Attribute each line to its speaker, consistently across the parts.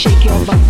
Speaker 1: Shake your bum.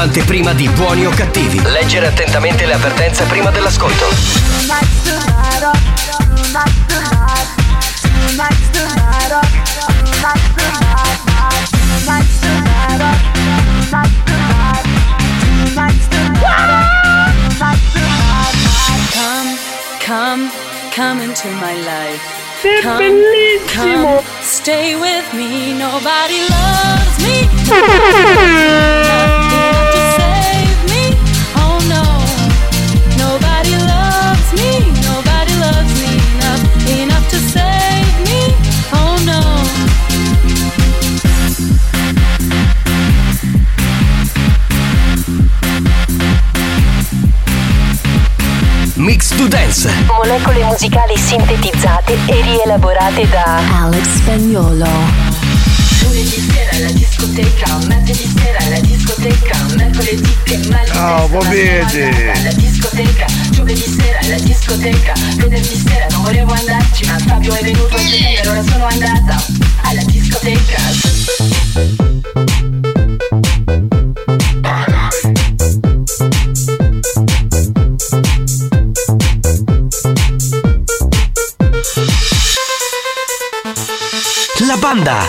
Speaker 2: L'anteprima di buoni o cattivi. Leggere attentamente le avvertenze prima dell'ascolto.
Speaker 3: Come, come, come into my life.
Speaker 4: È
Speaker 3: Come,
Speaker 4: bellissimo!
Speaker 3: come, stay with me. Nobody loves me. to
Speaker 2: Dance,
Speaker 5: molecole musicali sintetizzate e rielaborate da
Speaker 6: Alex Spagnolo.
Speaker 7: Lunedì sera alla discoteca, martedì sera alla discoteca, mercoledì che male
Speaker 4: Ciao, pompieri.
Speaker 7: alla discoteca, giovedì sera alla discoteca, venerdì sera non volevo andarci ma Fabio è venuto a settembre ora sono andata alla discoteca.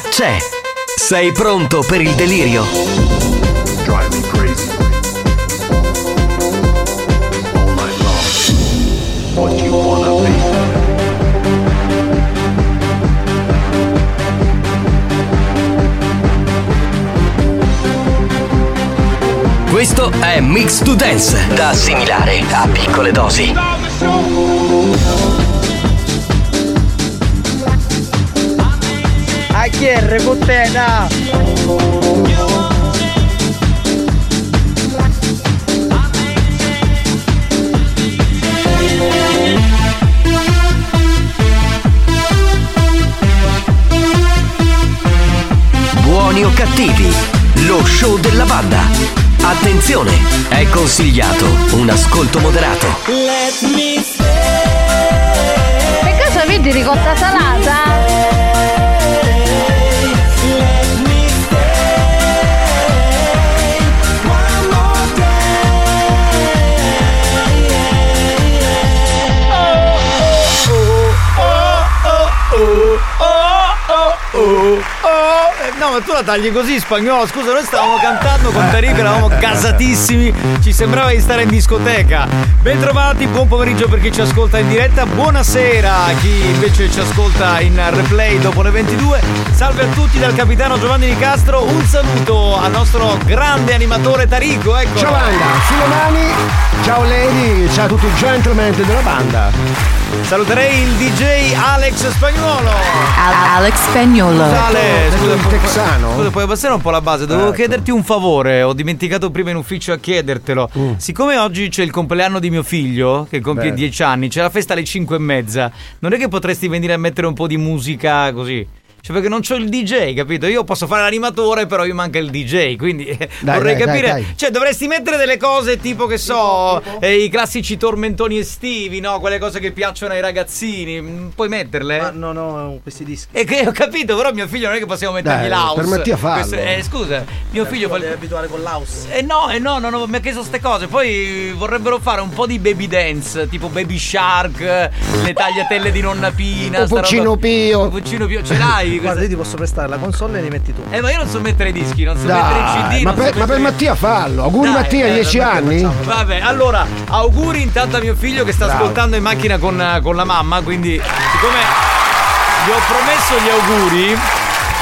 Speaker 2: c'è. Sei pronto per il delirio? Questo è Mix to Dance, da assimilare a piccole dosi.
Speaker 4: A chi è recutena?
Speaker 2: Buoni o cattivi, lo show della banda. Attenzione, è consigliato un ascolto moderato.
Speaker 8: Per caso vedi ricotta salata? No, ma tu la tagli così spagnolo. Scusa, noi stavamo cantando con Tarico, eravamo gasatissimi. Ci sembrava di stare in discoteca. Bentrovati, buon pomeriggio per chi ci ascolta in diretta. Buonasera a chi invece ci ascolta in replay dopo le 22. Salve a tutti dal capitano Giovanni Di Castro. Un saluto al nostro grande animatore Tarico. Ecco.
Speaker 9: Ciao banda, sulle mani, ciao lady, ciao a tutti i gentleman della banda.
Speaker 8: Saluterei il DJ Alex Spagnuolo.
Speaker 6: Alex Spagnolo.
Speaker 8: Ale, scusa, pu-
Speaker 9: texano?
Speaker 8: Scusa, puoi abbassare un po' la base? Dovevo
Speaker 9: Ecco.
Speaker 8: chiederti un favore, ho dimenticato prima in ufficio a chiedertelo. Siccome oggi c'è il compleanno di mio figlio, che compie
Speaker 9: Beh.
Speaker 8: 10 anni, c'è la festa alle 5 e mezza, non è che potresti venire a mettere un po' di musica così? Cioè, perché non c'ho il DJ, capito? Io posso fare l'animatore, però mi manca il DJ, quindi eh,
Speaker 9: Dai,
Speaker 8: vorrei
Speaker 9: dai,
Speaker 8: capire.
Speaker 9: dai, dai.
Speaker 8: Cioè, dovresti mettere delle cose tipo che so, eh, i classici tormentoni estivi, no? Quelle cose che piacciono ai ragazzini. Mm, Puoi metterle?
Speaker 10: Ma no, no, questi dischi.
Speaker 8: E che ho capito, però mio figlio non è che possiamo mettergli l'house.
Speaker 9: permetti a farlo.
Speaker 8: Questo- eh, scusa, mio figlio fa
Speaker 10: abituare con l'house.
Speaker 8: Eh no, eh no, no, no, mi ha chiesto ste cose. Poi vorrebbero fare un po' di baby dance, tipo baby shark, le tagliatelle di nonna Pina.
Speaker 9: Puccino Pio.
Speaker 8: Puccino Pio, ce l'hai?
Speaker 10: Guarda, io ti posso prestare la console e li metti tu.
Speaker 8: Eh, ma io non so mettere i dischi, non so mettere i
Speaker 9: Dai,
Speaker 8: CD.
Speaker 9: ma
Speaker 8: non so
Speaker 9: per, ma per
Speaker 8: mettere-
Speaker 9: Mattia fallo. Auguri
Speaker 8: Dai,
Speaker 9: Mattia,
Speaker 8: eh,
Speaker 9: 10
Speaker 10: vabbè,
Speaker 9: anni.
Speaker 10: facciamo.
Speaker 8: Vabbè, allora, auguri intanto a mio figlio che sta
Speaker 9: Bravo.
Speaker 8: ascoltando in macchina con, con la mamma, quindi siccome gli ho promesso gli auguri,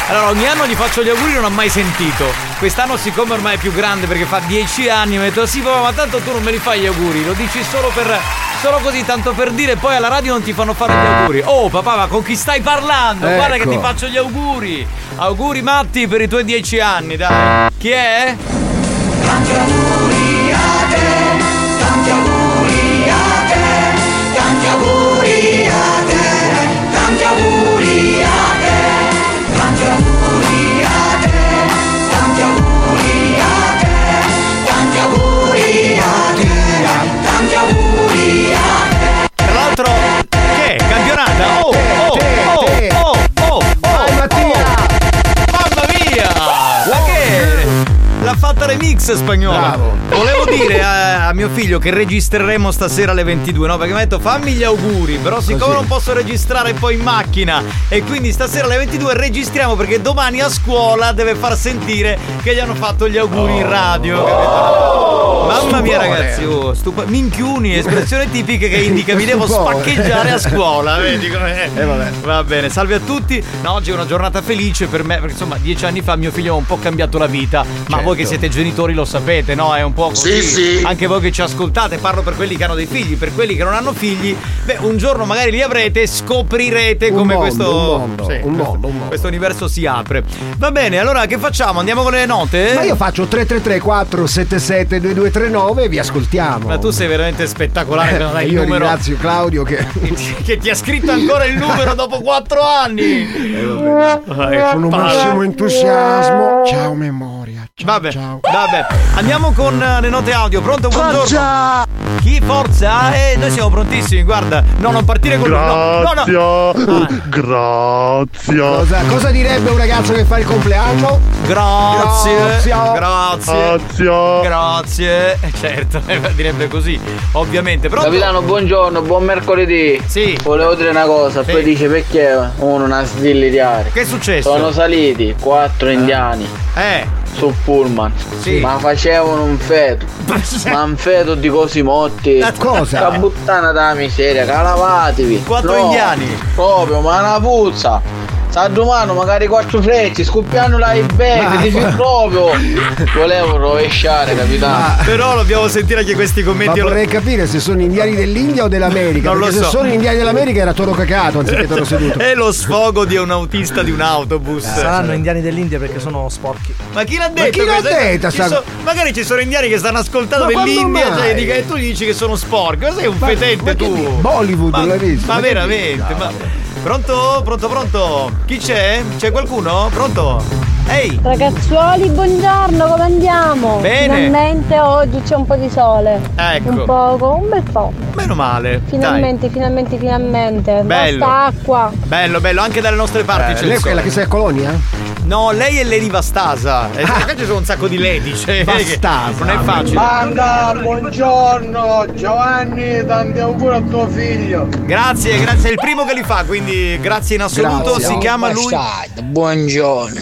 Speaker 8: allora ogni anno gli faccio gli auguri non ho mai sentito. Quest'anno siccome ormai è più grande perché fa 10 anni, mi ha detto sì papà ma tanto tu non me li fai gli auguri, lo dici solo per... Solo così, tanto per dire, poi alla radio non ti fanno fare gli auguri. Oh papà, ma con chi stai parlando? Guarda che
Speaker 9: Ecco.
Speaker 8: ti faccio gli auguri. Auguri Matti per i tuoi 10 anni, dai. Chi è? Tra remix spagnola.
Speaker 9: Bravo.
Speaker 8: Volevo dire a, a mio figlio che registreremo stasera alle 22, no? Perché mi ha detto fammi gli auguri, però siccome
Speaker 9: Così.
Speaker 8: non posso registrare poi in macchina e quindi stasera alle 22 registriamo perché domani a scuola deve far sentire che gli hanno fatto gli auguri in radio. capito? Mamma mia
Speaker 9: Stupore.
Speaker 8: ragazzi, oh, stupa- minchiuni, espressione tipica che indica mi devo spaccheggiare a scuola, vedi com'è?
Speaker 9: Eh, vabbè.
Speaker 8: Va bene, salve a tutti. No, oggi è una giornata felice per me, perché insomma, dieci anni fa mio figlio ha un po' cambiato la vita. Ma voi che siete genitori lo sapete, no? È un po' così.
Speaker 11: Sì, sì.
Speaker 8: Anche voi che ci ascoltate, parlo per quelli che hanno dei figli, per quelli che non hanno figli, beh, un giorno magari li avrete e scoprirete
Speaker 9: Un
Speaker 8: come
Speaker 9: mondo,
Speaker 8: questo.
Speaker 9: un mondo,
Speaker 8: sì,
Speaker 9: un
Speaker 8: questo-
Speaker 9: mondo, un mondo.
Speaker 8: questo universo si apre. Va bene, allora che facciamo? Andiamo con le note?
Speaker 9: Ma io faccio 333 477 2239 e vi ascoltiamo.
Speaker 8: Ma tu sei veramente spettacolare hai
Speaker 9: Eh,
Speaker 8: il
Speaker 9: io
Speaker 8: numero.
Speaker 9: ringrazio Claudio che
Speaker 8: che ti ha scritto ancora il numero dopo quattro anni.
Speaker 9: con un massimo entusiasmo. Ciao memoria. Ciao,
Speaker 8: Vabbè,
Speaker 9: ciao.
Speaker 8: Vabbè. Andiamo con eh, le note audio. Pronto? Buongiorno.
Speaker 10: Forza!
Speaker 8: Chi forza? Eh, noi siamo prontissimi. Guarda, no, non partire con lui. No, no, no.
Speaker 11: Grazie.
Speaker 9: Cosa, cosa direbbe un ragazzo che fa il compleanno?
Speaker 8: Grazie.
Speaker 9: Grazie.
Speaker 8: Grazie.
Speaker 11: Grazie.
Speaker 8: Grazie. Eh, Certo, eh, direbbe così. Ovviamente. Pronto?
Speaker 12: Capitano, buongiorno, buon mercoledì.
Speaker 8: Sì.
Speaker 12: Volevo dire una cosa,
Speaker 8: Sì.
Speaker 12: poi dice perché uno non ha sdillidiare.
Speaker 8: Che è successo?
Speaker 12: Sono saliti quattro indiani
Speaker 8: Eh.
Speaker 12: Sul pullman.
Speaker 8: Sì.
Speaker 12: Ma facevano un feto. ma un feto di cosi motti.
Speaker 9: Cosa?
Speaker 12: La buttana da miseria, calavatevi.
Speaker 8: Quattro
Speaker 12: No,
Speaker 8: indiani.
Speaker 12: Proprio, ma una puzza. Sa domani magari quattro frecce, scoppiano i becchi,
Speaker 9: Ma-
Speaker 12: dici proprio. Volevo rovesciare, capitano.
Speaker 8: Però dobbiamo sentire anche questi
Speaker 9: Ma
Speaker 8: commenti.
Speaker 9: vorrei capire se sono indiani dell'India o dell'America.
Speaker 8: Non lo so.
Speaker 9: se sono indiani dell'America era toro cacato anziché toro seduto.
Speaker 8: È lo sfogo di un autista di un autobus.
Speaker 10: Saranno indiani dell'India perché sono sporchi.
Speaker 8: Ma chi l'ha detto?
Speaker 9: chi l'ha
Speaker 8: Ci
Speaker 9: sta-
Speaker 8: so- magari ci sono indiani che stanno ascoltando
Speaker 9: Ma quando
Speaker 8: dell'India cioè, dica- e tu gli dici che sono sporchi. Ma sei un
Speaker 9: Ma-
Speaker 8: fetente
Speaker 9: ma
Speaker 8: tu?
Speaker 9: Bollywood,
Speaker 8: ma,
Speaker 9: l'hai visto?
Speaker 8: Ma
Speaker 9: Ma
Speaker 8: veramente? Ma... Pronto? Pronto, pronto? Chi c'è? C'è qualcuno? Pronto? Ehi!
Speaker 13: Ragazzuoli, buongiorno, come andiamo?
Speaker 8: Bene.
Speaker 13: Finalmente oggi c'è un po' di sole.
Speaker 8: Ecco.
Speaker 13: Un poco, un bel po'.
Speaker 8: Meno male.
Speaker 13: Finalmente, finalmente, finalmente.
Speaker 8: Bello.
Speaker 13: Basta acqua.
Speaker 8: Dai. Bello, bello, anche dalle nostre parti
Speaker 9: Eh,
Speaker 8: c'è
Speaker 9: lei è quella che sei a Colonia?
Speaker 8: No, lei è Lady Vastasa. E qua ci sono un sacco di lady. Cioè,
Speaker 9: Vastasa.
Speaker 8: Non è facile.
Speaker 10: Banda, buongiorno, Giovanni, tanti auguri a tuo figlio.
Speaker 8: Grazie, grazie. È il primo che li fa, quindi grazie in assoluto.
Speaker 9: Grazie.
Speaker 8: Si chiama lui.
Speaker 12: Buongiorno.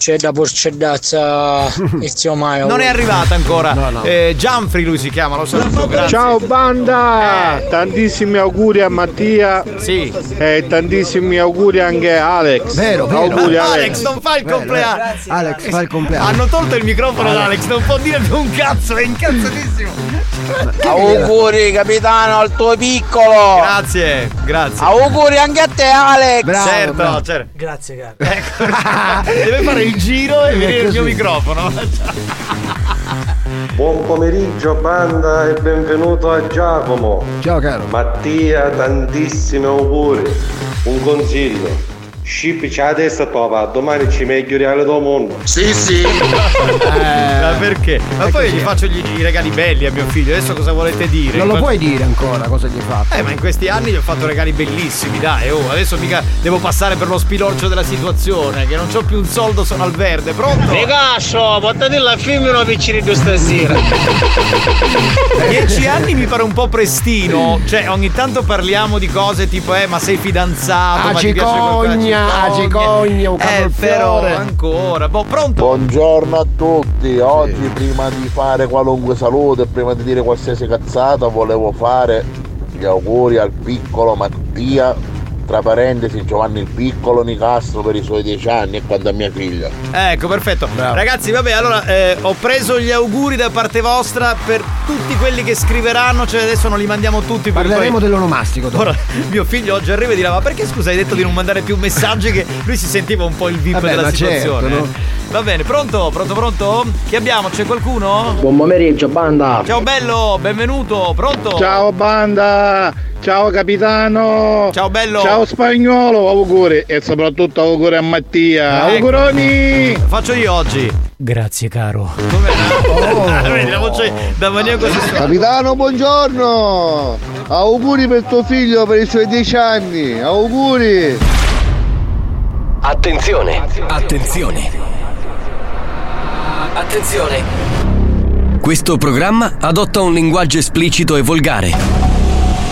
Speaker 14: C'è da porceddazza il zio Maio.
Speaker 8: Non è arrivata ancora. Eh, Gianfri lui si chiama, lo saluto. Grazie.
Speaker 10: Ciao banda! Tantissimi auguri a Mattia.
Speaker 8: Sì.
Speaker 10: E tantissimi auguri anche a Alex.
Speaker 9: Vero, vero.
Speaker 10: Auguri
Speaker 8: Alex
Speaker 10: Alex.
Speaker 8: non fa il compleanno.
Speaker 9: Alex, fa il compleanno.
Speaker 8: Hanno tolto il microfono ad Alex, non può dire più un cazzo, è incazzatissimo.
Speaker 12: Auguri capitano al tuo piccolo.
Speaker 8: Grazie, grazie.
Speaker 12: Auguri anche a te Alex.
Speaker 8: certo, certo.
Speaker 14: Grazie, caro.
Speaker 8: Deve fare il giro e vedere il mio microfono.
Speaker 15: Buon pomeriggio banda e benvenuto a Giacomo.
Speaker 9: Ciao caro.
Speaker 15: Mattia, tantissimi auguri. Un consiglio. Scippici la testa tua, domani ci meglio reale del mondo.
Speaker 12: Sì, sì.
Speaker 8: Ma perché? Ma poi gli faccio gli, i regali belli a mio figlio, adesso cosa volete dire?
Speaker 9: Non lo puoi dire ancora cosa gli hai fatto.
Speaker 8: Eh, ma in questi anni gli ho fatto regali bellissimi, dai, oh, adesso mica devo passare per lo spilorcio della situazione, che non c'ho più un soldo, sono al verde, pronto?
Speaker 12: Ricascio, portati la femmina piccini di stasera.
Speaker 8: Dieci anni mi pare un po' prestino, cioè ogni tanto parliamo di cose tipo, eh, ma sei fidanzato,
Speaker 9: Ah,
Speaker 8: ma ti piace qualcosa?
Speaker 9: Cicogna, ah, cicogna, un
Speaker 8: Eh, però ancora, boh, pronto?
Speaker 16: Buongiorno a tutti, oggi prima di fare qualunque saluto e prima di dire qualsiasi cazzata volevo fare gli auguri al piccolo Mattia, tra parentesi Giovanni il piccolo Nicastro per i suoi dieci anni e quanto a mia figlia.
Speaker 8: Ecco, perfetto. Ragazzi, vabbè, allora eh, ho preso gli auguri da parte vostra per tutti quelli che scriveranno, cioè adesso non li mandiamo tutti
Speaker 9: Parleremo
Speaker 8: poi-
Speaker 9: dell'onomastico dopo.
Speaker 8: Ora, mio figlio oggi arriva e dirà: Ma perché scusa, hai detto di non mandare più messaggi? Che lui si sentiva un po' il VIP
Speaker 9: Vabbè,
Speaker 8: della
Speaker 9: ma
Speaker 8: situazione.
Speaker 9: certo, no?
Speaker 8: Va bene, pronto? Pronto, pronto? Chi abbiamo? C'è qualcuno?
Speaker 17: Buon pomeriggio, banda.
Speaker 8: Ciao bello, benvenuto, pronto?
Speaker 10: Ciao banda! Ciao capitano!
Speaker 8: Ciao bello!
Speaker 10: Ciao spagnolo, auguri e soprattutto auguri a Mattia!
Speaker 8: Ecco.
Speaker 10: Auguroni!
Speaker 8: Faccio io oggi.
Speaker 14: Grazie, caro.
Speaker 8: Ah, vedi, la voce da maniaco.
Speaker 16: Capitano, buongiorno! Auguri per tuo figlio per i suoi dieci anni, auguri!
Speaker 2: Attenzione, attenzione. Attenzione. Questo programma adotta un linguaggio esplicito e volgare,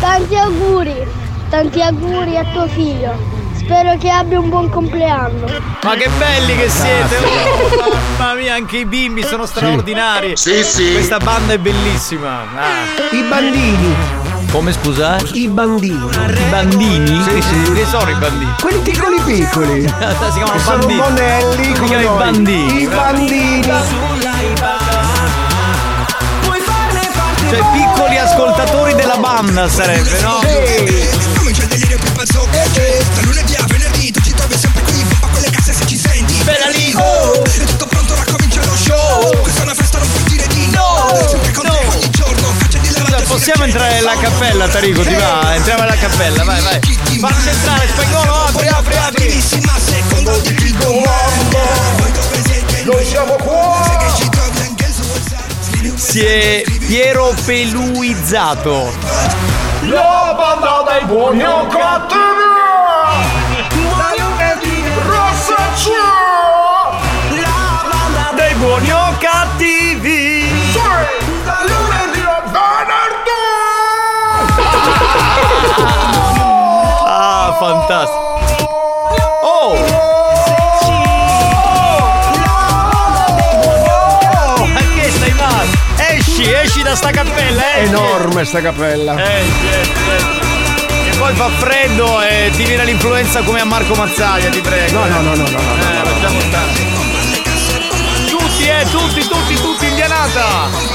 Speaker 18: Tanti auguri, tanti auguri a tuo figlio. Spero che abbia un buon compleanno.
Speaker 8: Ma che belli che siete! Oh, mamma mia, anche i bimbi sono straordinari.
Speaker 12: Sì, sì.
Speaker 8: Questa banda è bellissima. Ah.
Speaker 9: I bandini.
Speaker 8: Come scusa?
Speaker 9: I bandini.
Speaker 8: I bandini?
Speaker 9: Sì, sì.
Speaker 8: Che sono i bandini?
Speaker 9: Quelli piccoli piccoli.
Speaker 8: si chiamano
Speaker 9: Che sono
Speaker 8: bandini.
Speaker 9: monelli
Speaker 8: Si
Speaker 9: come
Speaker 8: chiamano i bandini.
Speaker 9: I bandini.
Speaker 8: Cioè, piccoli ascoltatori della banda sarebbe, no?
Speaker 19: Senti.
Speaker 8: Bella lì.
Speaker 19: Oh, è tutto pronto, ora comincia lo show. Questa è una festa, non puoi dire di no. Sempre con te ogni giorno. Caccia di la
Speaker 8: Scusa, possiamo entrare nella cappella, Tarico? Ti va? Entriamo nella cappella, vai, vai. Facci entrare, spagnolo, apri, apri, apri.
Speaker 19: Noi siamo qua
Speaker 8: è Piero Peluizzato.
Speaker 19: La banda dei buoni o cattivi Da lunedì rossa c'è La banda
Speaker 8: Dei buoni o cattivi?
Speaker 19: Da lunedì a
Speaker 8: Ah, fantastico. Sta cappella, esci.
Speaker 9: Enorme sta cappella.
Speaker 8: Esci, esci, esci. E poi fa freddo e ti viene l'influenza come a Marco Mazzaglia, ti prego.
Speaker 9: No, no, no, no, no, no.
Speaker 8: Eh, lasciamo stare. Tutti, eh, tutti, tutti, tutti, indianata!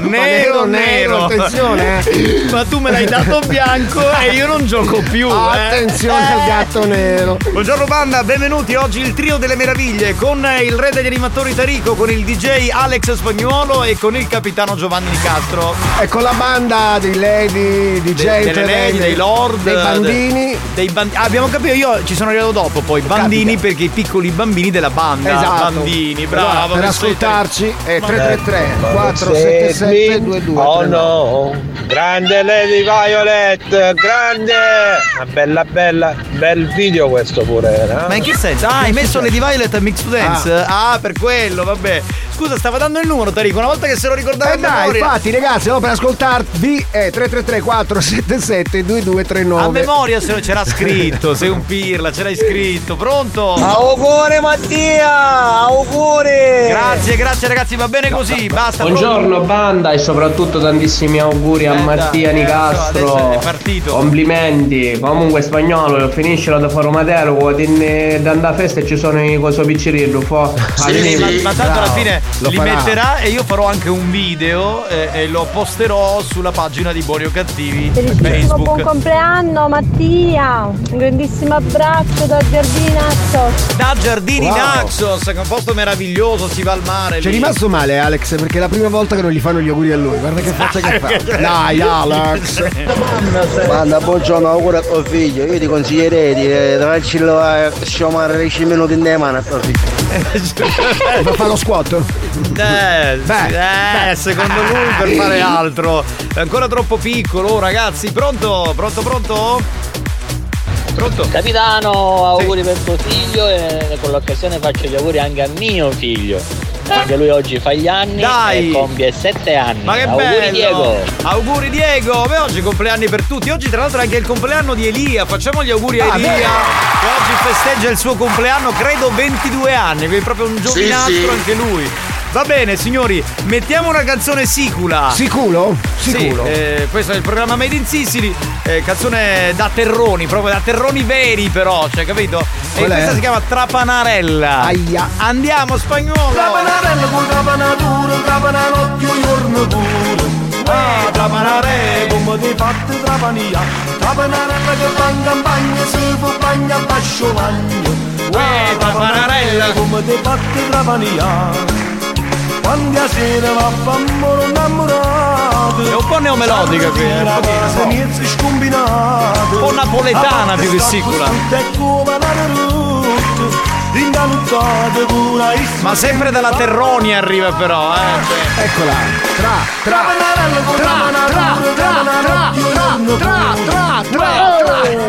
Speaker 8: Nero, nero, nero.
Speaker 9: Attenzione, eh.
Speaker 8: Ma tu me l'hai dato bianco e io non gioco più. eh.
Speaker 9: Attenzione al gatto nero.
Speaker 8: Buongiorno banda, benvenuti oggi il trio delle meraviglie con il re degli animatori Tarico, con il DJ Alex Spagnuolo e con il capitano Giovanni Nicastro.
Speaker 9: E con la banda dei lady, di
Speaker 8: De- delle lady, dei lord,
Speaker 9: dei bambini.
Speaker 8: de- dei bandi- ah, abbiamo capito, io ci sono arrivato dopo poi, bambini perché i piccoli bambini della banda.
Speaker 9: Esatto.
Speaker 8: Bambini,
Speaker 9: Allora,
Speaker 8: bravo.
Speaker 9: per ascoltarci è
Speaker 8: Ma-
Speaker 9: 333 477 22
Speaker 20: Oh no, grande Lady Violet, grande! Una bella bella, bel video questo pure era.
Speaker 8: Ma in che senso? Ah, hai messo Lady Violet a Mix Dance? Ah. per quello, vabbè. Scusa, stava dando il numero, Tarico. Una volta che se lo ricordava
Speaker 9: Eh dai,
Speaker 8: memoria.
Speaker 9: infatti ragazzi, no, per ascoltarvi è 333 477 2239
Speaker 8: A memoria se c'era scritto, sei un pirla, ce l'hai scritto, pronto?
Speaker 21: Auguri Mattia, auguri!
Speaker 8: Grazie, grazie ragazzi, va bene così, basta.
Speaker 17: Buongiorno banda e soprattutto tantissimi auguri a Mattia
Speaker 8: adesso
Speaker 17: Nicastro.
Speaker 8: è partito.
Speaker 17: Complimenti. Comunque spagnolo, finiscilo da fare Matero, da andare a festa e ci sono i coso piccirillo. Fo.
Speaker 8: Sì, sì, ma, ma tanto alla fine
Speaker 17: Lo
Speaker 8: li
Speaker 17: farà.
Speaker 8: metterà e io farò anche un video eh, e lo posterò sulla pagina di Buoni o Cattivi
Speaker 4: Felicissimo buon compleanno Mattia! Un grandissimo abbraccio da Giardini Naxos!
Speaker 8: Da Giardini
Speaker 9: Wow.
Speaker 8: Naxos, che è un posto meraviglioso, si va al mare.
Speaker 9: C'è
Speaker 8: lì.
Speaker 9: rimasto male Alex perché è la prima volta che non gli fanno gli auguri a lui. Guarda che faccia che fa. Dai Alex.
Speaker 22: Manda buongiorno, auguri a tuo figlio. Io ti consiglierei di eh, darcelo a sciomare 10 minuti in mano a tuo figlio.
Speaker 9: Ma fa lo squat?
Speaker 8: Eh, sì, eh, secondo lui per fare altro. È ancora troppo piccolo, oh, ragazzi. Pronto? Pronto, pronto? Pronto?
Speaker 23: Capitano, auguri per tuo figlio e con l'occasione faccio gli auguri anche a mio figlio. Anche lui oggi fa gli anni
Speaker 8: Dai!
Speaker 23: e compie 7 anni.
Speaker 8: Ma che
Speaker 23: auguri
Speaker 8: bello!
Speaker 23: Diego!
Speaker 8: Auguri Diego! Beh, oggi compleanni per tutti. Oggi tra l'altro è anche il compleanno di Elia. Facciamo gli auguri a
Speaker 23: Ah,
Speaker 8: Elia.
Speaker 23: beh.
Speaker 8: Che oggi festeggia il suo compleanno, credo 22 anni, quindi è proprio un giovinastro
Speaker 9: sì.
Speaker 8: anche lui. Va bene, signori, mettiamo una canzone sicula.
Speaker 9: Siculo?
Speaker 8: Sì,
Speaker 9: Siculo.
Speaker 8: eh, questo è il programma Made in Sicily, eh, canzone da terroni, proprio da terroni veri però, cioè capito? E
Speaker 9: Qual è?
Speaker 8: questa si chiama Trapanarella.
Speaker 9: Aia.
Speaker 8: Andiamo spagnolo!
Speaker 11: Trapanarella con trapanatura, trapananottio giorno pure. Ah, trapanare come ti fatti trapania. Trapanarella che va in campagna, si fa bagna a bascio bagno. Ah, trapanarella come ti fatti trapania. Quando a sera va a innamorato.
Speaker 8: È un po' neomelodica qui, eh, un pochino,
Speaker 11: Se niente scombinato.
Speaker 8: Un po' napoletana più che sicula. Ma sempre dalla Terroni arriva però, eh.
Speaker 9: Eccola. Tra, tra,
Speaker 11: tra, tra, tra, tra, tra, tra,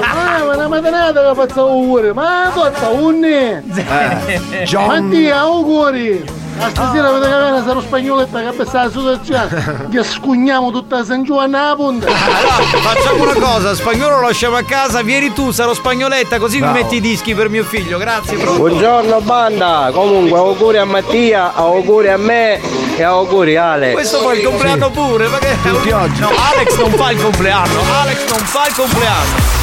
Speaker 24: Ah, ma una mattinata che faccio auguri, ma! A stasera avete capito sarò spagnoletta che pensava su del cielo. Che scugniamo tutta San Giovanni alla punta.
Speaker 8: Facciamo una cosa, spagnolo lo lasciamo a casa, vieni tu, sarò spagnoletta, così
Speaker 22: Bravo.
Speaker 8: mi metti i dischi per mio figlio, grazie, pronto?
Speaker 22: Buongiorno banda, comunque auguri a Mattia, auguri a me e auguri Ale.
Speaker 8: Questo fa il compleanno pure, ma che
Speaker 22: Tutti oggi.
Speaker 8: No, Alex non fa il compleanno, Alex non fa il compleanno.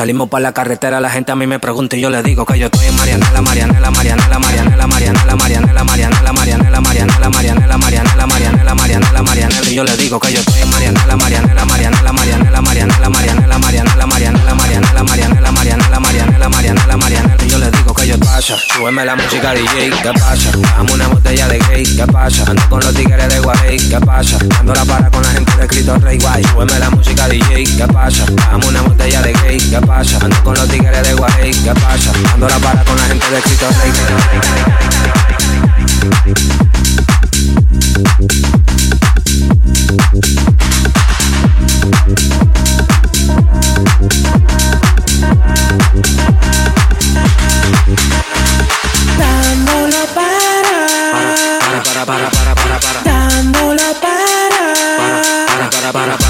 Speaker 25: Salimos por la carretera, la gente a mí me pregunta y yo le digo que yo estoy en Marianela, Marianela, Marianela, Marianela, Marianela, Marianela, Marianela, Marianela, Marianela, Marianela, Marianela, Marianela, Marianela, Marianela, y yo le digo que yo estoy en Marianela, Marianela, Marianela, Marianela, Marianela, Marianela, Marianela, Marianela, Marianela, Marianela, Marianela, Marianela, Marianela, Marianela, y yo le digo que yo pasa, súbeme la música DJ, ¿qué pasa? Dame una botella de gay, ¿qué pasa? Ando con los tigres de Guay, ¿qué pasa? Dando la para con la gente de Cristo Rey Guay, súbeme la música DJ, ¿qué pasa? Dame una botella de gay, ¿qué pasa? Ando con los tigres de Guay, ¿qué pasa? Dando la para con la gente de Cristo Rey.
Speaker 26: Dándolo para.
Speaker 25: Para, para, para, para, para.
Speaker 26: Dándolo para.
Speaker 25: Para, para, para, para, para, para.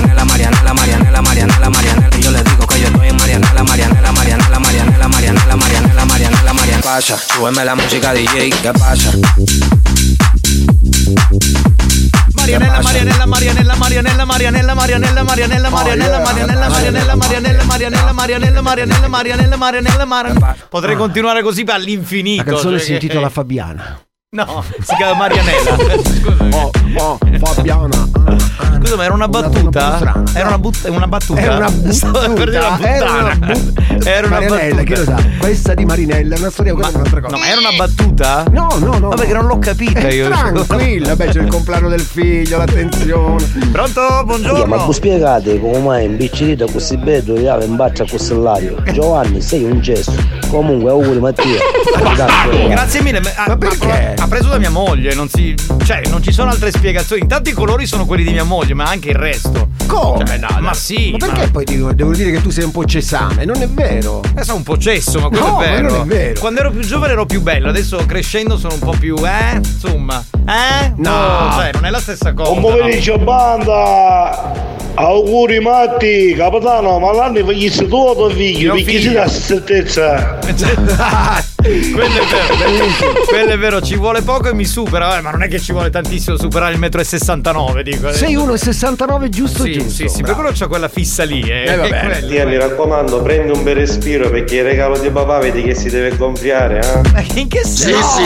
Speaker 25: Pasa, súbeme la música DJ, ¿qué pasa?
Speaker 8: Marianela, Marianela, Marianela, Marianela, Marianela, Marianela, Marianela, Marianela, Marianela, Marianela, Marianela, Marianela, Marianela, Marianela, Marianela, Marianela, Marianela. Potrei continuare così per all'infinito.
Speaker 9: La canzone
Speaker 8: cioè
Speaker 9: si intitola Fabiana.
Speaker 8: No, si chiama Marianella.
Speaker 9: Oh, oh, Fabiana.
Speaker 8: Scusa, ma era una battuta? Era una, but- una battuta?
Speaker 9: Era una
Speaker 8: Stavo per dire una
Speaker 9: battuta. Era una bu-
Speaker 8: Era una
Speaker 9: Marinella, chi lo sa?
Speaker 8: battuta.
Speaker 9: Questa di Marinella è una storia quella è un'altra cosa.
Speaker 8: No, ma era una battuta?
Speaker 9: No, no, no.
Speaker 8: Vabbè, che non l'ho capita io.
Speaker 9: Tranquilla, beh, c'è il compleanno del figlio, l'attenzione.
Speaker 8: Pronto? Buongiorno.
Speaker 27: Ma tu spiegate come mai imbicciolito così bello e in baccia con Sellario? Giovanni, sei un gesto. Comunque, auguri Mattia. Grazie.
Speaker 8: Grazie mille. Ma, perché? Ha preso da mia moglie, non si. Cioè, non ci sono altre spiegazioni. Intanto i colori sono quelli di mia moglie, ma anche il resto.
Speaker 9: Come?
Speaker 8: Cioè, no, ma sì.
Speaker 9: Ma perché poi dico- devo dire che tu sei un po' cesame? Non è vero.
Speaker 8: Eh, sono un po' cesso, ma quello
Speaker 9: No,
Speaker 8: è
Speaker 9: ma
Speaker 8: vero.
Speaker 9: non è vero.
Speaker 8: Quando ero più giovane ero più bello, adesso crescendo sono un po' più. Eh? Insomma. Eh?
Speaker 27: No.
Speaker 8: cioè, non è la stessa cosa.
Speaker 27: Buon pomeriggio,
Speaker 10: banda! Auguri Matti, capitano, ma l'anno facessi tu o tuo figlio? Perché si dà certezza?
Speaker 8: Quello è vero, quello è vero, ci vuole poco e mi supera, eh, ma non è che ci vuole tantissimo superare il metro e 69, dico.
Speaker 9: Sei 1,69 giusto
Speaker 8: Sì,
Speaker 9: giusto.
Speaker 8: sì, sì, per quello c'ho quella fissa lì, eh.
Speaker 9: Eh, va bene.
Speaker 8: Quello-
Speaker 15: Tia, mi raccomando, prendi un bel respiro perché il regalo di papà vedi che si deve gonfiare, eh?
Speaker 8: In che senso?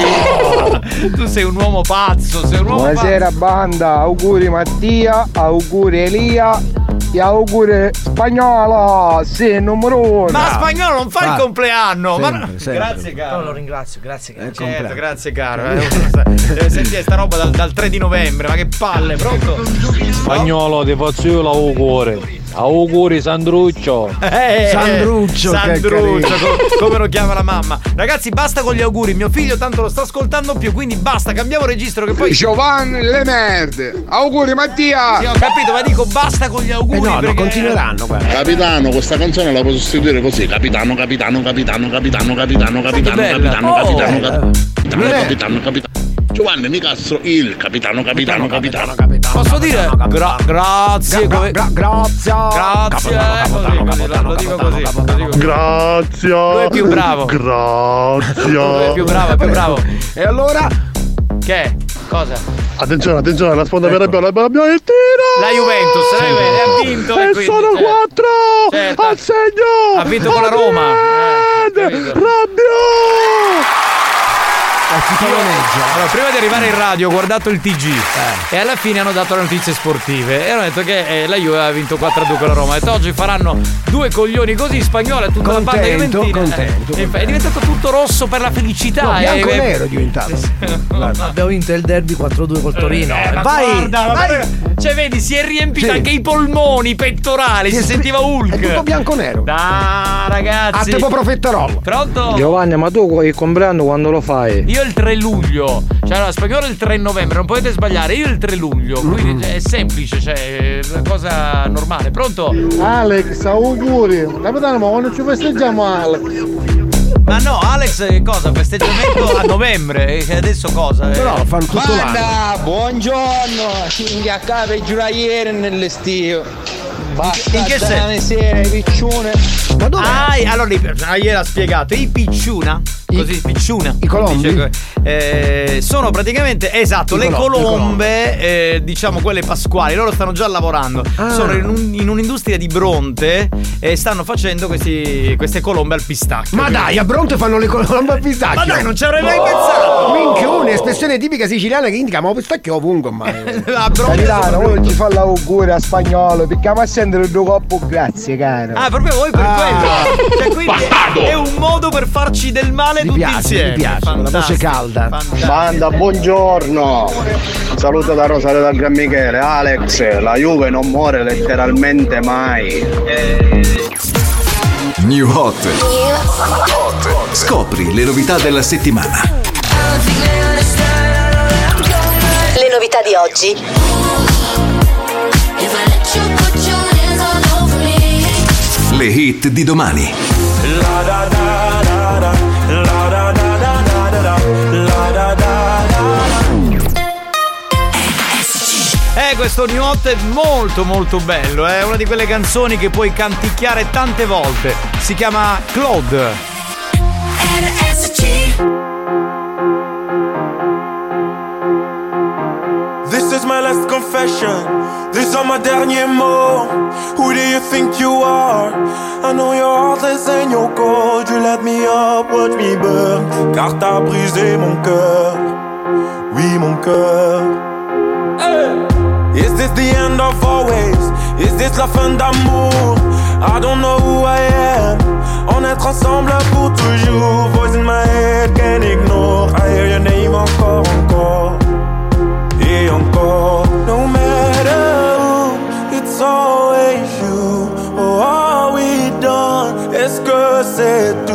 Speaker 8: Tu sei un uomo pazzo, sei un uomo
Speaker 22: Buonasera banda, auguri Mattia, auguri Elia e auguri spagnolo, sì, numero uno.
Speaker 8: Ma spagnolo non fa il
Speaker 22: Vai.
Speaker 8: compleanno! ma
Speaker 22: Sempre, sempre.
Speaker 8: Grazie caro.
Speaker 22: lo ringrazio, grazie caro.
Speaker 8: Certo, grazie caro. eh. Deve sentire sta roba dal, dal 3 di novembre, ma che palle, pronto?
Speaker 28: Spagnolo ti faccio io l'auguri. Auguri Sandruccio.
Speaker 8: Eh,
Speaker 28: Sandruccio, che
Speaker 8: Sandruccio,
Speaker 28: carino.
Speaker 8: co- come lo chiama la mamma. Ragazzi, basta con gli auguri. Mio figlio tanto lo sta ascoltando più, quindi basta, cambiamo registro che poi.
Speaker 22: Giovanni le merde. Auguri Mattia.
Speaker 8: Sì, ho capito, ma dico basta con gli auguri. Perché...
Speaker 29: Capitano, questa canzone la puoi sostituire così. Capitano, capitano, capitano, capitano, capitano, capitano, capitano,
Speaker 8: Oh.
Speaker 29: capitano, capitano,
Speaker 8: Non è-
Speaker 29: capitano, capitano. Giovanni Nicastro, il capitano, capitano, capitano.
Speaker 8: Posso dire gra- grazie, come...
Speaker 9: grazie.
Speaker 8: Grazie, eh, così. lo dico così.
Speaker 11: Grazie.
Speaker 8: Lui è più bravo.
Speaker 11: Grazie.
Speaker 8: Lui è più bravo, è più bravo.
Speaker 9: E allora?
Speaker 8: Che? Cosa?
Speaker 11: Attenzione, attenzione, la sponda vera abbiamo abbiamo il tiro.
Speaker 8: La Juventus, la Juventus ha vinto.
Speaker 11: E
Speaker 8: quindi,
Speaker 11: sono
Speaker 8: certo.
Speaker 11: quattro
Speaker 8: Certo.
Speaker 11: al segno.
Speaker 8: Ha vinto con la Roma.
Speaker 11: Adrian Rabbio.
Speaker 8: Allora, prima di arrivare in radio ho guardato il TG e alla fine hanno dato le notizie sportive e hanno detto che eh, la Juve ha vinto 4-2 con la Roma. Ha detto oggi faranno due coglioni così spagnolo e tutta la banda
Speaker 9: Contento,
Speaker 8: juventina.
Speaker 9: contento,
Speaker 8: Eh, È diventato tutto rosso per la felicità.
Speaker 9: No,
Speaker 8: eh,
Speaker 9: bianco
Speaker 8: eh,
Speaker 9: nero è diventato.
Speaker 30: Abbiamo vinto il derby 4-2 col Torino.
Speaker 8: Eh, ma
Speaker 30: Vai!
Speaker 8: guarda,
Speaker 30: vai.
Speaker 8: cioè vedi si è riempito
Speaker 30: Sì.
Speaker 8: anche i polmoni, i pettorali, si,
Speaker 9: Si
Speaker 8: sentiva Hulk.
Speaker 9: È tutto bianco nero.
Speaker 8: Da ragazzi.
Speaker 9: A tempo profiterolo.
Speaker 8: Pronto?
Speaker 22: Giovanni, ma tu il compleanno quando lo fai?
Speaker 8: Io il 3 luglio. Cioè, allora, spagnolo il 3 novembre, non potete sbagliare. Io il 3 luglio, quindi è semplice, cioè, è una cosa normale. Pronto?
Speaker 31: Alex, auguri. Capitano, ma quando ci festeggiamo Alex?
Speaker 8: Ma no, Alex, che cosa? Festeggiamento a novembre. E adesso cosa?
Speaker 9: Però fanno tutto l'anno.
Speaker 12: Banda, buongiorno! Cinghia a capo giura ieri nell'estio. Basta
Speaker 8: In che
Speaker 12: sera, piccione.
Speaker 9: Ma dove?
Speaker 8: Ah, allora ieri ha spiegato, i picciuna, così picciuna. I
Speaker 9: colombi?
Speaker 8: sono praticamente, esatto,
Speaker 9: I
Speaker 8: le
Speaker 9: colo- i
Speaker 8: colombe, eh, diciamo quelle pasquali, loro stanno già lavorando.
Speaker 9: Ah.
Speaker 8: Sono in, un- in un'industria di Bronte e stanno facendo questi- queste colombe al pistacchio.
Speaker 9: Ma dai, a Bronte fanno le colombe a pistacchio.
Speaker 8: Ma dai, non ci avrei mai pensato!
Speaker 9: Minchione, espressione tipica siciliana che indica ma pistacchio ovunque, ma.
Speaker 8: A Bronte
Speaker 22: Capitano,
Speaker 8: sono-
Speaker 22: uno ci fa l'augurio a spagnolo, picchiamo a sentire due coppo, grazie caro.
Speaker 8: Ah, proprio voi per quello. Cioè, quindi è un modo per farci del male
Speaker 9: Mi piace,
Speaker 8: insieme.
Speaker 9: mi piace, la voce calda.
Speaker 8: fantastico.
Speaker 15: Banda, buongiorno. Saluto da Rosario dal Gran Michele. Alex, la Juve non muore letteralmente mai.
Speaker 32: New Hot. Scopri le novità della settimana.
Speaker 33: Le novità di oggi.
Speaker 32: Le hit di domani.
Speaker 8: Eh, questo New Hot è molto molto bello, è una di quelle canzoni che puoi canticchiare tante volte. Si chiama Claude.
Speaker 19: This is my last confession. These are my derniers mots. Who do you think you are? I know you're heartless and you're cold. You let me up, watch me burn. Car t'as brisé mon cœur. Oui, mon cœur. Is this the end of always? Is this la fin d'amour? I don't know who I am. On être ensemble pour toujours. Voice in my head, can't ignore. I hear your name encore, encore. Et encore. No matter who, it's always you. Oh, are we done? Est-ce que c'est tout?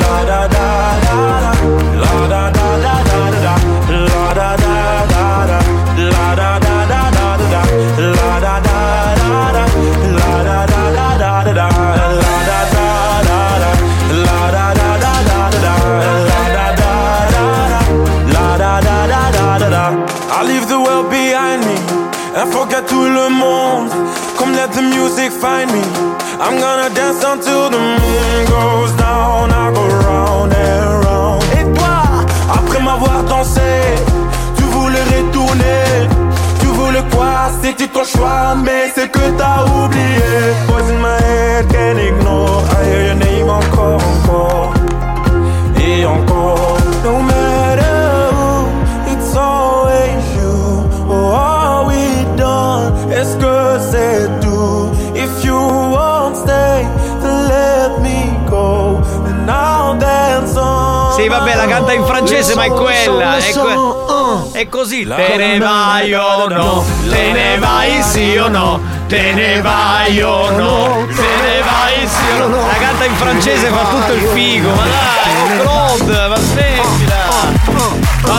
Speaker 19: find me. I'm gonna dance until the moon goes down. I go round and round. Et toi, après m'avoir dansé, tu voulais retourner. Tu voulais quoi? C'était ton choix, mais c'est que t'as oublié. Voice in my head, can't ignore. I hear your name encore, encore.
Speaker 8: Sì, vabbè, la canta in francese, ma è quella. È, que- è così. Te ne vai o no? Te ne vai sì o no? Te ne vai o no? Te ne vai sì o no? La canta in francese fa tutto il figo. Ma dai, oh Claude, ma smettila.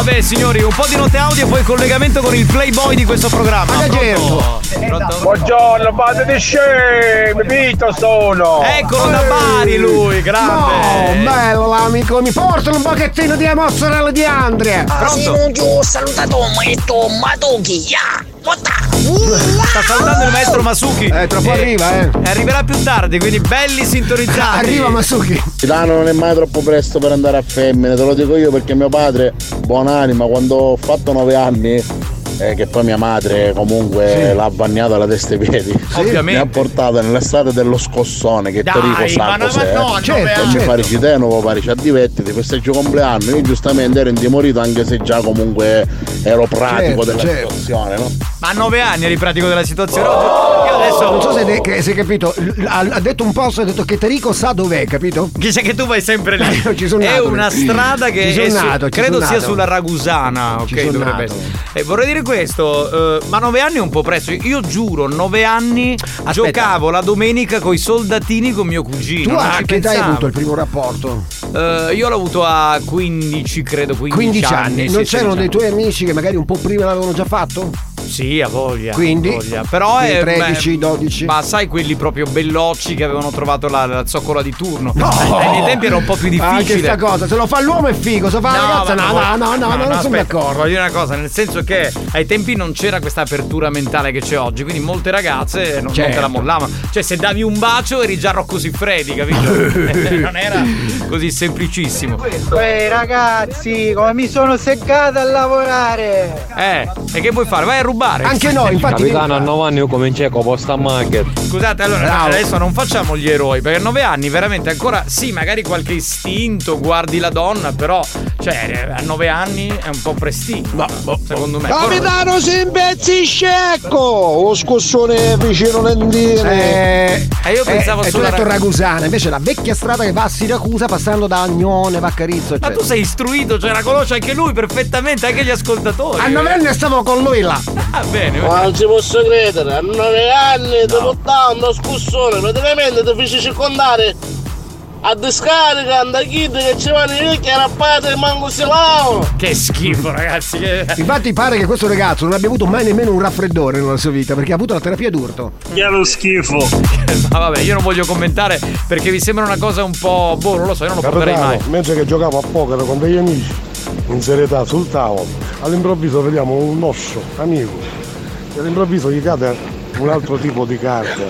Speaker 8: Vabbè, signori, un po' di note audio e poi collegamento con il playboy di questo programma. Pronto? Pronto?
Speaker 22: Buongiorno, fate di scemi, Vito sono!
Speaker 8: Eccolo da Bari lui, grande.
Speaker 9: Oh, bello l'amico, mi portano un pochettino di mozzarella di Andrea.
Speaker 8: Pronto?
Speaker 33: ho salutato questo Matuki, ya!
Speaker 8: Sta salutando il maestro Masuki.
Speaker 9: Eh, tra poco arriva, eh.
Speaker 8: E arriverà più tardi, quindi belli sintonizzati.
Speaker 9: Arriva Masuki.
Speaker 15: Milano non è mai troppo presto per andare a femmine, te lo dico io perché mio padre, buonanima, quando ho fatto nove anni,
Speaker 29: eh, che poi mia madre comunque l'ha bagnato alla testa e ai piedi.
Speaker 8: Ovviamente.
Speaker 29: Mi ha portato nell'estate dello scossone che
Speaker 8: Dai,
Speaker 29: Torico sa
Speaker 8: ma no,
Speaker 29: cos'è.
Speaker 8: ma no,
Speaker 29: eh.
Speaker 8: Certo,
Speaker 29: E mi
Speaker 8: certo.
Speaker 29: pare ci te, nuovo pare ci divertiti, festeggio compleanno. Io giustamente ero intimorito anche se già comunque ero pratico
Speaker 9: Certo,
Speaker 29: della
Speaker 9: certo.
Speaker 29: situazione, no?
Speaker 8: Ma a nove anni eri pratico della situazione. Io adesso.
Speaker 9: Non so se ne- che- se hai capito, ha, ha detto un posto, ha detto che Tarico sa dov'è, capito?
Speaker 8: Dice che tu vai sempre lì.
Speaker 9: Ci sono
Speaker 8: è
Speaker 9: nato
Speaker 8: una strada che
Speaker 9: Ci
Speaker 8: è
Speaker 9: sono
Speaker 8: su-
Speaker 9: nato, ci
Speaker 8: credo
Speaker 9: sono
Speaker 8: sia
Speaker 9: nato.
Speaker 8: sulla Ragusana.
Speaker 9: Ci
Speaker 8: Ok,
Speaker 9: sono
Speaker 8: dovrebbe
Speaker 9: nato.
Speaker 8: essere. Eh, vorrei dire questo, eh, ma nove anni è un po' presto. Io giuro, nove anni giocavo la domenica con i soldatini con mio cugino.
Speaker 9: Tu a che età hai avuto il primo rapporto?
Speaker 8: Eh, io l'ho avuto a 15, credo 15,
Speaker 9: 15 anni.
Speaker 8: sì,
Speaker 9: Non
Speaker 8: 16
Speaker 9: c'erano dei
Speaker 8: anni.
Speaker 9: tuoi amici che magari un po' prima l'avevano già fatto?
Speaker 8: Sì, a voglia.
Speaker 9: Quindi?
Speaker 8: a voglia. Però è
Speaker 9: 13,
Speaker 8: beh,
Speaker 9: 12.
Speaker 8: Ma sai quelli proprio bellocci che avevano trovato la, la zoccola di turno?
Speaker 9: No!
Speaker 8: Ai miei tempi era un po' più difficile.
Speaker 9: Anche sta cosa, se lo fa l'uomo è figo, se lo fa la ragazza no,
Speaker 8: ma-
Speaker 9: no, no, no, no, non sono d'accordo.
Speaker 8: Voglio dire una cosa, nel senso che ai tempi non c'era questa apertura mentale che c'è oggi, quindi molte ragazze non, non te la
Speaker 9: Certo.
Speaker 8: mollavano. Cioè, se davi un bacio eri già Rocco Siffredi, capito? non era così semplicissimo.
Speaker 34: Ehi ragazzi, come mi sono seccata a lavorare!
Speaker 8: Eh, e che vuoi fare? Vai a rubare.
Speaker 28: Capitano, a 9 anni io cominciai con posta market.
Speaker 8: Scusate, allora
Speaker 28: Bravo.
Speaker 8: adesso non facciamo gli eroi, perché a nove anni veramente ancora, sì, magari qualche istinto, guardi la donna, però, cioè, a nove anni è un po' prestino, secondo me.
Speaker 31: Capitano si imbezzisce ecco! O scossone vicino lentine!
Speaker 9: Eh,
Speaker 8: E io pensavo
Speaker 9: eh,
Speaker 8: sulla
Speaker 9: detto
Speaker 8: Ra-
Speaker 9: Ragusana, invece la vecchia strada che va a Siracusa passando da Agnone, Vaccarizzo,
Speaker 8: Ma tu sei istruito, cioè la conosce anche lui perfettamente, anche gli ascoltatori.
Speaker 9: A nove anni stavo con lui là.
Speaker 8: Ah, bene.
Speaker 31: Ma non ci posso credere, a nove anni ti portavo uno scussone, praticamente ti feci circondare a discarica, a kid che ci vanno i vecchi rappati e manco si lavano.
Speaker 8: Che schifo, ragazzi. Che...
Speaker 9: Infatti pare che questo ragazzo non abbia avuto mai nemmeno un raffreddore nella sua vita perché ha avuto la terapia d'urto.
Speaker 8: Che lo schifo. Ma vabbè, io non voglio commentare perché mi sembra una cosa un po'. Boh, non lo so, io non lo porterei
Speaker 11: Capitano,
Speaker 8: mai.
Speaker 11: mentre che giocavo a poker con degli amici, in serietà sul tavolo, all'improvviso vediamo un osso amico e all'improvviso gli cade un altro tipo di carta,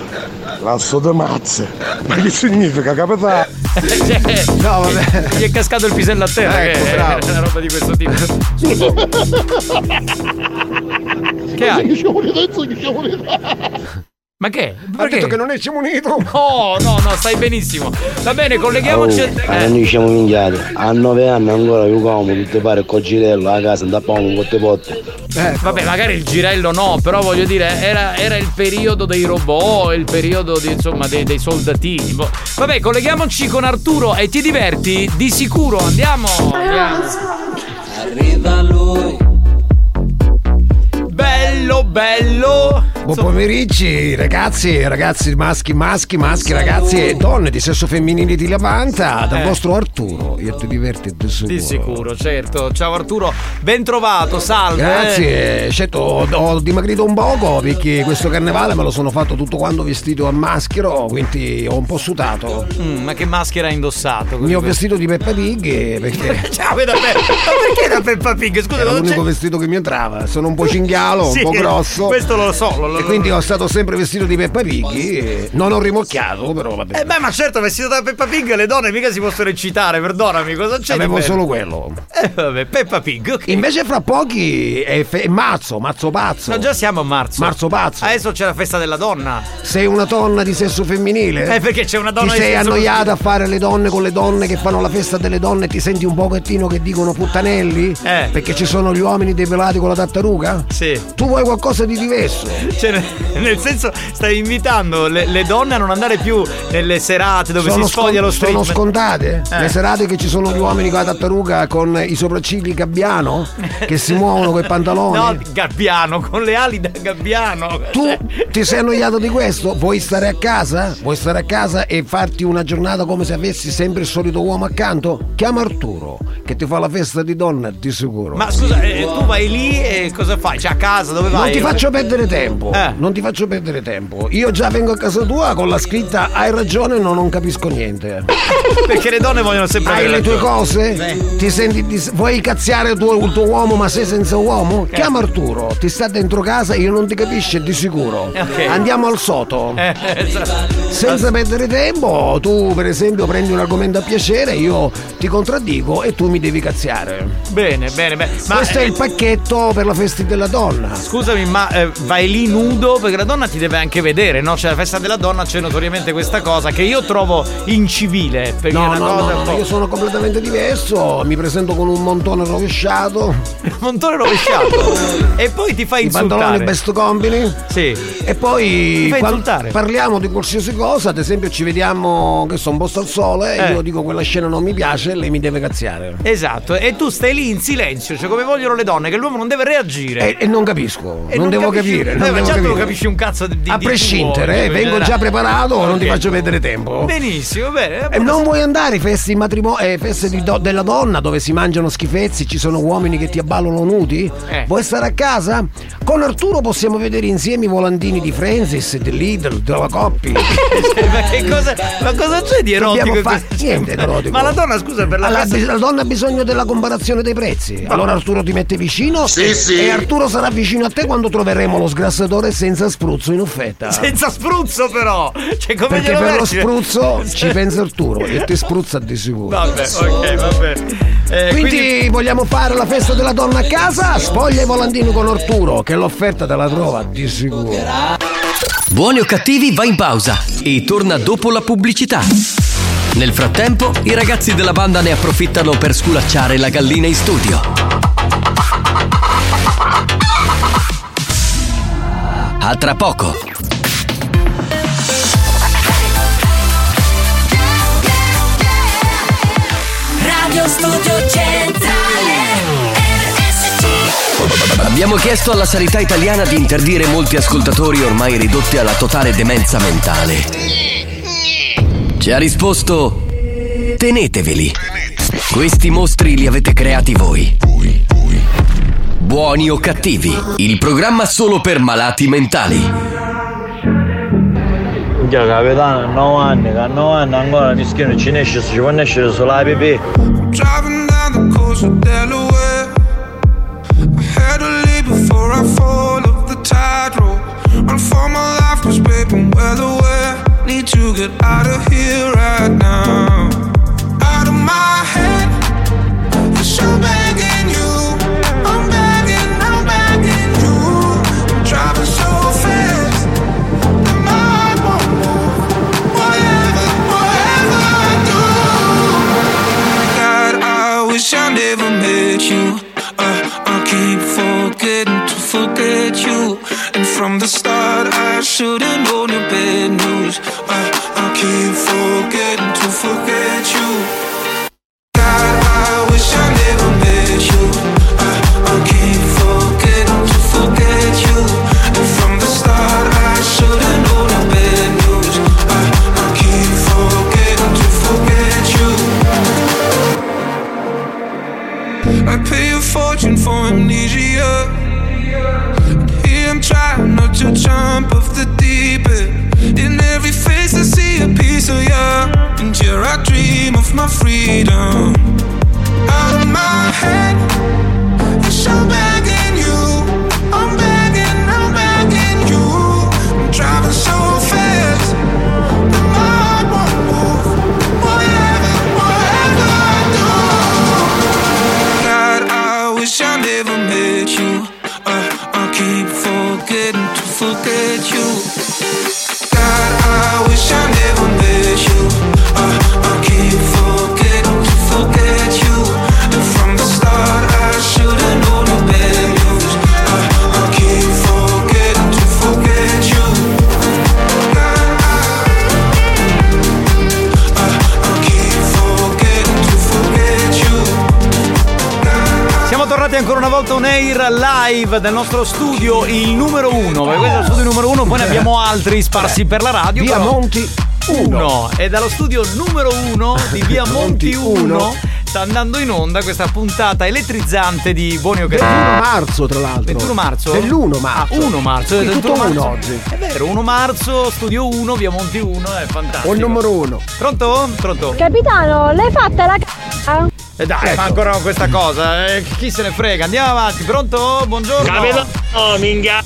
Speaker 11: l'asso de mazze. Ma che significa, capitano?
Speaker 8: no, vabbè. Gli è cascato il pisello a terra,
Speaker 11: Ecco,
Speaker 8: che
Speaker 11: bravo.
Speaker 8: è una roba di questo tipo. che hai? Ma che?
Speaker 9: Ha detto che non è munito.
Speaker 8: No, no, no, stai benissimo. Va bene, colleghiamoci.
Speaker 27: Oh,
Speaker 8: a-
Speaker 27: ma
Speaker 8: eh.
Speaker 27: noi siamo minchiati. A nove anni ancora giocavamo tutte pare con girello a casa, andappavamo un botte botte.
Speaker 8: Vabbè, magari il girello no, però voglio dire, era, era il periodo dei robot, il periodo di, insomma, dei, dei soldatini. boh. Vabbè, colleghiamoci con Arturo e ti diverti? Di sicuro, andiamo! andiamo.
Speaker 25: Arriva lui.
Speaker 8: Bello, bello!
Speaker 9: Buon pomeriggio ragazzi, ragazzi maschi, maschi, maschi, ragazzi e donne di sesso femminile di Lavanta, dal
Speaker 8: Eh.
Speaker 9: vostro Arturo. Io ti diverti di sicuro.
Speaker 8: Di sicuro, certo. Ciao Arturo, ben trovato, salve.
Speaker 9: Grazie, certo, ho, ho dimagrito un poco perché questo carnevale me lo sono fatto tutto quanto vestito a maschero, quindi ho un po' sutato.
Speaker 8: Mm, ma che maschera hai indossato?
Speaker 9: Il mio vestito di Peppa Pig perché
Speaker 8: Ciao, da Pe- Ma perché da Peppa Pig? Scusa,
Speaker 9: era l'unico
Speaker 8: c'è?
Speaker 9: vestito che mi entrava. Sono un po' cinghialo,
Speaker 8: Sì,
Speaker 9: un po' grosso.
Speaker 8: Questo lo so, lo,
Speaker 9: E quindi ho stato sempre vestito di Peppa Pig. e Non ho rimocchiato, però vabbè.
Speaker 8: Eh beh, ma certo, vestito da Peppa Pig le donne mica si possono eccitare, perdonami, cosa c'è?
Speaker 9: Avevo solo quello.
Speaker 8: Eh vabbè, Peppa Pig, ok.
Speaker 9: Invece fra pochi è, fe- Mazzo, Mazzo Pazzo.
Speaker 8: No, già siamo a marzo.
Speaker 9: Marzo Pazzo.
Speaker 8: Adesso c'è la festa della donna.
Speaker 9: Sei una donna di sesso femminile?
Speaker 8: Eh, perché c'è una donna
Speaker 9: Ti
Speaker 8: di
Speaker 9: sei
Speaker 8: sesso
Speaker 9: annoiata a fare le donne con le donne che fanno la festa delle donne e ti senti un pochettino che dicono puttanelli?
Speaker 8: Eh.
Speaker 9: Perché ci sono gli uomini depilati con la tartaruga?
Speaker 8: Sì.
Speaker 9: Tu vuoi qualcosa di diverso?
Speaker 8: Cioè, nel- senso, stai invitando le, le donne a non andare più nelle serate dove
Speaker 9: sono
Speaker 8: si sfoglia
Speaker 9: scon-
Speaker 8: lo street.
Speaker 9: Sono scontate?
Speaker 8: Eh.
Speaker 9: Le serate che ci sono gli uomini con la tartaruga con i sopraccigli gabbiano che si muovono con i pantaloni?
Speaker 8: No, gabbiano, con le ali da gabbiano.
Speaker 9: Tu ti sei annoiato di questo? Vuoi stare a casa? Vuoi stare a casa e farti una giornata come se avessi sempre il solito uomo accanto? Chiama Arturo, che ti fa la festa di donna, di sicuro.
Speaker 8: Ma scusa, eh, tu vai lì e cosa fai? Cioè a casa, dove vai?
Speaker 9: Non ti faccio perdere tempo,
Speaker 8: Eh.
Speaker 9: non ti faccio perdere tempo. Io già vengo a casa tua con la scritta Hai ragione, no, non capisco niente.
Speaker 8: Perché le donne vogliono sempre
Speaker 9: Hai
Speaker 8: avere
Speaker 9: le tue
Speaker 8: ragione.
Speaker 9: cose? Ti senti dis- vuoi cazziare il tuo, il tuo uomo ma sei senza uomo? Chiama Arturo, ti sta dentro casa, io non ti capisce di sicuro.
Speaker 8: Ok.
Speaker 9: Andiamo al soto.
Speaker 8: Eh, esatto.
Speaker 9: Senza perdere tempo, tu per esempio prendi un argomento a piacere, io ti contraddico e tu mi devi cazziare.
Speaker 8: Bene, bene, bene. Ma
Speaker 9: Questo è
Speaker 8: eh,
Speaker 9: il pacchetto per la festa della donna.
Speaker 8: Scusami, ma eh, vai lì nudo perché la donna ti deve anche vedere, no? Cioè, la festa della donna c'è notoriamente questa cosa che io trovo incivile. Perché è
Speaker 9: No,
Speaker 8: una
Speaker 9: no,
Speaker 8: cosa
Speaker 9: no,
Speaker 8: un po'.
Speaker 9: io sono completamente diverso, mi presento con un montone rovesciato.
Speaker 8: montone rovesciato. e poi ti fai
Speaker 9: I pantaloni
Speaker 8: insultare.
Speaker 9: best company.
Speaker 8: Sì.
Speaker 9: E poi
Speaker 8: Ti fai insultare.
Speaker 9: parliamo di qualsiasi cosa, ad esempio ci vediamo che sono un posto al sole,
Speaker 8: Eh.
Speaker 9: io dico quella scena non mi piace e lei mi deve cazziare.
Speaker 8: Esatto, e tu stai lì in silenzio, cioè come vogliono le donne, che l'uomo non deve reagire.
Speaker 9: E, e non capisco,
Speaker 8: E
Speaker 9: non, devo
Speaker 8: capisci-
Speaker 9: capire.
Speaker 8: Eh,
Speaker 9: non
Speaker 8: ma
Speaker 9: devo
Speaker 8: tu non
Speaker 9: capire.
Speaker 8: capisci un cazzo di, di
Speaker 9: A prescindere,
Speaker 8: tuo,
Speaker 9: eh, vengo già preparato, non ti faccio perdere tempo.
Speaker 8: Benissimo, bene.
Speaker 9: E non vuoi andare ai feste, di matrimo- eh, feste di do- della donna dove si mangiano schifezzi, ci sono uomini che ti abballano nudi?
Speaker 8: Eh.
Speaker 9: Vuoi stare a casa? Con Arturo possiamo vedere insieme i volantini di Francis, di Lidl, della Coppi.
Speaker 8: ma che cosa, ma cosa c'è di erotico? Questo-
Speaker 9: niente di erotico.
Speaker 8: Ma la donna, scusa, per la
Speaker 9: la,
Speaker 8: festa-
Speaker 9: la donna ha bisogno della comparazione dei prezzi. Allora Arturo ti mette vicino
Speaker 8: Sì, sì.
Speaker 9: e Arturo sarà vicino a te quando troveremo lo sgrassatore senza spruzzo in offerta.
Speaker 8: Senza spruzzo però! Cioè come
Speaker 9: Perché per lo spruzzo ci pensa Arturo e ti spruzza di sicuro.
Speaker 8: Vabbè, ok, vabbè. Eh,
Speaker 9: quindi, vogliamo fare la festa della donna a casa? Spoglia i volantini con Arturo, che l'offerta te la trova di sicuro.
Speaker 2: Buoni o cattivi va in pausa e torna dopo la pubblicità. Nel frattempo, i ragazzi della banda ne approfittano per sculacciare la gallina in studio. A tra poco.
Speaker 3: Radio Studio Centrale RSC
Speaker 2: Abbiamo chiesto alla sanità italiana di interdire molti ascoltatori ormai ridotti alla totale demenza mentale. Ci ha risposto: Teneteveli. Questi mostri li avete creati voi. Buoni o cattivi, il programma solo per malati mentali.
Speaker 35: Già capitano, 9 anni, che a 9 anni ancora mi schieno ci esce, ci può escere solo la pipì.
Speaker 36: Driving down the coast of Delaware. I had to leave before I fall off the tightrope. Run for my life, cause babe, I'm well aware. Need to get out of here right now. Out of my head. Cause I'm begging I never met you. Uh, I keep forgetting to forget you. And from the start, I should've known your bad news. Uh, I keep forgetting to forget you. Jump off the deep end. In every face, I see a piece of you. And here I dream of my freedom. Out of my head, yes, I'm begging you.
Speaker 8: Siamo tornati ancora una volta on air live del nostro studio, il numero uno. Perché questo è lo studio numero uno, poi ne abbiamo altri sparsi per la radio.
Speaker 9: Via
Speaker 8: però-
Speaker 9: Monti
Speaker 8: uno. E dallo studio numero uno di via Monti 1 sta andando in onda questa puntata elettrizzante di Buoni o Cattivi.
Speaker 9: 21 marzo, tra l'altro.
Speaker 8: 21 marzo?
Speaker 9: Dell'1 marzo.
Speaker 8: Ah, 1 marzo.
Speaker 9: Sì,
Speaker 8: 21
Speaker 9: tutto
Speaker 8: marzo.
Speaker 9: uno oggi.
Speaker 8: È vero, 1 marzo, studio 1, via Monti 1, è fantastico.
Speaker 9: O il numero 1.
Speaker 8: Pronto? Pronto?
Speaker 4: Capitano, l'hai fatta la c***a?
Speaker 8: Eh dai,
Speaker 4: Ecco.
Speaker 8: fa ancora questa cosa. eh, chi se ne frega? Andiamo avanti. Pronto? Buongiorno.
Speaker 37: Capitano, minchia.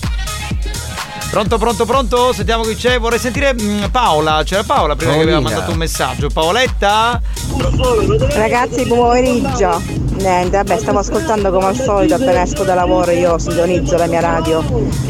Speaker 8: Pronto, pronto, pronto? Sentiamo chi c'è. Vorrei sentire mm, Paola. C'era Paola prima che aveva
Speaker 9: Paolina.
Speaker 8: mandato un messaggio. Paoletta?
Speaker 38: Ragazzi, buon pomeriggio. Niente, vabbè, stavo ascoltando come al solito, appena esco da lavoro io sintonizzo la mia radio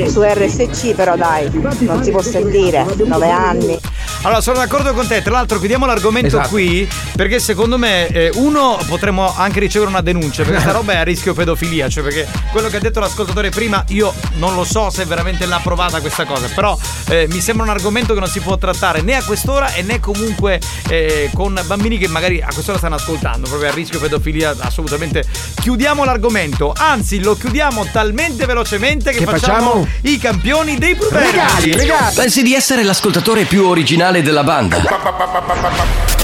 Speaker 38: su RSC, però dai, non si può sentire, nove anni.
Speaker 8: Allora, sono d'accordo con te. Tra l'altro, chiudiamo l'argomento
Speaker 9: Esatto.
Speaker 8: qui perché secondo me, eh, uno, potremmo anche ricevere una denuncia perché sta roba è a rischio pedofilia. Cioè, perché quello che ha detto l'ascoltatore prima, io non lo so se veramente l'ha provata questa cosa. Però eh, mi sembra un argomento che non si può trattare né a quest'ora e né comunque eh, con bambini che magari a quest'ora stanno ascoltando. Proprio a rischio pedofilia, assolutamente. Chiudiamo l'argomento. Anzi, lo chiudiamo talmente velocemente che,
Speaker 2: Che facciamo?
Speaker 8: i campioni dei proverbi.
Speaker 2: Pensi di essere l'ascoltatore più originale della banda?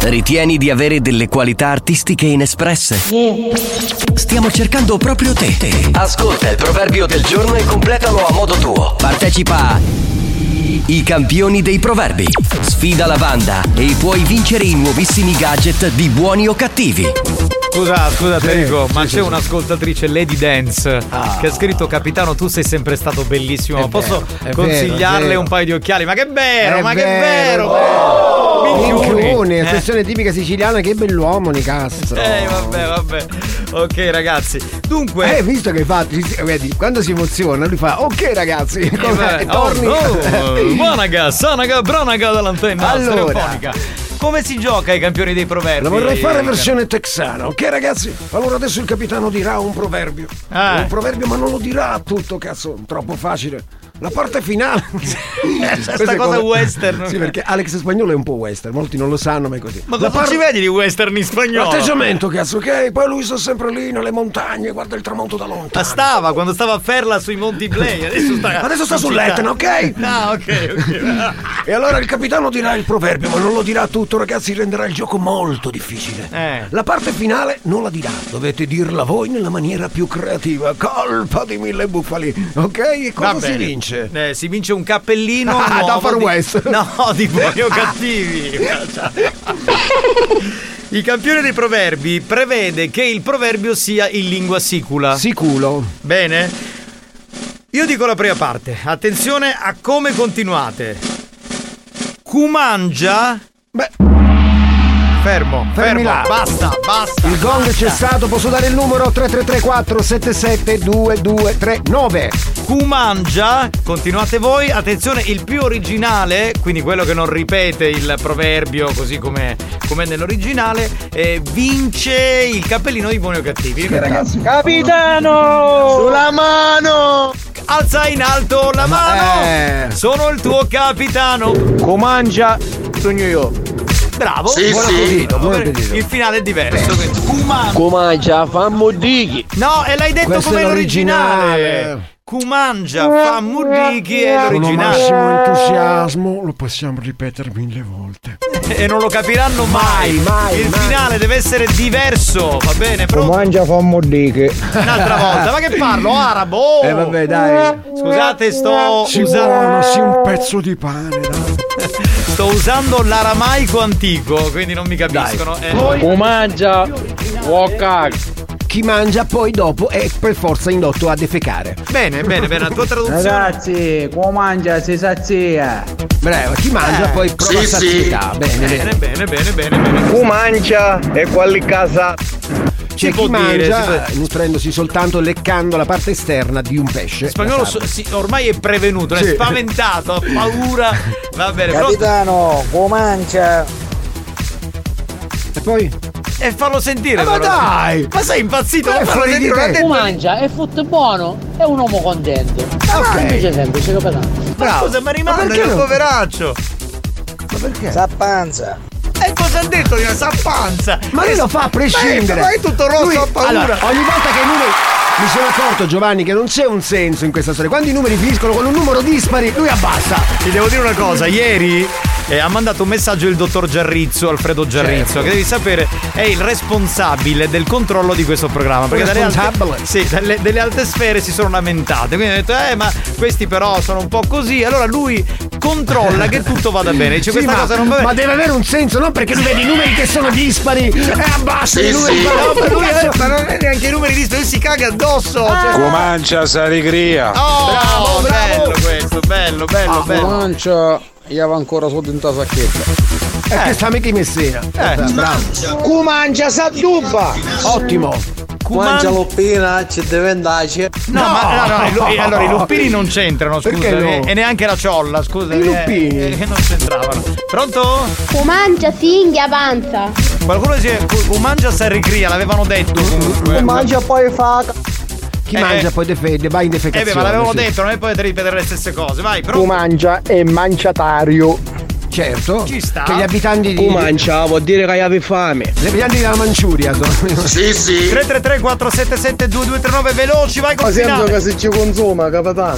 Speaker 2: Ritieni di avere delle qualità artistiche inespresse? Stiamo cercando proprio te. Ascolta il proverbio del giorno e completalo a modo tuo. Partecipa a I campioni dei proverbi. Sfida la banda e puoi vincere i nuovissimi gadget di buoni o cattivi.
Speaker 8: Scusa, scusa
Speaker 2: Sì,
Speaker 8: Federico,
Speaker 2: sì,
Speaker 8: ma
Speaker 2: sì,
Speaker 8: c'è un'ascoltatrice Lady Dance
Speaker 9: Ah.
Speaker 8: che ha scritto Capitano, tu sei sempre stato bellissimo.
Speaker 9: È
Speaker 8: Posso
Speaker 9: vero,
Speaker 8: consigliarle
Speaker 9: vero, vero.
Speaker 8: un paio di occhiali? Ma che vero,
Speaker 9: È
Speaker 8: ma che
Speaker 9: vero,
Speaker 8: vero! Minchioni. Eh.
Speaker 9: espressione tipica siciliana, che bell'uomo, Nicastro.
Speaker 8: Eh, vabbè, vabbè. Ok, ragazzi. Dunque.
Speaker 9: Eh, visto che fa, vedi, quando si emoziona, lui fa, ok ragazzi,
Speaker 8: Eh,
Speaker 9: come torni.
Speaker 8: Oh, oh, buonaga, sonaga, bronaga dall'antenna
Speaker 9: Allora.
Speaker 8: stereofonica. Come si gioca ai campioni dei proverbi?
Speaker 9: La vorrei fare
Speaker 8: Riccardo?
Speaker 9: versione texana, ok ragazzi? Allora adesso il capitano dirà un proverbio.
Speaker 8: Ah.
Speaker 9: Un proverbio, ma non lo dirà tutto, cazzo, troppo facile. La parte finale.
Speaker 8: Questa cosa western.
Speaker 9: Sì, perché Alex Spagnolo è un po' western, molti non lo sanno, ma è così.
Speaker 8: Ma
Speaker 9: La
Speaker 8: cosa
Speaker 9: par-
Speaker 8: ci vedi di western in spagnolo?
Speaker 9: L'atteggiamento, cazzo, ok? Poi lui sta sempre lì nelle montagne, guarda il tramonto da lontano.
Speaker 8: Ma stava quando stava a Ferla sui Monti Play, adesso sta.
Speaker 9: Adesso sta sull'Etna, ok?
Speaker 8: Ah, ok, ok.
Speaker 9: E allora il capitano dirà il proverbio, ma non lo dirà tutto, ragazzi, renderà il gioco molto difficile.
Speaker 8: Eh.
Speaker 9: La parte finale non la dirà, dovete dirla voi nella maniera più creativa. Colpa di mille bufali, ok? E cosa si
Speaker 8: bene.
Speaker 9: Vince?
Speaker 8: Eh, si vince un cappellino
Speaker 9: Ah,
Speaker 8: nuovo
Speaker 9: da Far
Speaker 8: di-
Speaker 9: West.
Speaker 8: No, di buoni o cattivi. I campioni dei proverbi prevede che il proverbio sia in lingua sicula.
Speaker 9: Siculo.
Speaker 8: Bene? Io dico la prima parte. Attenzione a come continuate. Cumangia.
Speaker 9: Beh.
Speaker 8: Fermo,
Speaker 9: Fermi
Speaker 8: fermo,
Speaker 9: là.
Speaker 8: basta, basta.
Speaker 9: Il gong c'è stato, posso dare il numero 3334 772239.
Speaker 8: Cumangia, continuate voi, attenzione, il più originale, quindi quello che non ripete il proverbio così come come nell'originale, eh, vince il cappellino di buoni o cattivi.
Speaker 34: ragazzi. Capitano!
Speaker 8: Sulla mano! Alza in alto la mano!
Speaker 34: Eh.
Speaker 8: Sono il tuo capitano!
Speaker 34: Comangia, sogno io.
Speaker 8: Bravo!
Speaker 34: Sì,
Speaker 8: buon
Speaker 34: sì.
Speaker 8: appetito,
Speaker 34: Buon appetito.
Speaker 8: Il finale è diverso. quindi. Cumangia.
Speaker 34: Comangia, fammo dighi.
Speaker 8: No, e l'hai detto
Speaker 9: Questo
Speaker 8: come
Speaker 9: è
Speaker 8: l'originale. Cumangia, fa Mudiki è
Speaker 9: Con
Speaker 8: l'originale.
Speaker 9: massimo entusiasmo lo possiamo ripetere mille volte.
Speaker 8: e non lo capiranno mai.
Speaker 9: mai,
Speaker 8: Il
Speaker 9: mai.
Speaker 8: finale deve essere diverso, va bene? Pronto?
Speaker 34: Comangia, fammo dighi.
Speaker 8: Un'altra volta, ma che parlo? Arabo! Oh!
Speaker 9: Eh vabbè dai.
Speaker 8: Scusate, sto
Speaker 9: Si
Speaker 8: usando.
Speaker 9: buono, sì un pezzo di pane, dai.
Speaker 8: Sto usando l'aramaico antico, quindi non mi capiscono. Eh,
Speaker 34: Comangia, wokak.
Speaker 9: Chi mangia poi dopo è per forza indotto a defecare.
Speaker 8: Bene, bene, bene, la tua traduzione.
Speaker 34: Ragazzi, comangia, si sazia.
Speaker 9: Bravo, chi mangia
Speaker 8: Eh,
Speaker 9: poi prova
Speaker 34: sì,
Speaker 9: sazietà. Bene,
Speaker 8: Bene,
Speaker 9: bene.
Speaker 8: bene, bene, bene, bene.
Speaker 34: Comangia e quelli casa.
Speaker 9: C'è
Speaker 8: può
Speaker 9: chi
Speaker 8: dire,
Speaker 9: mangia
Speaker 8: si
Speaker 9: nutrendosi soltanto leccando la parte esterna di un pesce.
Speaker 8: Spagnolo
Speaker 9: carne.
Speaker 8: sì, ormai è prevenuto, è
Speaker 9: Sì.
Speaker 8: spaventato, ha paura. Va bene, pronto?
Speaker 34: Capitano, comancia.
Speaker 9: E poi?
Speaker 8: E fallo sentire,
Speaker 9: Eh, ma dai!
Speaker 8: Ma sei impazzito?
Speaker 9: Ma è
Speaker 8: Ma fallo
Speaker 9: fuori di
Speaker 8: sentire, detto
Speaker 39: mangia, è frutto buono, è un uomo contento.
Speaker 9: Ok.
Speaker 39: Semplice, semplice, capitano.
Speaker 8: Ma scusa, ma rimane
Speaker 9: perché
Speaker 8: il poveraccio.
Speaker 9: Ma perché?
Speaker 34: Sappanza.
Speaker 8: E cosa ha detto di una sappanza?
Speaker 9: Ma lui lo fa a prescindere.
Speaker 8: Ma è tutto rosso,
Speaker 9: Lui-
Speaker 8: ha paura.
Speaker 9: Allora, ogni volta che i numeri. Mi sono accorto, Giovanni, che non c'è un senso in questa storia. Quando i numeri finiscono con un numero dispari, lui abbassa.
Speaker 8: Ti devo dire una cosa, ieri eh, ha mandato un messaggio il dottor Giarrizzo, Alfredo Giarrizzo,
Speaker 9: Certo.
Speaker 8: che devi sapere è il responsabile del controllo di questo programma. Perché dalle alte, sì, dalle, delle alte sfere si sono lamentate. Quindi ha detto, eh, ma questi però sono un po' così. Allora lui controlla che tutto vada bene. Dice,
Speaker 9: Sì,
Speaker 8: questa
Speaker 9: ma,
Speaker 8: cosa non va bene.
Speaker 9: ma deve avere un senso, non perché lui vede i numeri che sono dispari e abbassa i numeri.
Speaker 8: No, ma lui
Speaker 9: Cazzo.
Speaker 8: ma non è neanche i numeri di sto, lui si caga addosso.
Speaker 9: Ah.
Speaker 8: cioè-
Speaker 29: Comancia s'allegria.
Speaker 8: Oh,
Speaker 9: Bravo, bravo.
Speaker 8: bello questo, bello, bello, bello.
Speaker 34: Comancia, io avevo ancora sotto in ta sacchetta.
Speaker 9: E che sta mica in Messina.
Speaker 8: Eh.
Speaker 9: Bravo.
Speaker 34: Comancia, sa dubba.
Speaker 9: Ottimo.
Speaker 40: Mangia l'oppina, ci deve andarci.
Speaker 8: No, ma no, no, eh, allora i luppini non c'entrano, scusa.
Speaker 40: Perché no?
Speaker 8: E neanche la ciolla, scusa.
Speaker 40: I luppini?
Speaker 8: che non c'entravano. Pronto?
Speaker 4: Mangia singhia panza.
Speaker 8: Qualcuno si è. Cu- mangia se ricria, l'avevano detto comunque.
Speaker 34: Mangia poi fa.
Speaker 9: Chi
Speaker 8: Eh,
Speaker 9: mangia
Speaker 8: eh.
Speaker 9: poi defende, va in
Speaker 8: Eh
Speaker 9: defecazione.
Speaker 8: beh, ma l'avevamo
Speaker 9: sì.
Speaker 8: detto, non è poi ripetere le stesse cose. Vai,
Speaker 22: Tu
Speaker 8: pronto?
Speaker 22: mangia e manciatario.
Speaker 9: Certo.
Speaker 8: Ci sta.
Speaker 9: Che gli abitanti di.
Speaker 22: Tu mangia, vuol dire che hai fame.
Speaker 9: Gli abitanti della Manciuria sono.
Speaker 8: 333 477 2239 veloci, vai con
Speaker 22: Ma sembra
Speaker 8: finale.
Speaker 22: che si ci consuma, capitano.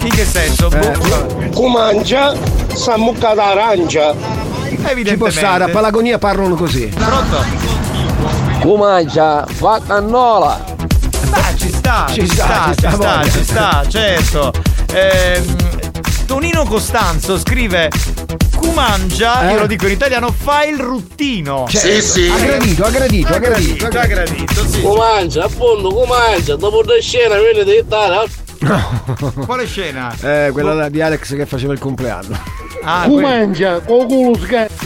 Speaker 8: In che senso?
Speaker 9: Eh,
Speaker 22: Tu mangia, sa mucca d'arancia.
Speaker 9: Ci può stare, a Palagonia parlano così.
Speaker 8: Pronto?
Speaker 27: Tu mangia, fa cannola.
Speaker 8: Beh, ci sta, ci, sta, ci sta,
Speaker 9: voglia.
Speaker 8: ci sta, certo. Ehm, Tonino Costanzo scrive Cumangia, io lo dico in italiano, fa il ruttino.
Speaker 9: Cioè, Ha gradito, ha gradito, ha gradito.
Speaker 8: Ha gradito, sì.
Speaker 31: Comancia, appunto, comancia, dopo la scena viene di stare.
Speaker 8: Quale scena?
Speaker 9: Eh, quella di Alex che faceva il compleanno.
Speaker 8: Ah,
Speaker 22: Tu mangia, con culo scherzo.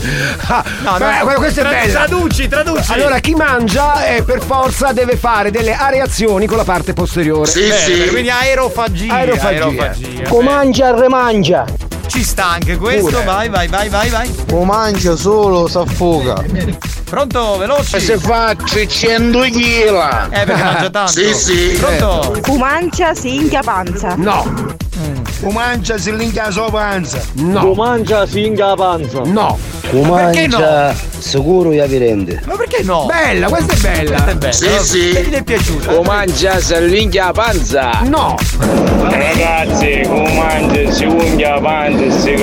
Speaker 8: No,
Speaker 9: Beh,
Speaker 8: no,
Speaker 9: quello- questa
Speaker 8: tra-
Speaker 9: è bella.
Speaker 8: Traduci, traduci.
Speaker 9: Allora, chi mangia eh, per forza deve fare delle areazioni con la parte posteriore.
Speaker 8: Bene, Quindi aerofagia.
Speaker 9: Aerofagia.
Speaker 22: Comangia e remangia.
Speaker 8: Ci sta anche questo,
Speaker 22: Pure.
Speaker 8: vai, vai, vai, vai, vai.
Speaker 40: Comancia solo, s'affoga.
Speaker 8: Pronto, veloci.
Speaker 40: Se fa 300 kg.
Speaker 8: Eh, perché mangia tanto.
Speaker 40: Sì, sì.
Speaker 8: Pronto?
Speaker 38: Cumancia singhia panza.
Speaker 9: No.
Speaker 22: Comancia si linga la sua panza.
Speaker 9: No.
Speaker 35: mangia singa panza.
Speaker 9: No.
Speaker 27: Tu
Speaker 8: perché no?
Speaker 27: mangia, sicuro io vi rende.
Speaker 8: Ma perché no?
Speaker 9: Bella, questa è bella.
Speaker 8: Questa è bella.
Speaker 27: Sì, sì.
Speaker 8: Perché gli è piaciuta?
Speaker 27: mangia, si linga la panza.
Speaker 9: No.
Speaker 35: Ragazzi, come mangia si unghia la panza e si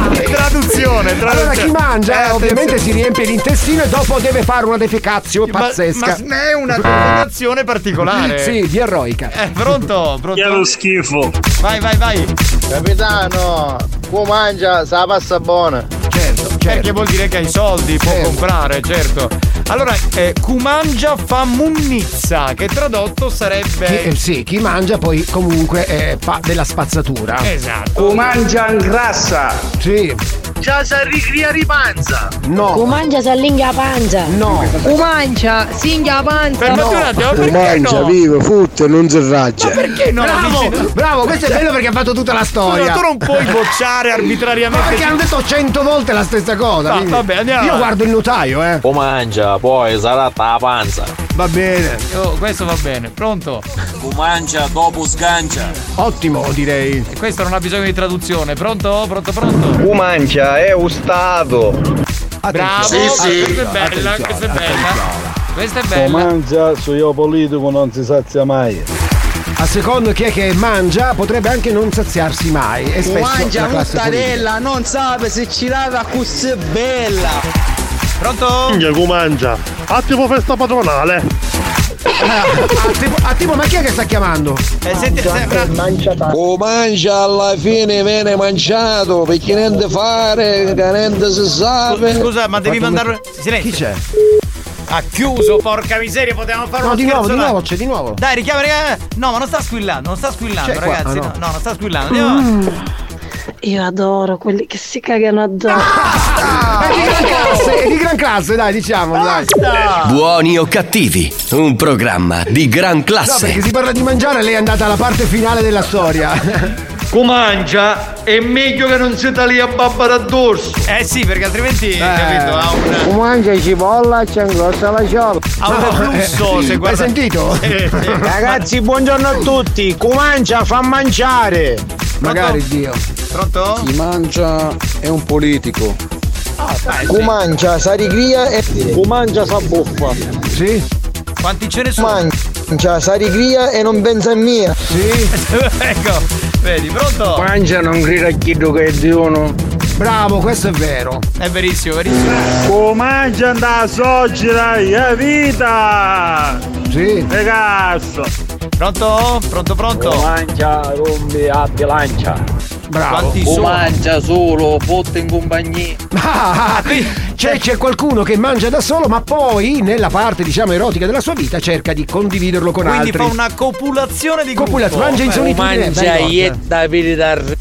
Speaker 8: Traduzione, traduzione.
Speaker 9: Allora chi mangia
Speaker 8: Eh,
Speaker 9: ovviamente si riempie l'intestino e dopo deve fare una defecazio
Speaker 8: Ma-
Speaker 9: pazzesca.
Speaker 8: Ma, è una combinazione particolare.
Speaker 9: Sì, di eroica.
Speaker 8: Eh, pronto? Pronto?
Speaker 35: Che lo schifo.
Speaker 8: Vai, vai, vai.
Speaker 40: Capitano, comancia, sa passa buona.
Speaker 9: Certo,
Speaker 8: Perché vuol dire che hai soldi, può comprare, certo. Allora, eh, Cumangia fa munnizza, che tradotto
Speaker 9: Chi,
Speaker 8: sarebbe.
Speaker 9: eh, sì, chi mangia poi comunque eh, fa della spazzatura.
Speaker 8: Esatto.
Speaker 40: Comancia grassa.
Speaker 9: Sì.
Speaker 40: Già ricria ripanza.
Speaker 9: No.
Speaker 4: Cumangia sallinga panza.
Speaker 9: No.
Speaker 4: Cumancia singhia panza.
Speaker 8: Fermati un attimo, perché
Speaker 11: mangia,
Speaker 8: no?
Speaker 11: vive, futte, non si raggia.
Speaker 8: Perché no?
Speaker 9: Bravo,
Speaker 8: Dici-
Speaker 9: bravo, questo è bello perché ha fatto tutta la storia.
Speaker 8: Tu non puoi bocciare
Speaker 9: Ma
Speaker 8: arbitrariamente.
Speaker 9: perché hanno detto cento volte la stessa cosa.
Speaker 8: Va-
Speaker 9: quindi-
Speaker 8: vabbè, andiamo
Speaker 9: Io guardo il notaio, eh.
Speaker 35: O mangia, poi sarà la panza.
Speaker 9: Va bene.
Speaker 8: Oh, questo va bene, pronto?
Speaker 35: Comancia dopo sgancia.
Speaker 9: Ottimo, direi.
Speaker 8: E questo non ha bisogno di traduzione. Pronto? Pronto, pronto?
Speaker 40: È un stato.
Speaker 8: Bravo,
Speaker 40: Sì, sì.
Speaker 8: questa è bella, questa è bella. Questa è bella.
Speaker 35: mangia, su io politico non si sazia mai.
Speaker 9: A secondo chi è che mangia, potrebbe anche non saziarsi mai. E spesso
Speaker 40: Mangia
Speaker 9: la classe
Speaker 40: mortadella, non sa se ci lava così bella.
Speaker 8: Pronto?
Speaker 11: Minchia, comancia. Attimo festa patronale.
Speaker 9: Ah, tipo, ah, tipo, ma chi è che sta chiamando?
Speaker 8: Eh, senti, sembra.
Speaker 27: O mangia alla fine viene mangiato perché niente fare, che niente si sa.
Speaker 8: Scusa, ma devi mandare. Silenzio.
Speaker 9: Chi c'è?
Speaker 8: Ha chiuso, porca miseria, potevamo fare
Speaker 9: No,
Speaker 8: uno
Speaker 9: di nuovo, di nuovo, c'è di nuovo.
Speaker 8: Dai, richiama, richiama. No, ma non sta squillando, non sta squillando,
Speaker 9: C'è qua,
Speaker 8: ragazzi.
Speaker 9: ah, no.
Speaker 8: no. no, non sta squillando. Andiamo avanti.
Speaker 4: Io adoro quelli che si cagano addosso.
Speaker 9: È di gran classe, è di gran classe, dai, diciamolo, dai.
Speaker 2: Buoni o cattivi, un programma di gran
Speaker 9: No,
Speaker 2: classe.
Speaker 9: perché si parla di mangiare, lei è andata alla parte finale della storia.
Speaker 35: Comancia è meglio che non si taglia babba da dorso.
Speaker 8: Eh sì, perché altrimenti, capito, ha un,
Speaker 22: Mangia cipolla, c'è ingrossa la ciolla.
Speaker 8: ha un reflusso.
Speaker 9: eh,
Speaker 8: se
Speaker 9: hai
Speaker 8: guarda...
Speaker 9: sentito?
Speaker 8: Sì, sì.
Speaker 22: Ragazzi, buongiorno a tutti. Comancia fa mangiare.
Speaker 9: Magari Dio.
Speaker 8: Pronto?
Speaker 40: Chi mangia è un politico.
Speaker 8: Ah, dai, sì.
Speaker 40: Comancia, sa ricria e.
Speaker 35: Comancia sa buffa.
Speaker 9: Sì?
Speaker 8: Quanti ce ne sono?
Speaker 40: Mangia, sa ricria e non pensa a mia.
Speaker 9: Sì?
Speaker 8: ecco, vedi, pronto?
Speaker 40: Mangia, non grida a chi che è di uno.
Speaker 9: Bravo, questo è vero.
Speaker 8: È verissimo, verissimo.
Speaker 35: Comancia andare a soggera, è vita.
Speaker 9: Sì.
Speaker 35: E cazzo.
Speaker 8: Pronto? Pronto, pronto?
Speaker 35: Comancia, rompi a bilancia.
Speaker 9: Bravo.
Speaker 8: Quanti sono?
Speaker 40: mangia solo, botte in compagnia.
Speaker 9: Ah,
Speaker 8: qui
Speaker 9: Cioè c'è qualcuno che mangia da solo, ma poi nella parte diciamo erotica della sua vita cerca di condividerlo con
Speaker 8: Quindi
Speaker 9: altri.
Speaker 8: fa una copulazione di
Speaker 9: Copulazione, mangia in solitudine.
Speaker 12: Mangia ietta per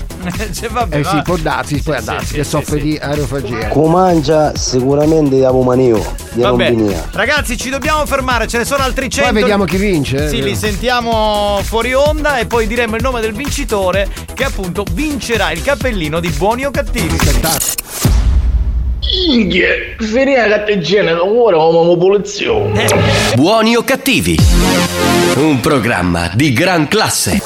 Speaker 8: cioè, vabbè,
Speaker 9: Eh sì,
Speaker 8: va.
Speaker 9: può darsi, può darsi, che soffre di aerofagia.
Speaker 27: Comancia sicuramente di Apomanio, di
Speaker 8: Vabbè, ragazzi, ci dobbiamo fermare, ce ne sono altri 100.
Speaker 9: Poi vediamo chi vince. eh.
Speaker 8: Sì, li sentiamo fuori onda e poi diremo il nome del vincitore che appunto vincerà il cappellino di buoni o cattivi.
Speaker 31: Inghie, finire la catteggina, ora come popolazione.
Speaker 2: Buoni o cattivi? Un programma di gran classe.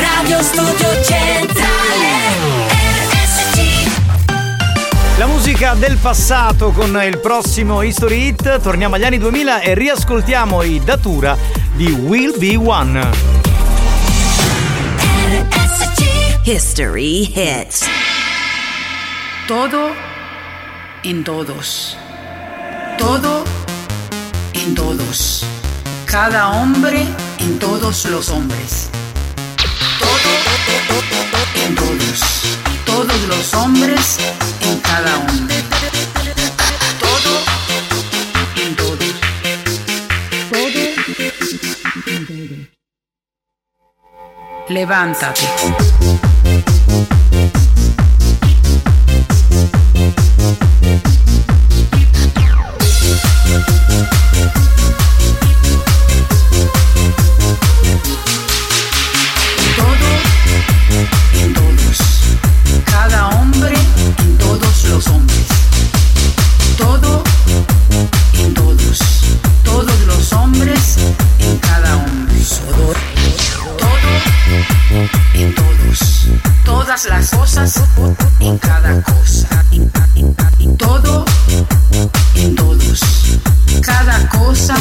Speaker 3: Radio Studio Centrale RSC
Speaker 8: La musica del passato con il prossimo History Hit. Torniamo agli anni 2000 e riascoltiamo i Datura di Will Be One.
Speaker 39: History hits. Todo en todos. Todo en todos. Cada hombre en todos los hombres. Todo en todos. Todos los hombres en cada hombre. Todo en todos. Todo en todos. Levántate. Todos. Cada hombre todos los hombres. Todo en todos. Todas las cosas en cada cosa. Todo en todos. Cada cosa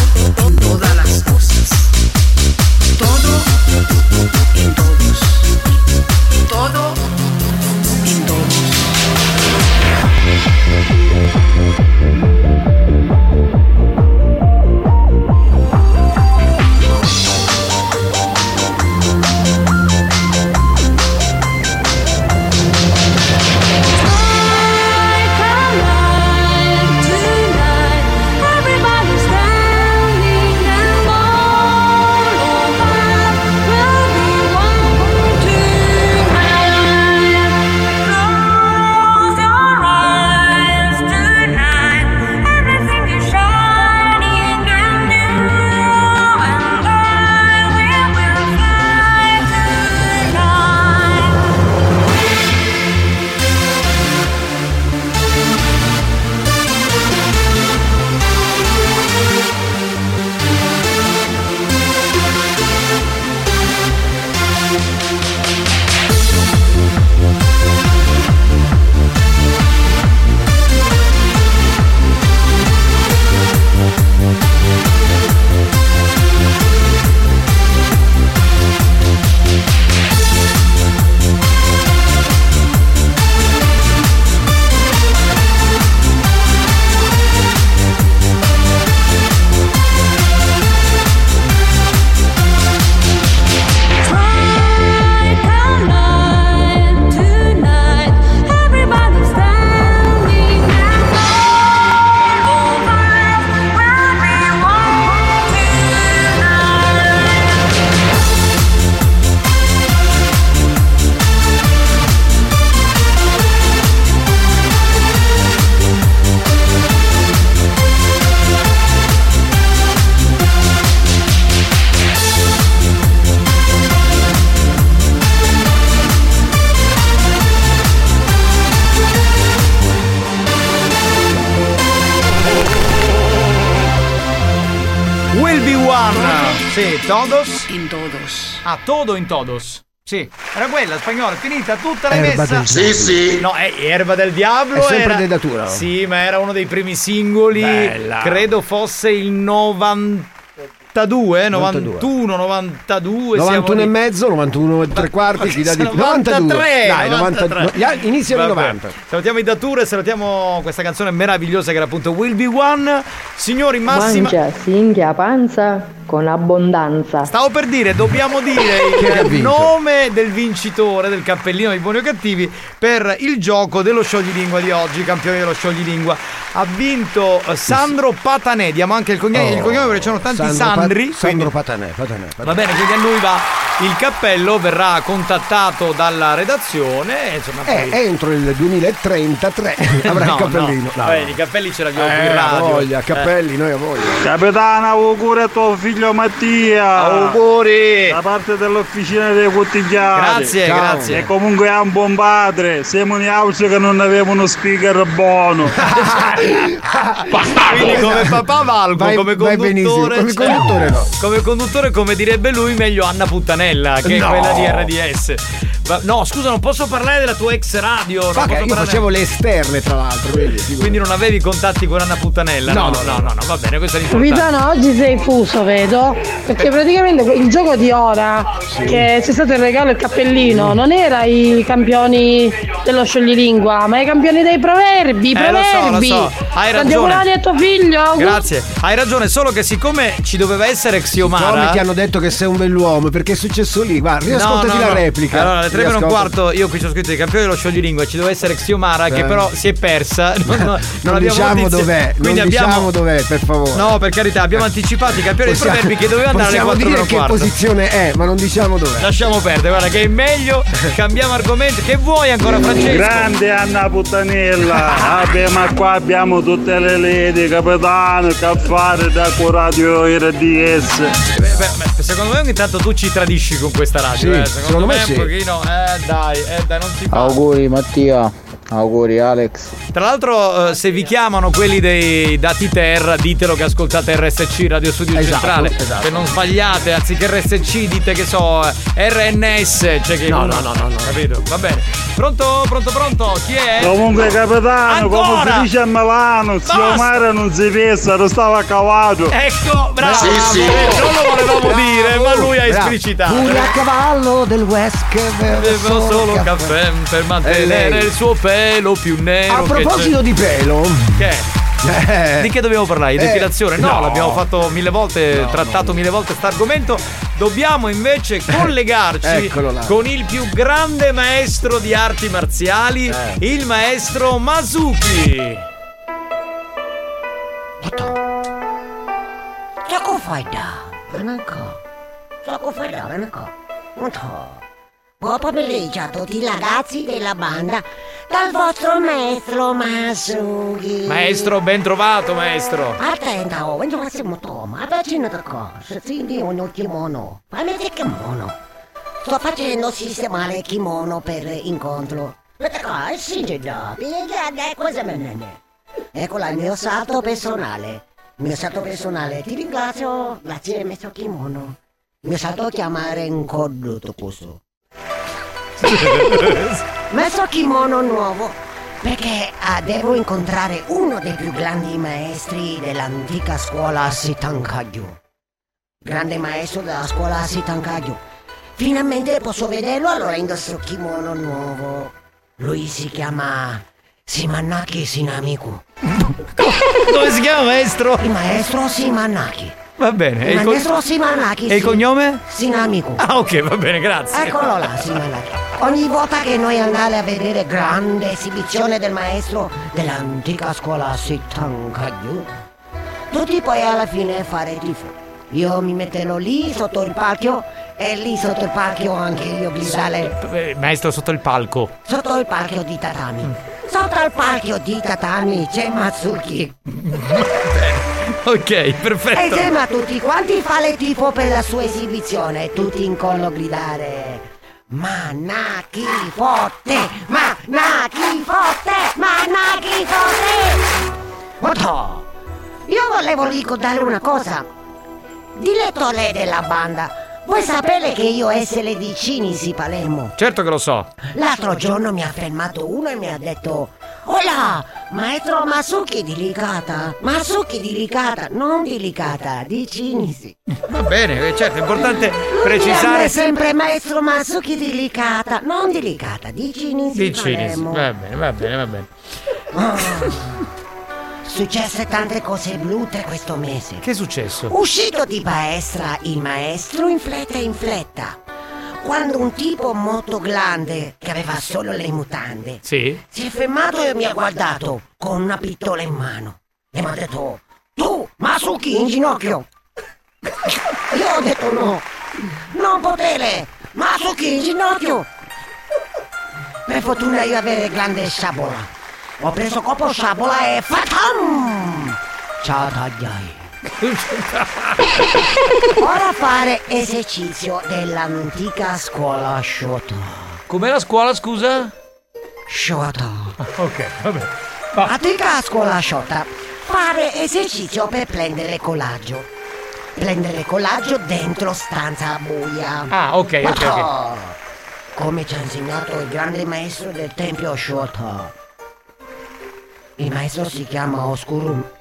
Speaker 39: todos. In todos.
Speaker 8: Ah, todo in todos. Sì, era quella spagnola, finita tutta l'hai
Speaker 9: Erba
Speaker 8: messa.
Speaker 9: del Sì,
Speaker 41: sì.
Speaker 8: No, è Erba del Diavolo.
Speaker 9: È sempre
Speaker 8: era...
Speaker 9: di Datura.
Speaker 8: Sì, ma era uno dei primi singoli.
Speaker 9: Bella.
Speaker 8: Credo fosse il 92, 91, 92.
Speaker 9: 91 e mezzo, 91 e tre quarti, chi dà di più?
Speaker 8: 93,
Speaker 9: 92. Dai,
Speaker 8: 93.
Speaker 9: 90 gli a- iniziano i
Speaker 8: Vabbè.
Speaker 9: 90.
Speaker 8: Salutiamo i Datura e salutiamo questa canzone meravigliosa che era appunto Will Be One. Signori, massima.
Speaker 42: Mangia, singhia, panza,
Speaker 4: con abbondanza.
Speaker 8: Stavo per dire, dobbiamo dire il nome del vincitore del cappellino dei buoni o cattivi per il gioco dello scioglilingua di oggi, campione dello scioglilingua. Ha vinto eh, Sandro Patanè, diamo anche il cognome, il cognome perché c'erano tanti
Speaker 9: Oh. Sandro Pa-
Speaker 8: Sandri.
Speaker 9: Sandro
Speaker 8: quindi-
Speaker 9: Patanè, Patanè, Patanè.
Speaker 8: Va bene, quindi a lui va il cappello, verrà contattato dalla redazione e insomma
Speaker 9: Eh,
Speaker 8: poi...
Speaker 9: entro il 2033 avrà
Speaker 8: No,
Speaker 9: il cappellino.
Speaker 8: no. Eh, i cappelli ce l'abbiamo qui in
Speaker 9: Eh,
Speaker 8: radio.
Speaker 9: voglia,
Speaker 8: Eh.
Speaker 9: cappelli, noi a voglia.
Speaker 28: Capitano, auguri a tuo figlio Mattia.
Speaker 8: Auguri.
Speaker 28: Da parte dell'officina dei Cottigliati.
Speaker 8: Grazie, Ciao. grazie.
Speaker 28: E comunque è un buon padre. Siamo in auce che non aveva uno speaker buono.
Speaker 8: Quindi come papà valgo,
Speaker 9: Vai-
Speaker 8: come
Speaker 9: vai
Speaker 8: conduttore.
Speaker 9: come conduttore no.
Speaker 8: Come conduttore, come direbbe lui, meglio Anna Puttanella, che
Speaker 9: No.
Speaker 8: è quella di RDS. No, scusa, non posso parlare della tua ex radio.
Speaker 9: Ma che
Speaker 8: posso
Speaker 9: io
Speaker 8: parlare-
Speaker 9: facevo le esterne tra l'altro, quindi, figurati.
Speaker 8: Quindi non avevi contatti con Anna Puttanella?
Speaker 9: No,
Speaker 8: no, no, no, no, va bene, questo è l'importante.
Speaker 4: Capitano, oggi sei fuso, vedo. Perché praticamente il gioco di ora, che c'è stato il regalo e il cappellino, non era i campioni dello scioglilingua, ma i campioni dei proverbi.
Speaker 8: Eh, lo so, lo
Speaker 4: proverbi.
Speaker 8: so. Hai ragione.
Speaker 4: a tuo figlio.
Speaker 8: Grazie, hai ragione, solo che siccome ci doveva essere Xiomara.
Speaker 9: Come ti hanno detto che sei un bell'uomo? Perché è successo lì? Guarda, riascoltati
Speaker 8: No, no,
Speaker 9: la
Speaker 8: no.
Speaker 9: replica.
Speaker 8: Allora, 3 per un quarto, io qui ci ho scritto i campioni dello scioglilingua, ci doveva essere Xiomara, che
Speaker 9: Eh.
Speaker 8: però si è persa. Non, non- non
Speaker 9: Non
Speaker 8: abbiamo
Speaker 9: diciamo
Speaker 8: notizie.
Speaker 9: dov'è, non
Speaker 8: Quindi abbiamo.
Speaker 9: diciamo dov'è, per favore.
Speaker 8: No, per carità, abbiamo anticipato i campioni dei
Speaker 9: Possiamo-
Speaker 8: proverbi che doveva andare alle
Speaker 9: possiamo
Speaker 8: 4 per
Speaker 9: dire
Speaker 8: un
Speaker 9: che
Speaker 8: quarto.
Speaker 9: posizione è, ma non diciamo dov'è.
Speaker 8: Lasciamo perdere, guarda che è meglio. Cambiamo argomento. Che vuoi ancora, Francesco?
Speaker 28: Grande Anna Puttanella. Vabbè, ma qua abbiamo tutte le lady, capitano, che fare da Radio RDS.
Speaker 8: Beh, beh, secondo me ogni tanto tu ci tradisci con questa radio.
Speaker 28: Sì,
Speaker 8: eh. Secondo,
Speaker 28: secondo
Speaker 8: me,
Speaker 28: me sì.
Speaker 8: un pochino. Eh dai, eh dai, non si fa.
Speaker 40: Auguri Mattia, auguri Alex.
Speaker 8: Tra l'altro, eh, se vi chiamano quelli dei dati terra, ditelo che ascoltate RSC Radio Studio
Speaker 9: Esatto,
Speaker 8: Centrale.
Speaker 9: esatto.
Speaker 8: Se non sbagliate, anziché RSC, dite che so, eh, RNS. Cioè che
Speaker 9: No,
Speaker 8: uno-
Speaker 9: no, no, no, no.
Speaker 8: Capito? Va bene. Pronto, pronto, pronto? Chi è?
Speaker 28: Comunque capitano, come
Speaker 8: Ancora?
Speaker 28: si dice a Milano, zio Mare non si pensa, non stava a cavallo.
Speaker 8: Ecco, bravo!
Speaker 28: Sì, sì.
Speaker 8: Non lo volevamo dire, ma lui ha
Speaker 9: Bravo.
Speaker 8: esplicitato.
Speaker 9: Pure a cavallo del West che beve
Speaker 8: Bevo solo caffè per mantenere il suo pelo più nero.
Speaker 9: A proposito di pelo,
Speaker 8: Che è?
Speaker 9: eh,
Speaker 8: Di che dobbiamo parlare? Di
Speaker 9: Eh,
Speaker 8: depilazione? No,
Speaker 9: no.
Speaker 8: l'abbiamo fatto mille volte, trattato mille volte questo argomento. Dobbiamo invece collegarci
Speaker 9: Eccolo là.
Speaker 8: con il più grande maestro di arti marziali,
Speaker 9: Eh.
Speaker 8: il maestro Masuki.
Speaker 43: Gioco fai da? Ananco. Gioco fai da, ananco. Molto. Buon pomeriggio a tutti i ragazzi della banda dal vostro maestro Masugi.
Speaker 8: Maestro, ben trovato, maestro.
Speaker 43: Attenta, oh, vengo a siamo toma, avvicina da se senti un kimono, fammi il kimono. Sto facendo sistemare il kimono per incontro. Cosa ne Eccola il mio salto personale. Il mio salto personale, ti ringrazio, grazie messo kimono. Il mio salto chiama Renkodu Tokusu. Messo kimono nuovo perché ah, devo incontrare uno dei più grandi maestri dell'antica scuola Sitankagyu. Grande maestro della scuola Sitankagyu. Finalmente posso vederlo, allora indosso kimono nuovo. Lui si chiama Simanaki Sinamiku.
Speaker 8: Come si chiama, maestro?
Speaker 43: Il maestro Simanaki.
Speaker 8: Va bene. e
Speaker 43: Il
Speaker 8: co-
Speaker 43: maestro Simanaki.
Speaker 8: e il cognome?
Speaker 43: Sinamiku.
Speaker 8: Ah, ok, va bene, grazie.
Speaker 43: Eccolo là, Simanaki. Ogni volta che noi andiamo a vedere grande esibizione del maestro dell'antica scuola Sitankagyu, tutti poi alla fine fare tifo. Io mi metterò lì sotto il palco e lì sotto il palco anche io gridare
Speaker 8: Eh, Maestro, sotto il palco.
Speaker 43: sotto il palco di tatami. Sotto il palco di tatami c'è Matsuki.
Speaker 8: Ok,
Speaker 43: E
Speaker 8: perfetto.
Speaker 43: insieme a tutti quanti fa le tifo per la sua esibizione, tutti in collo gridare. Manaki forte! Manaki forte! Manaki forte! Otto! Io volevo ricordare una cosa. Direttore della banda, voi sapete che io essere di Cinisi Palermo.
Speaker 8: Certo che lo so.
Speaker 43: L'altro giorno mi ha fermato uno e mi ha detto Hola, maestro Masuki delicata Masuki delicata, non delicata, di Cinisi
Speaker 8: Va bene, eh, certo, è importante
Speaker 43: Lui
Speaker 8: precisare.
Speaker 43: sempre maestro Masuki delicata, non delicata, di Cinisi
Speaker 8: Di Cinisi.
Speaker 43: Palermo.
Speaker 8: Va bene, va bene, va bene.
Speaker 43: Successe tante cose brutte questo mese.
Speaker 8: Che è successo?
Speaker 43: Uscito di palestra il maestro in fretta in fretta. Quando un tipo molto grande, che aveva solo le mutande,
Speaker 8: Sì?
Speaker 43: si è fermato e mi ha guardato con una pistola in mano. E mi ha detto, tu, Masuki in ginocchio. Io ho detto no, non potere, Masuki in ginocchio. Per fortuna io avevo grande sciabola. Ho preso copo sciabola e fatam! Ciao tagliai. Ora fare esercizio dell'antica scuola Shota.
Speaker 8: Com'è la scuola, scusa?
Speaker 43: Shota.
Speaker 8: Ok, vabbè.
Speaker 43: Antica scuola Shota. Fare esercizio per prendere collaggio. Prendere collaggio dentro stanza buia.
Speaker 8: Ah, ok, ok, ok.
Speaker 43: Ma- Come ci ha insegnato il grande maestro del tempio Shota. Il maestro si chiama Oscuro.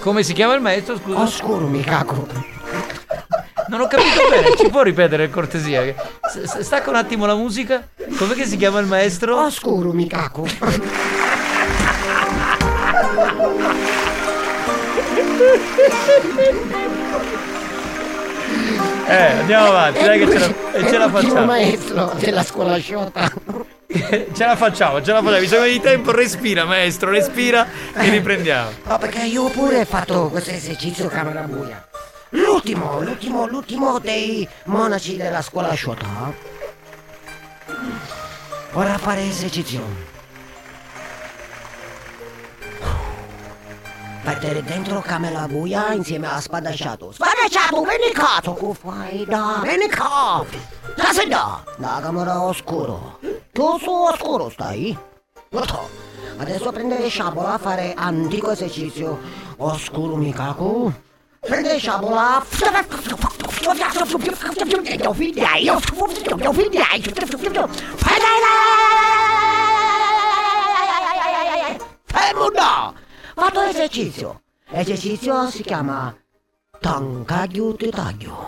Speaker 8: Come si chiama il maestro, scusa?
Speaker 43: Oscuro Mikako.
Speaker 8: Non ho capito bene, ci può ripetere cortesia? S- stacca un attimo la musica. Com'è che si chiama il maestro?
Speaker 43: Oscuro Mikako.
Speaker 8: Eh, andiamo avanti, dai che ce la, e ce la facciamo.
Speaker 43: maestro della scuola Shota.
Speaker 8: ce la facciamo, ce la facciamo. Bisogno di tempo, respira, maestro, respira e riprendiamo.
Speaker 43: No, perché io pure ho fatto questo esercizio camera buia. L'ultimo, l'ultimo, l'ultimo dei monaci della scuola Shota. Ora fare esercizio. Mettere dentro camera buia insieme a spadacciato. Spadacciato, vieni qua, tu fai da, vieni qua. Da sei da, da camera oscuro. Su oscuro stai? Guarda, adesso prendere sciabola a fare antico esercizio. Oscuro Mikaku. Prende sciabola. Da! Fatto esercizio. Esercizio si chiama Tancaglio di taglio.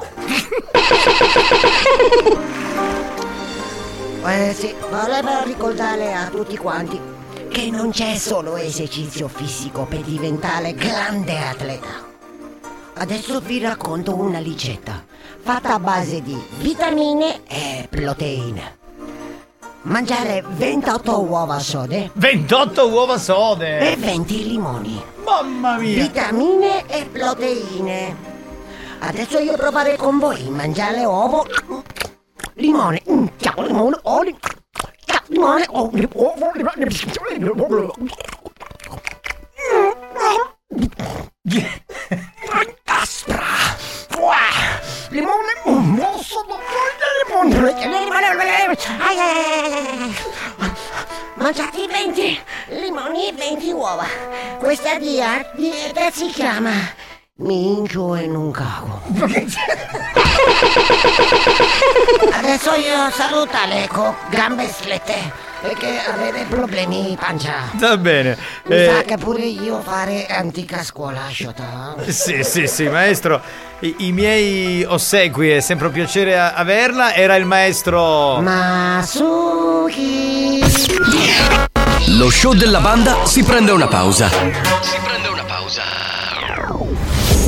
Speaker 43: Eh sì, volevo ricordare a tutti quanti che non c'è solo esercizio fisico per diventare grande atleta. Adesso vi racconto una ricetta fatta a base di vitamine e proteine. Mangiare 28 uova sode
Speaker 8: 28 uova sode!
Speaker 43: e 20 limoni.
Speaker 8: Mamma mia!
Speaker 43: Vitamine e proteine. Adesso io provare con voi mangiare uovo, limone, mm, ciao limone, olio, ciao limone, olio, uovo, limone. Aspra! Limone, un mosso di limone. Mangiati 20 limoni e 20 uova. Questa dia- dieta si chiama Minchio e non cago. Adesso io saluto Aleco, gambe strette, perché aveva problemi di pancia.
Speaker 8: Va bene.
Speaker 43: Mi
Speaker 8: eh,
Speaker 43: sa che pure io fare antica scuola asciutta.
Speaker 8: Sì, sì, sì, maestro. I, i miei ossequi, è sempre un piacere a- averla. Era il maestro.
Speaker 43: Masuki.
Speaker 2: Lo show della banda si prende una pausa.
Speaker 19: Si prende una pausa.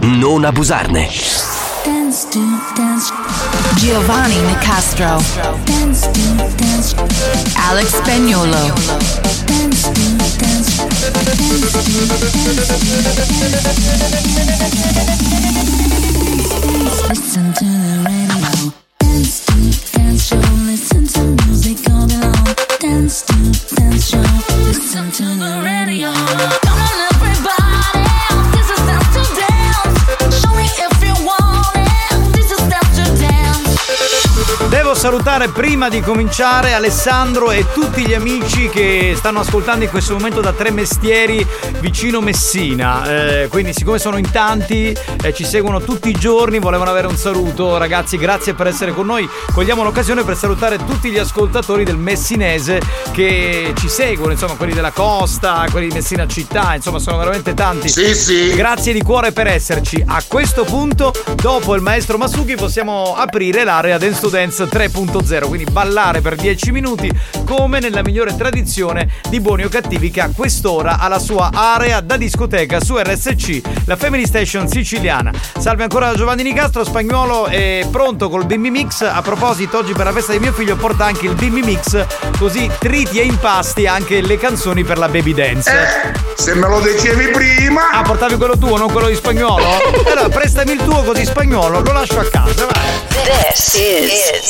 Speaker 2: non abusarne.
Speaker 26: Dance to dance.
Speaker 44: Giovanni Nicastro.
Speaker 26: Dance to dance.
Speaker 44: Alex Spagnolo.
Speaker 26: Listen to the radio. Dance to dance show. Listen to music all day. Dance to dance show. Listen to the radio. Come
Speaker 8: Devo salutare prima di cominciare Alessandro e tutti gli amici che stanno ascoltando in questo momento da Tre Mestieri vicino Messina. Eh, quindi, siccome sono in tanti, eh, ci seguono tutti i giorni, volevano avere un saluto. Ragazzi, grazie per essere con noi. Cogliamo l'occasione per salutare tutti gli ascoltatori del Messinese che ci seguono, insomma, quelli della costa, quelli di Messina città, insomma, sono veramente tanti.
Speaker 29: Sì, sì.
Speaker 8: Grazie di cuore per esserci. A questo punto, dopo il maestro Masuki, possiamo aprire l'area Dance to Dance 3.0, quindi ballare per 10 minuti come nella migliore tradizione di Buoni o Cattivi che a quest'ora ha la sua area da discoteca su RSC, la Family Station siciliana. Salve ancora Giovanni Nicastro, spagnolo è pronto col Bimbi Mix. A proposito, oggi per la festa di mio figlio porta anche il Bimbi Mix, così triti e impasti anche le canzoni per la baby dance.
Speaker 29: Se me lo dicevi prima.
Speaker 8: Ah, portavi quello tuo, non quello di spagnolo? Allora, prestami il tuo così spagnolo, lo lascio a casa, vai.
Speaker 44: This is,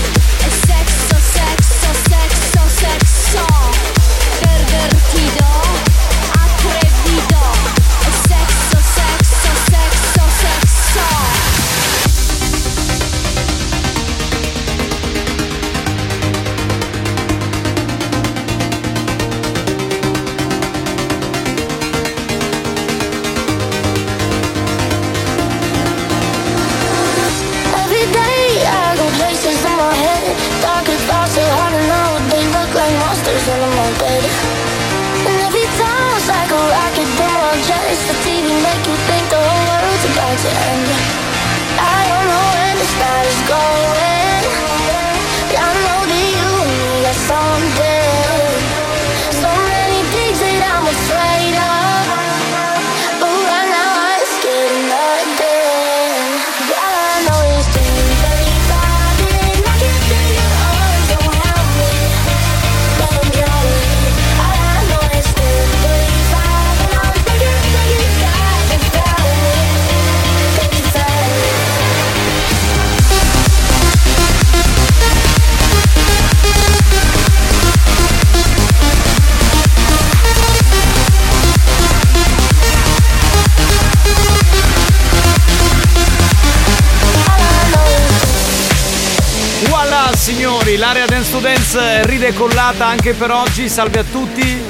Speaker 8: Dance to Dance ride collata anche per oggi, salve a tutti.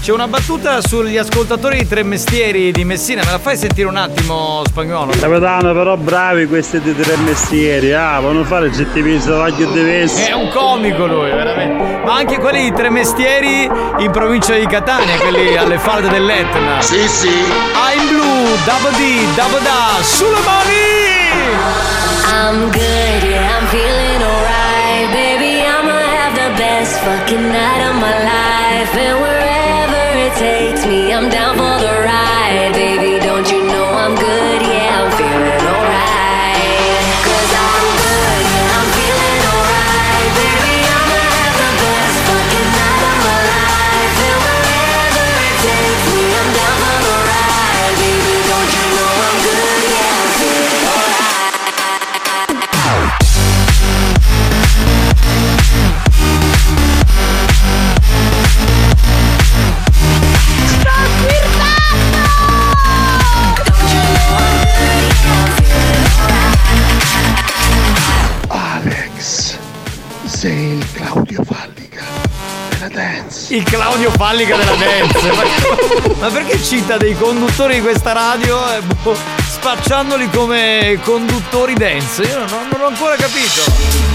Speaker 8: C'è una battuta sugli ascoltatori di Tre Mestieri di Messina, me la fai sentire un attimo spagnolo?
Speaker 28: Capitano, però bravi questi di tre mestieri, ah, vanno fare gettimisi davanti di vesti.
Speaker 8: È un comico lui, veramente. Ma anche quelli di Tre Mestieri in provincia di Catania, quelli alle falde dell'Etna.
Speaker 29: Sì, sì.
Speaker 8: I'm blue, dabadi, dabada, sulle mani!
Speaker 26: I'm good, yeah, I'm feeling alright. Fucking night of my life. And wherever it takes me, I'm down for the ride.
Speaker 11: Il Claudio Fallica della dance.
Speaker 8: Ma, perché cita dei conduttori di questa radio eh, boh, spacciandoli come conduttori dance? Io non, non ho ancora capito.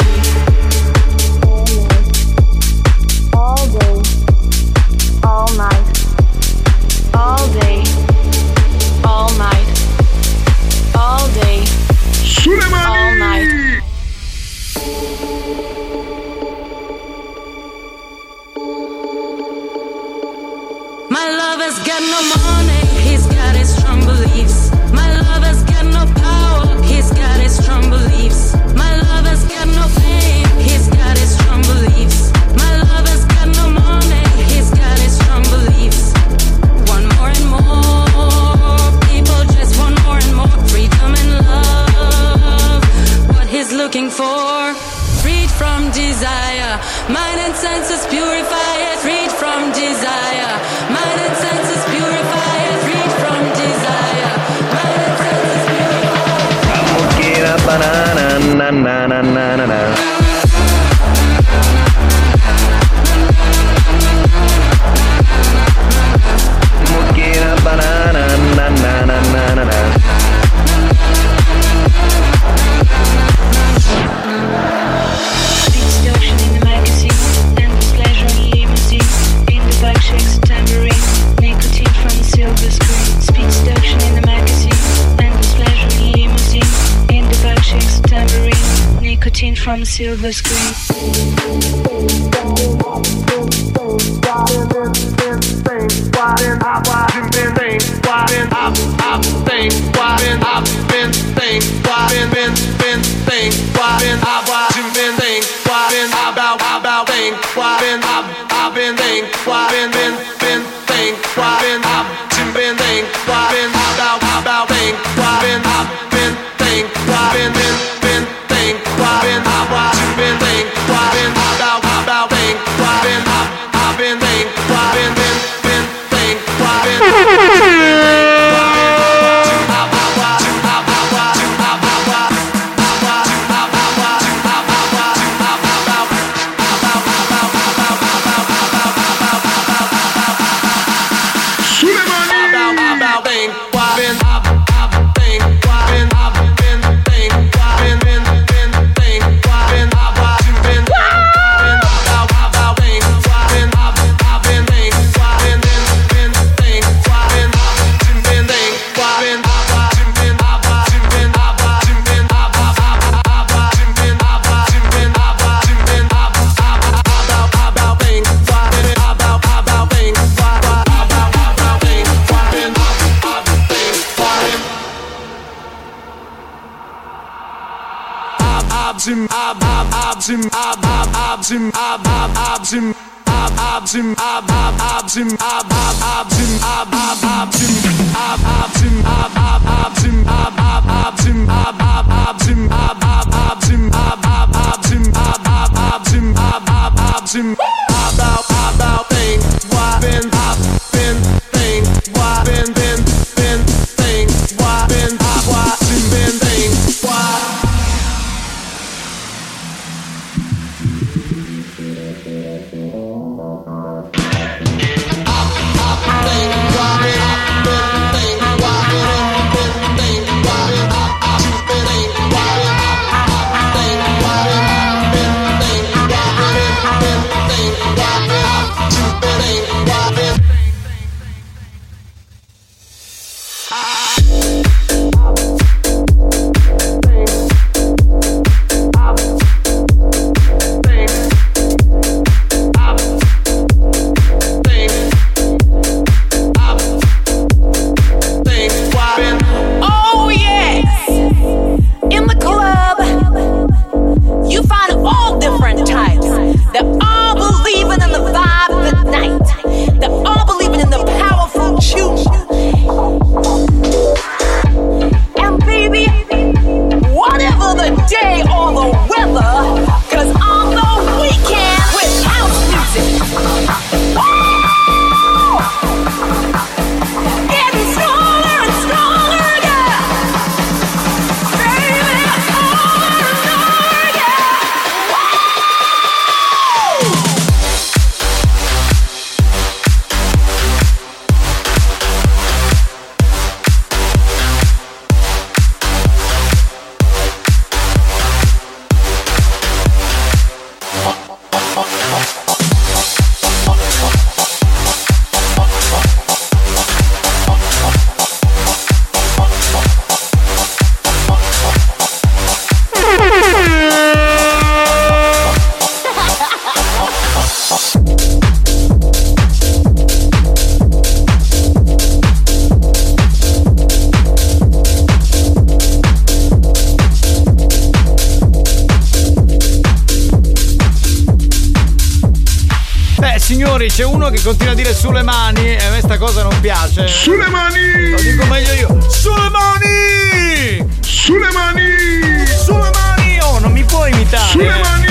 Speaker 8: Continua a dire sulle mani e a me sta cosa non piace. Sulle mani! Lo dico meglio io. Sulle mani! Sulle mani! Sulle mani! Oh, non mi puoi imitare.
Speaker 19: Sulle
Speaker 8: mani!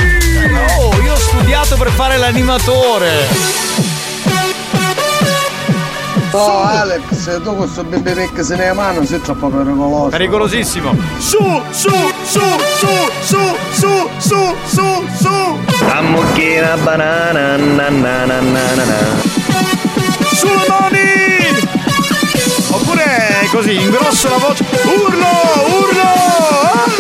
Speaker 8: Oh, io ho studiato per fare l'animatore.
Speaker 34: Oh Alex, tu questo bebè vecchio se ne ha mano sei troppo pericoloso.
Speaker 8: Pericolosissimo. Su, su, su, su, su, su, su, su, su.
Speaker 35: La mucchina banana na na na na na na.
Speaker 8: Sulle mani! Oppure così, ingrosso la voce. Urlo! Urlo! Ah!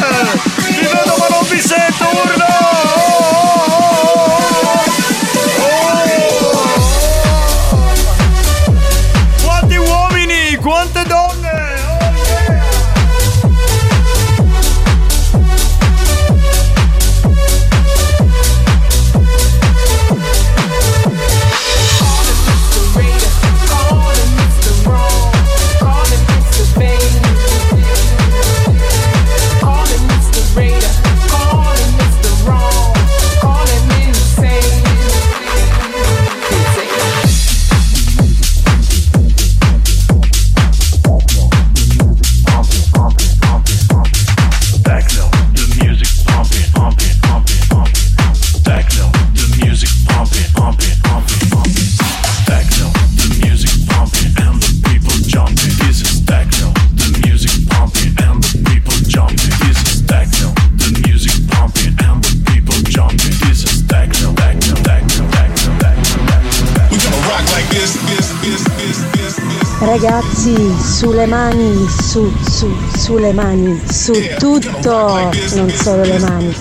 Speaker 4: Ragazzi, sulle mani, su, su, sulle mani, su tutto, non solo le mani.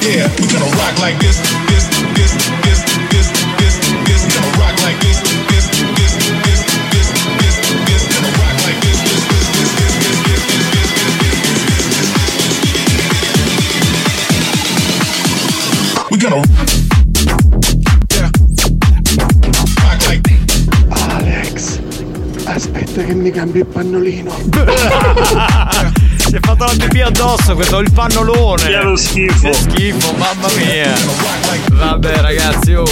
Speaker 45: Yeah, we gonna rock like this,
Speaker 46: cambi il pannolino.
Speaker 8: Si è fatto la pipì addosso, questo è il pannolone.
Speaker 28: Che lo schifo.
Speaker 8: Che schifo, mamma mia. Vabbè ragazzi, oh.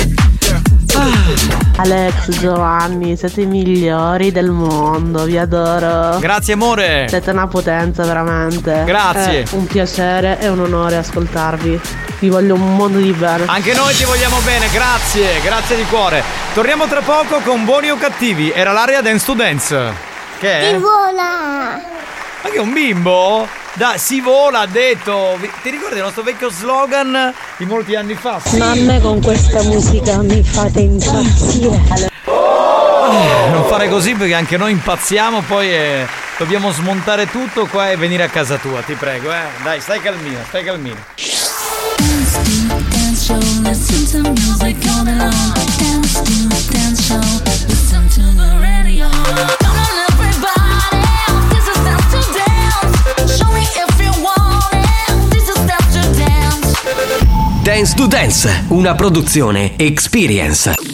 Speaker 47: Alex, Giovanni, siete i migliori del mondo, vi adoro.
Speaker 8: Grazie amore.
Speaker 47: Siete una potenza veramente.
Speaker 8: Grazie.
Speaker 47: È un piacere e un onore ascoltarvi. Vi voglio un mondo di bene.
Speaker 8: Anche noi ti vogliamo bene, grazie, grazie di cuore. Torniamo tra poco con buoni o cattivi. Era l'area Dance to Dance. Che è?
Speaker 3: Chi vola?
Speaker 8: Ma che è un bimbo? Da, si vola, ha detto. Ti ricordi il nostro vecchio slogan di molti anni fa? Sì.
Speaker 4: Ma a me con questa musica mi fate impazzire.
Speaker 8: Eh, Non fare così perché anche noi impazziamo, poi eh, dobbiamo smontare tutto qua e venire a casa tua, ti prego, eh. Dai, stai calmino, stai
Speaker 3: long. Dance to dance show, dance. To Dance,
Speaker 2: una produzione Experience.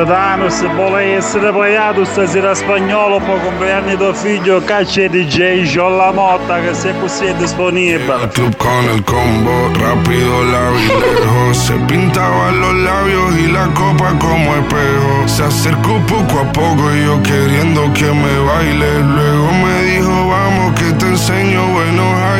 Speaker 28: Capitano, se vuole essere pagato stasera a spagnolo può comprarne tuo figlio caccia DJ c'ho la motta che se disponibile.
Speaker 45: Al club con el combo, rápido la vi lejos. Se pintaba los labios y la copa como espejo. Se acercó poco a poco y yo queriendo que me baile. Luego me dijo, vamos que te enseño buenos aires.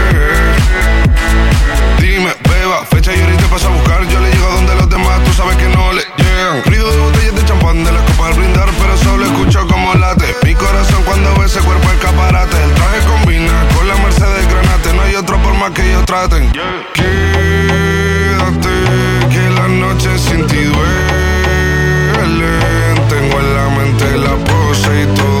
Speaker 45: Y ahorita paso a buscar. Yo le llego donde los demás, tú sabes que no le llegan. Ruido de botellas de champán de la copa al brindar, pero solo escucho como late. Mi corazón cuando ve ese cuerpo escaparate. El traje combina con la Mercedes Granate. No hay otro por más que ellos traten. Quédate, que la noche sin ti duele. Tengo en la mente la pose y todos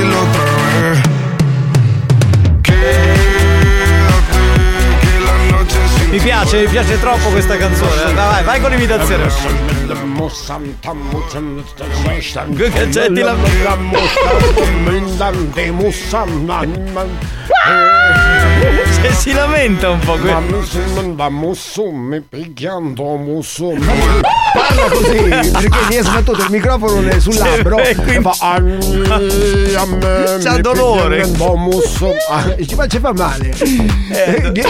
Speaker 8: Mi piace, mi piace troppo questa canzone. Vai, vai con l'imitazione. Accetti la Se si lamenta un po' que-
Speaker 9: Parla così perché mi è sbattuto il microfono sul labbro e
Speaker 8: quindi-
Speaker 9: fa
Speaker 8: C'ha dolore.
Speaker 9: Ah, ci fa, ci fa male Eh, gli-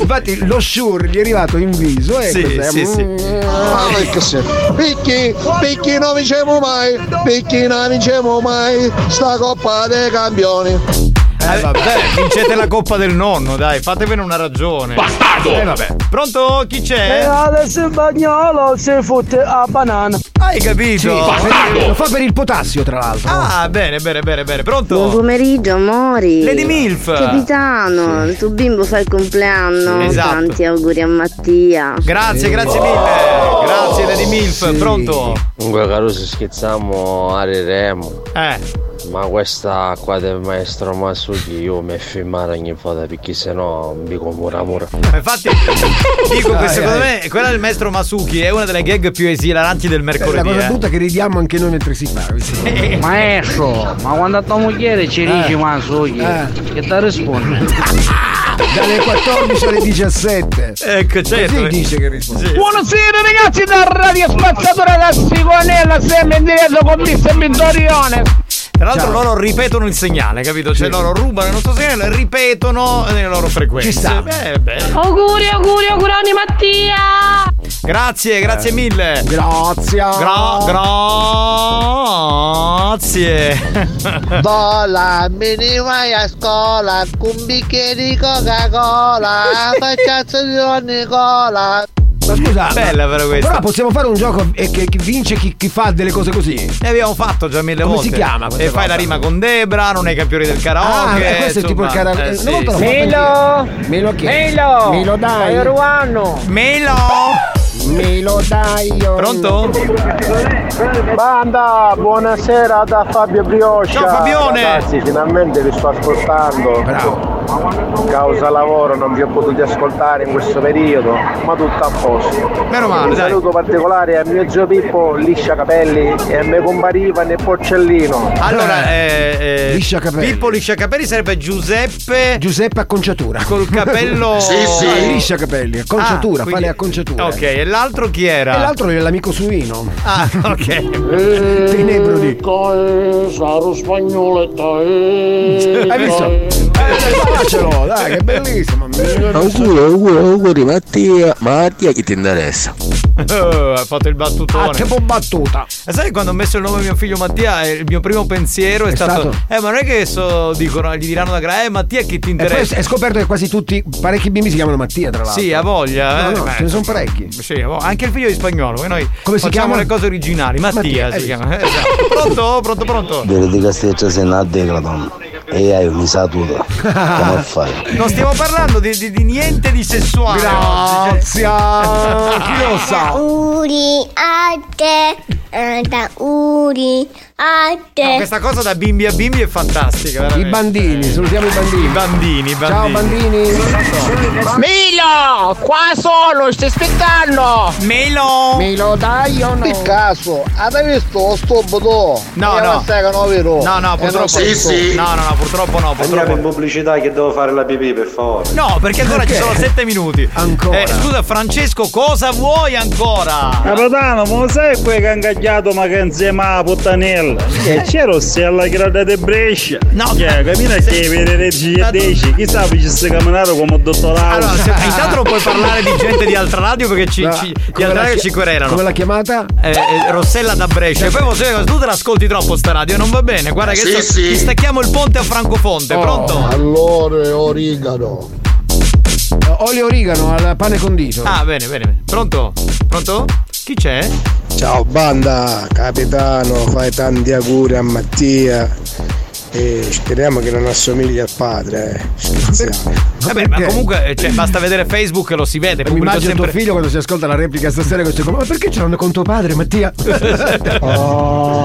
Speaker 9: infatti lo sure gli è arrivato in viso e
Speaker 8: Sì,
Speaker 9: cos'è?
Speaker 8: sì, sì.
Speaker 11: Ah, perché sì. Picchi, picchi non vinciamo mai, picchi non vinciamo mai, sta coppa dei campioni.
Speaker 8: Eh, vabbè, vincete la coppa del nonno, dai, fatevene una ragione.
Speaker 11: Bastardo!
Speaker 8: Eh, vabbè. Pronto? Chi c'è?
Speaker 48: E adesso il bagnolo si fotte a banana.
Speaker 8: Hai capito?
Speaker 9: Sì, per- lo fa per il potassio tra l'altro
Speaker 8: Ah, bene, bene, bene, bene.
Speaker 49: Buon
Speaker 8: Pronto?
Speaker 49: pomeriggio amori
Speaker 8: Lady Milf.
Speaker 49: Capitano Il tuo bimbo fa il compleanno
Speaker 8: Esatto.
Speaker 49: Tanti auguri a Mattia
Speaker 8: Grazie, grazie mille. Grazie Lady Milf. Pronto?
Speaker 27: Comunque Caruso scherziamo ariremo
Speaker 8: Eh.
Speaker 27: Ma questa qua del maestro Masuki io mi filmare ogni volta perché sennò mi mura mura
Speaker 8: Infatti, dico che secondo me quella del maestro Masuki è una delle gag più esilaranti del
Speaker 9: Eh, la
Speaker 8: mercoledì.
Speaker 9: cosa
Speaker 8: eh.
Speaker 9: brutta è che ridiamo anche noi mentre si fa
Speaker 48: Maestro, ma quando a tua moglie ci dici
Speaker 9: Eh.
Speaker 48: Masuki,
Speaker 9: Eh.
Speaker 48: che ti risponde?
Speaker 9: dalle 14 alle 17
Speaker 8: ecco certo
Speaker 9: così dice che risponde
Speaker 48: Buonasera ragazzi da Radio Spazzatura da Sigonella, sempre in diretta con Mr. Vittorione.
Speaker 8: Tra l'altro loro ripetono il segnale, capito? Cioè loro rubano il nostro segnale e ripetono nelle loro frequenze.
Speaker 9: Ci sta.
Speaker 8: Beh, beh.
Speaker 4: Auguri, auguri, auguroni Mattia!
Speaker 8: Grazie, grazie mille.
Speaker 9: Grazie.
Speaker 8: Gra- grazie.
Speaker 40: Bola, me ne vai a scuola con un bicchiere di Coca-Cola. Che cazzo di Nicola?
Speaker 9: Ma scusa
Speaker 8: Bella però questa.
Speaker 9: però possiamo fare un gioco e che vince chi, chi fa delle cose così
Speaker 8: Ne abbiamo fatto già mille
Speaker 9: Come
Speaker 8: volte.
Speaker 9: si chiama
Speaker 8: E fai
Speaker 9: cosa?
Speaker 8: la rima con Debra, non hai campioni del karaoke.
Speaker 9: Ah, eh, questo è tipo il
Speaker 8: insomma,
Speaker 9: karaoke.
Speaker 8: eh, sì,
Speaker 48: Melo!
Speaker 9: Melo chi?
Speaker 48: Melo!
Speaker 9: Melo dai
Speaker 48: Stai ruando!
Speaker 8: Melo!
Speaker 9: Melo dai io.
Speaker 8: Pronto?
Speaker 11: Banda, buonasera da Fabio Brioscia.
Speaker 8: Ciao, Fabione.
Speaker 11: Ragazzi, finalmente vi sto ascoltando.
Speaker 9: Bravo.
Speaker 11: Causa lavoro non vi ho potuti ascoltare in questo periodo, ma tutto a posto.
Speaker 8: Meno male,
Speaker 11: Un
Speaker 8: dai.
Speaker 11: saluto particolare a mio zio Pippo, liscia capelli, e a me compariva nel porcellino.
Speaker 8: Allora, eh, eh,
Speaker 9: Liscia capelli.
Speaker 8: Pippo liscia capelli sarebbe Giuseppe
Speaker 9: Giuseppe acconciatura
Speaker 8: col capello.
Speaker 9: Ah, liscia capelli acconciatura
Speaker 8: Ah,
Speaker 9: fa
Speaker 8: quindi-
Speaker 9: le acconciature
Speaker 8: Ok, l'altro chi era?
Speaker 9: e l'altro è l'amico suino
Speaker 8: Ah, ok.
Speaker 9: Trinebro di
Speaker 11: Saro spagnoletta.
Speaker 9: hai visto? Eh, facelo dai che bellissimo
Speaker 27: Auguri, auguri, auguri Mattia Mattia chi ti interessa?
Speaker 8: Oh, ha fatto il battutone.
Speaker 9: ah tipo battuta
Speaker 8: E sai quando ho messo il nome di mio figlio Mattia, eh, il mio primo pensiero è,
Speaker 9: È
Speaker 8: stato,
Speaker 9: stato?
Speaker 8: Eh, ma non è che so, dicono, gli diranno da gra, eh Mattia chi ti interessa?
Speaker 9: è scoperto che quasi tutti parecchi bimbi si chiamano Mattia tra l'altro
Speaker 8: Sì, ha voglia.
Speaker 9: No,
Speaker 8: eh.
Speaker 9: no,
Speaker 8: Beh,
Speaker 9: ce ne sono parecchi.
Speaker 8: Sì, ha anche il figlio di spagnolo, che noi
Speaker 9: Come si
Speaker 8: facciamo
Speaker 9: chiama?
Speaker 8: le cose originali. Mattia,
Speaker 9: Mattia,
Speaker 8: si
Speaker 9: hai
Speaker 8: chiama. eh, esatto. Pronto? Pronto, pronto?
Speaker 27: Deve di Casticcia se ne declatano E io mi sa tutto Come fai?
Speaker 8: Non stiamo parlando di, di- di niente di sessuale.
Speaker 9: grazie chi lo sa
Speaker 26: Auguri a te, auguri a te.
Speaker 8: No, questa cosa da bimbi a bimbi è fantastica.
Speaker 9: i
Speaker 8: veramente.
Speaker 9: bandini salutiamo i bandini
Speaker 8: I bambini, i bambini.
Speaker 9: ciao bandini
Speaker 48: Milo! Qua sono, stai aspettando!
Speaker 8: Melo!
Speaker 9: Melo dai io no
Speaker 11: Per caso, avete visto lo stop tu?
Speaker 8: No, no.
Speaker 11: che?
Speaker 8: No, no,
Speaker 11: E
Speaker 8: purtroppo
Speaker 11: sei tu.
Speaker 8: No, no, no, purtroppo no, purtroppo.
Speaker 50: pubblicità che devo fare la pipì, per favore.
Speaker 8: No, perché ancora ci sono sette minuti.
Speaker 9: Ancora?
Speaker 8: Eh, scusa, Francesco, cosa vuoi ancora?
Speaker 28: Capitano, ma lo sai quel che ha ingaggiato ma che insieme alla puttanella? Che c'era Rossella che era da Brescia?
Speaker 8: No,
Speaker 28: che cammina che vede regia 10, chissà se ci si camminare come dottorato.
Speaker 8: Allora, se, intanto non puoi parlare di gente di altra radio perché ci,
Speaker 9: No,
Speaker 8: ci, di
Speaker 9: come
Speaker 8: altra
Speaker 9: la
Speaker 8: radio
Speaker 9: chi-
Speaker 8: ci querelano.
Speaker 9: come l'ha chiamata?
Speaker 8: Eh, eh, Rossella da Brescia. E poi dire, tu te l'ascolti troppo sta radio, non va bene. Guarda che
Speaker 29: Sì,
Speaker 8: so-
Speaker 29: sì.
Speaker 8: ti stacchiamo il ponte a Francofonte,
Speaker 9: Oh.
Speaker 8: pronto?
Speaker 11: Allora, origano.
Speaker 9: olio origano al pane condito
Speaker 8: Ah, bene, bene. bene. Pronto? Pronto? Chi c'è?
Speaker 11: Ciao banda, capitano, fai tanti auguri a Mattia. E speriamo che non assomigli al padre, eh. Scherziamo.
Speaker 8: Vabbè, ma comunque eh, cioè, basta vedere Facebook e lo si vede.
Speaker 9: mi immagino
Speaker 8: sempre...
Speaker 9: tuo figlio quando si ascolta la replica stasera che come ma perché ce l'hanno con tuo padre Mattia
Speaker 8: Ah,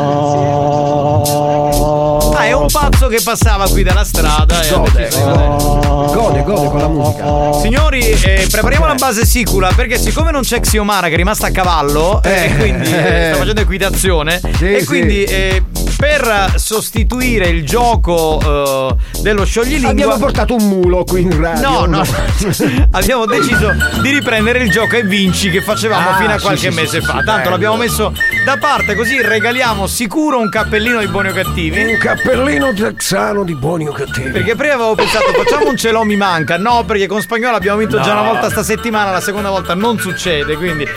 Speaker 8: è un pazzo che passava qui dalla strada e
Speaker 9: Gode, gode, gode con la musica.
Speaker 8: Signori, eh, prepariamo la base sicula perché siccome non c'è Xiomara che è rimasta a cavallo eh,
Speaker 9: Eh,
Speaker 8: quindi eh, sta facendo equitazione
Speaker 9: Sì,
Speaker 8: e
Speaker 9: sì.
Speaker 8: quindi eh, per sostituire il gioco eh, dello scioglilingua
Speaker 9: Abbiamo portato un mulo qui in radio.
Speaker 8: No, no, abbiamo deciso di riprendere il gioco e vinci che facevamo
Speaker 9: Ah,
Speaker 8: fino a qualche
Speaker 9: sì,
Speaker 8: mese fa. Tanto
Speaker 9: bello.
Speaker 8: l'abbiamo messo da parte così regaliamo sicuro un cappellino di buoni o cattivi.
Speaker 9: Un cappellino texano di buoni o cattivi.
Speaker 8: Perché prima avevo pensato facciamo un ce l'ho mi manca. No, perché con spagnolo abbiamo vinto già
Speaker 9: No.
Speaker 8: una volta sta settimana, la seconda volta non succede, quindi.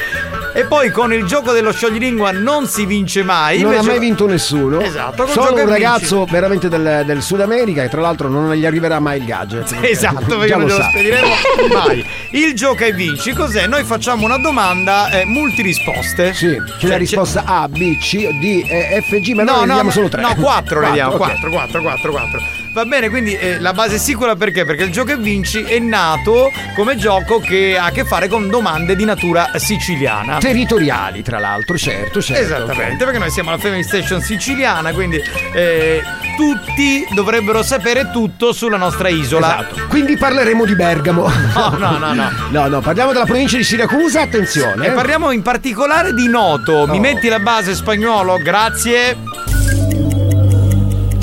Speaker 8: E poi con il gioco dello scioglilingua non si vince mai.
Speaker 9: Non ha mai vinto nessuno.
Speaker 8: Esatto,
Speaker 9: Solo un
Speaker 8: e vinci.
Speaker 9: ragazzo veramente del, del Sud America e tra l'altro non gli arriverà mai il gadget.
Speaker 8: Esatto, perché non
Speaker 9: lo
Speaker 8: glielo spediremo mai. Il gioco e vinci cos'è? Noi facciamo una domanda eh, multirisposte.
Speaker 9: Sì, c'è la risposta A, B, C, D, E, F, G, ma noi ne diamo solo tre.
Speaker 8: No, quattro ne diamo, quattro, quattro, quattro, quattro. Va bene, quindi eh, la base è sicura perché? Perché il gioco e vinci è nato come gioco che ha a che fare con domande di natura siciliana.
Speaker 9: Territoriali, tra l'altro, certo, certo.
Speaker 8: Esattamente, perché noi siamo la Family Station siciliana, quindi eh, tutti dovrebbero sapere tutto sulla nostra isola.
Speaker 9: Esatto. Quindi parleremo di Bergamo.
Speaker 8: No, no, no, no.
Speaker 9: No, no, parliamo della provincia di Siracusa, attenzione.
Speaker 8: E parliamo in particolare di Noto. Mi
Speaker 9: Oh.
Speaker 8: metti la base spagnolo? Grazie.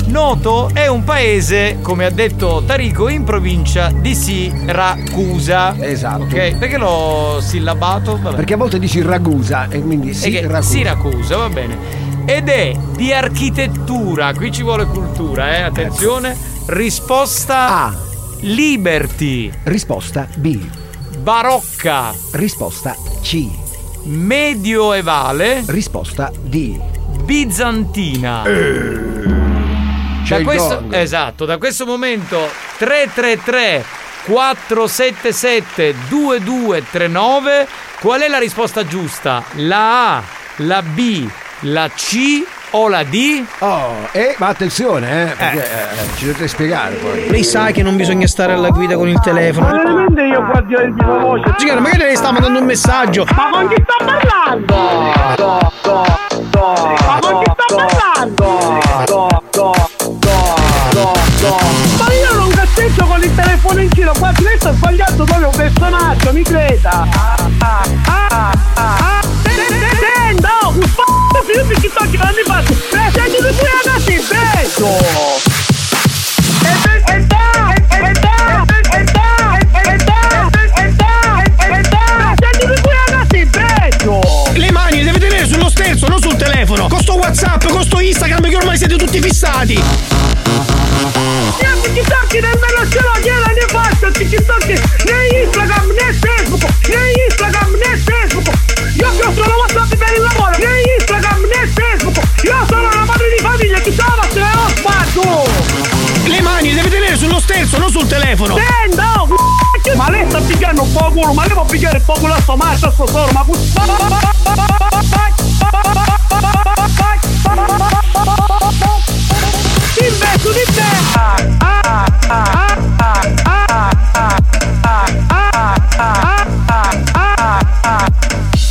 Speaker 8: Noto è un paese, come ha detto Tarico, in provincia di Siracusa.
Speaker 9: Esatto.
Speaker 8: Ok, perché l'ho sillabato? Vabbè.
Speaker 9: Perché a volte dici Ragusa e quindi Siracusa.
Speaker 8: Siracusa, va bene. Ed è di architettura, qui ci vuole cultura, eh, attenzione. Risposta
Speaker 9: A.
Speaker 8: Liberty.
Speaker 9: Risposta B.
Speaker 8: Barocca.
Speaker 9: Risposta C.
Speaker 8: Medioevale.
Speaker 9: Risposta D.
Speaker 8: Bizantina.
Speaker 9: C'è
Speaker 8: da questo, esatto, da questo momento 333 477 2239 qual è la risposta giusta? La A, la B, la C o la D?
Speaker 9: Oh, eh, ma attenzione, eh, perché eh, ci dovete spiegare poi.
Speaker 34: Lei sa che non bisogna stare alla guida con il telefono.
Speaker 48: Ma veramente io qua di il mio voce.
Speaker 34: Signora, magari lei sta mandando un messaggio.
Speaker 48: Ma con chi sto parlando? Ma con chi sto parlando? Ma io non cazzeggio con il telefono in giro, qua lei sta sbagliando proprio un personaggio, mi creda. Ah. Senta, un f***o, io ti sto girando in faccia. Senti tu pure ragazzi, beso. E da, e da, e da, e da, e da, e da, e da. Senti tu pure ragazzi, beso.
Speaker 34: Le mani le deve tenere sullo sterzo, non telefono. Con sto WhatsApp, con sto Instagram, che ormai siete tutti fissati.
Speaker 48: Io TikTok nemmeno ce l'ho, gliela ne faccio TikTok né Instagram né Facebook né Instagram né Facebook Io che ho solo WhatsApp per il lavoro né Instagram né Facebook Io sono una madre di famiglia, chi stava se ho fatto
Speaker 34: Le mani le deve tenere sullo sterzo, non sul telefono.
Speaker 48: Senta, oh, c***o, ma lei sta pigliando un po' culo, ma lei può pigliare un po' culo a sto maestro, a sto solo, ma Investo di te!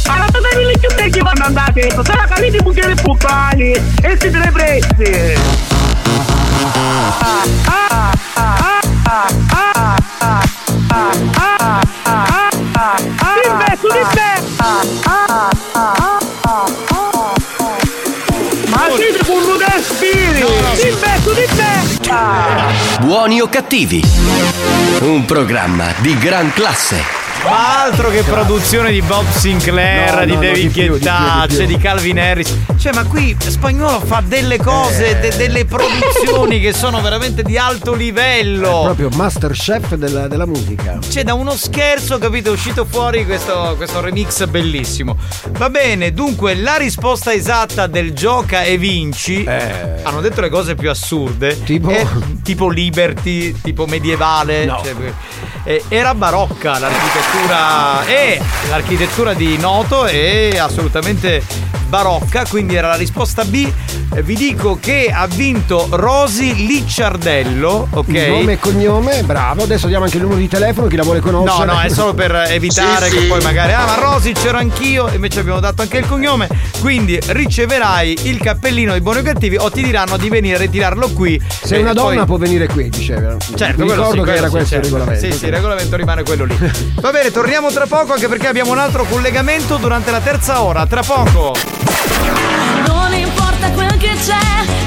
Speaker 48: Allora dove li chiude che vanno andate? Sarà capito i buchieri puttani e siete le prezzi! Investo
Speaker 2: Buoni o cattivi? Un programma di gran classe.
Speaker 8: Ma altro che produzione di Bob Sinclair,
Speaker 9: No,
Speaker 8: di
Speaker 9: no,
Speaker 8: David
Speaker 9: più, di più, di
Speaker 8: Calvin Harris. Cioè, ma qui spagnolo fa delle cose, de- delle produzioni che sono veramente di alto livello.
Speaker 9: Proprio Masterchef della, della musica.
Speaker 8: C'è da uno scherzo, capito? È uscito fuori questo, questo remix bellissimo. Va bene, dunque la risposta esatta del gioca e vinci. Hanno detto le cose più assurde.
Speaker 9: Eh. Tipo?
Speaker 8: Eh, tipo Liberty, tipo medievale.
Speaker 9: No.
Speaker 8: cioè, eh, era barocca l'architettura. E l'architettura di Noto è assolutamente barocca, quindi era la risposta B. Eh, Vi dico che ha vinto Rosi Licciardello, ok?
Speaker 9: Nome e cognome, bravo. Adesso diamo anche il numero di telefono, chi la vuole
Speaker 8: No,
Speaker 9: conoscere.
Speaker 8: no, è solo per evitare
Speaker 9: Sì,
Speaker 8: che
Speaker 9: sì.
Speaker 8: poi magari, ah, ma Rosy c'ero anch'io, invece abbiamo dato anche il cognome. Quindi riceverai il cappellino di buoni o cattivi o ti diranno di venire a ritirarlo qui.
Speaker 9: Se
Speaker 8: E
Speaker 9: una donna
Speaker 8: poi-
Speaker 9: può venire qui, diceva.
Speaker 8: Certo,
Speaker 9: Mi ricordo
Speaker 8: sì,
Speaker 9: che era questo
Speaker 8: certo.
Speaker 9: il regolamento.
Speaker 8: Sì, sì, il regolamento rimane quello lì. Va bene, torniamo tra poco anche perché abbiamo un altro collegamento durante la terza ora. Tra poco.
Speaker 51: Non importa quel che c'è,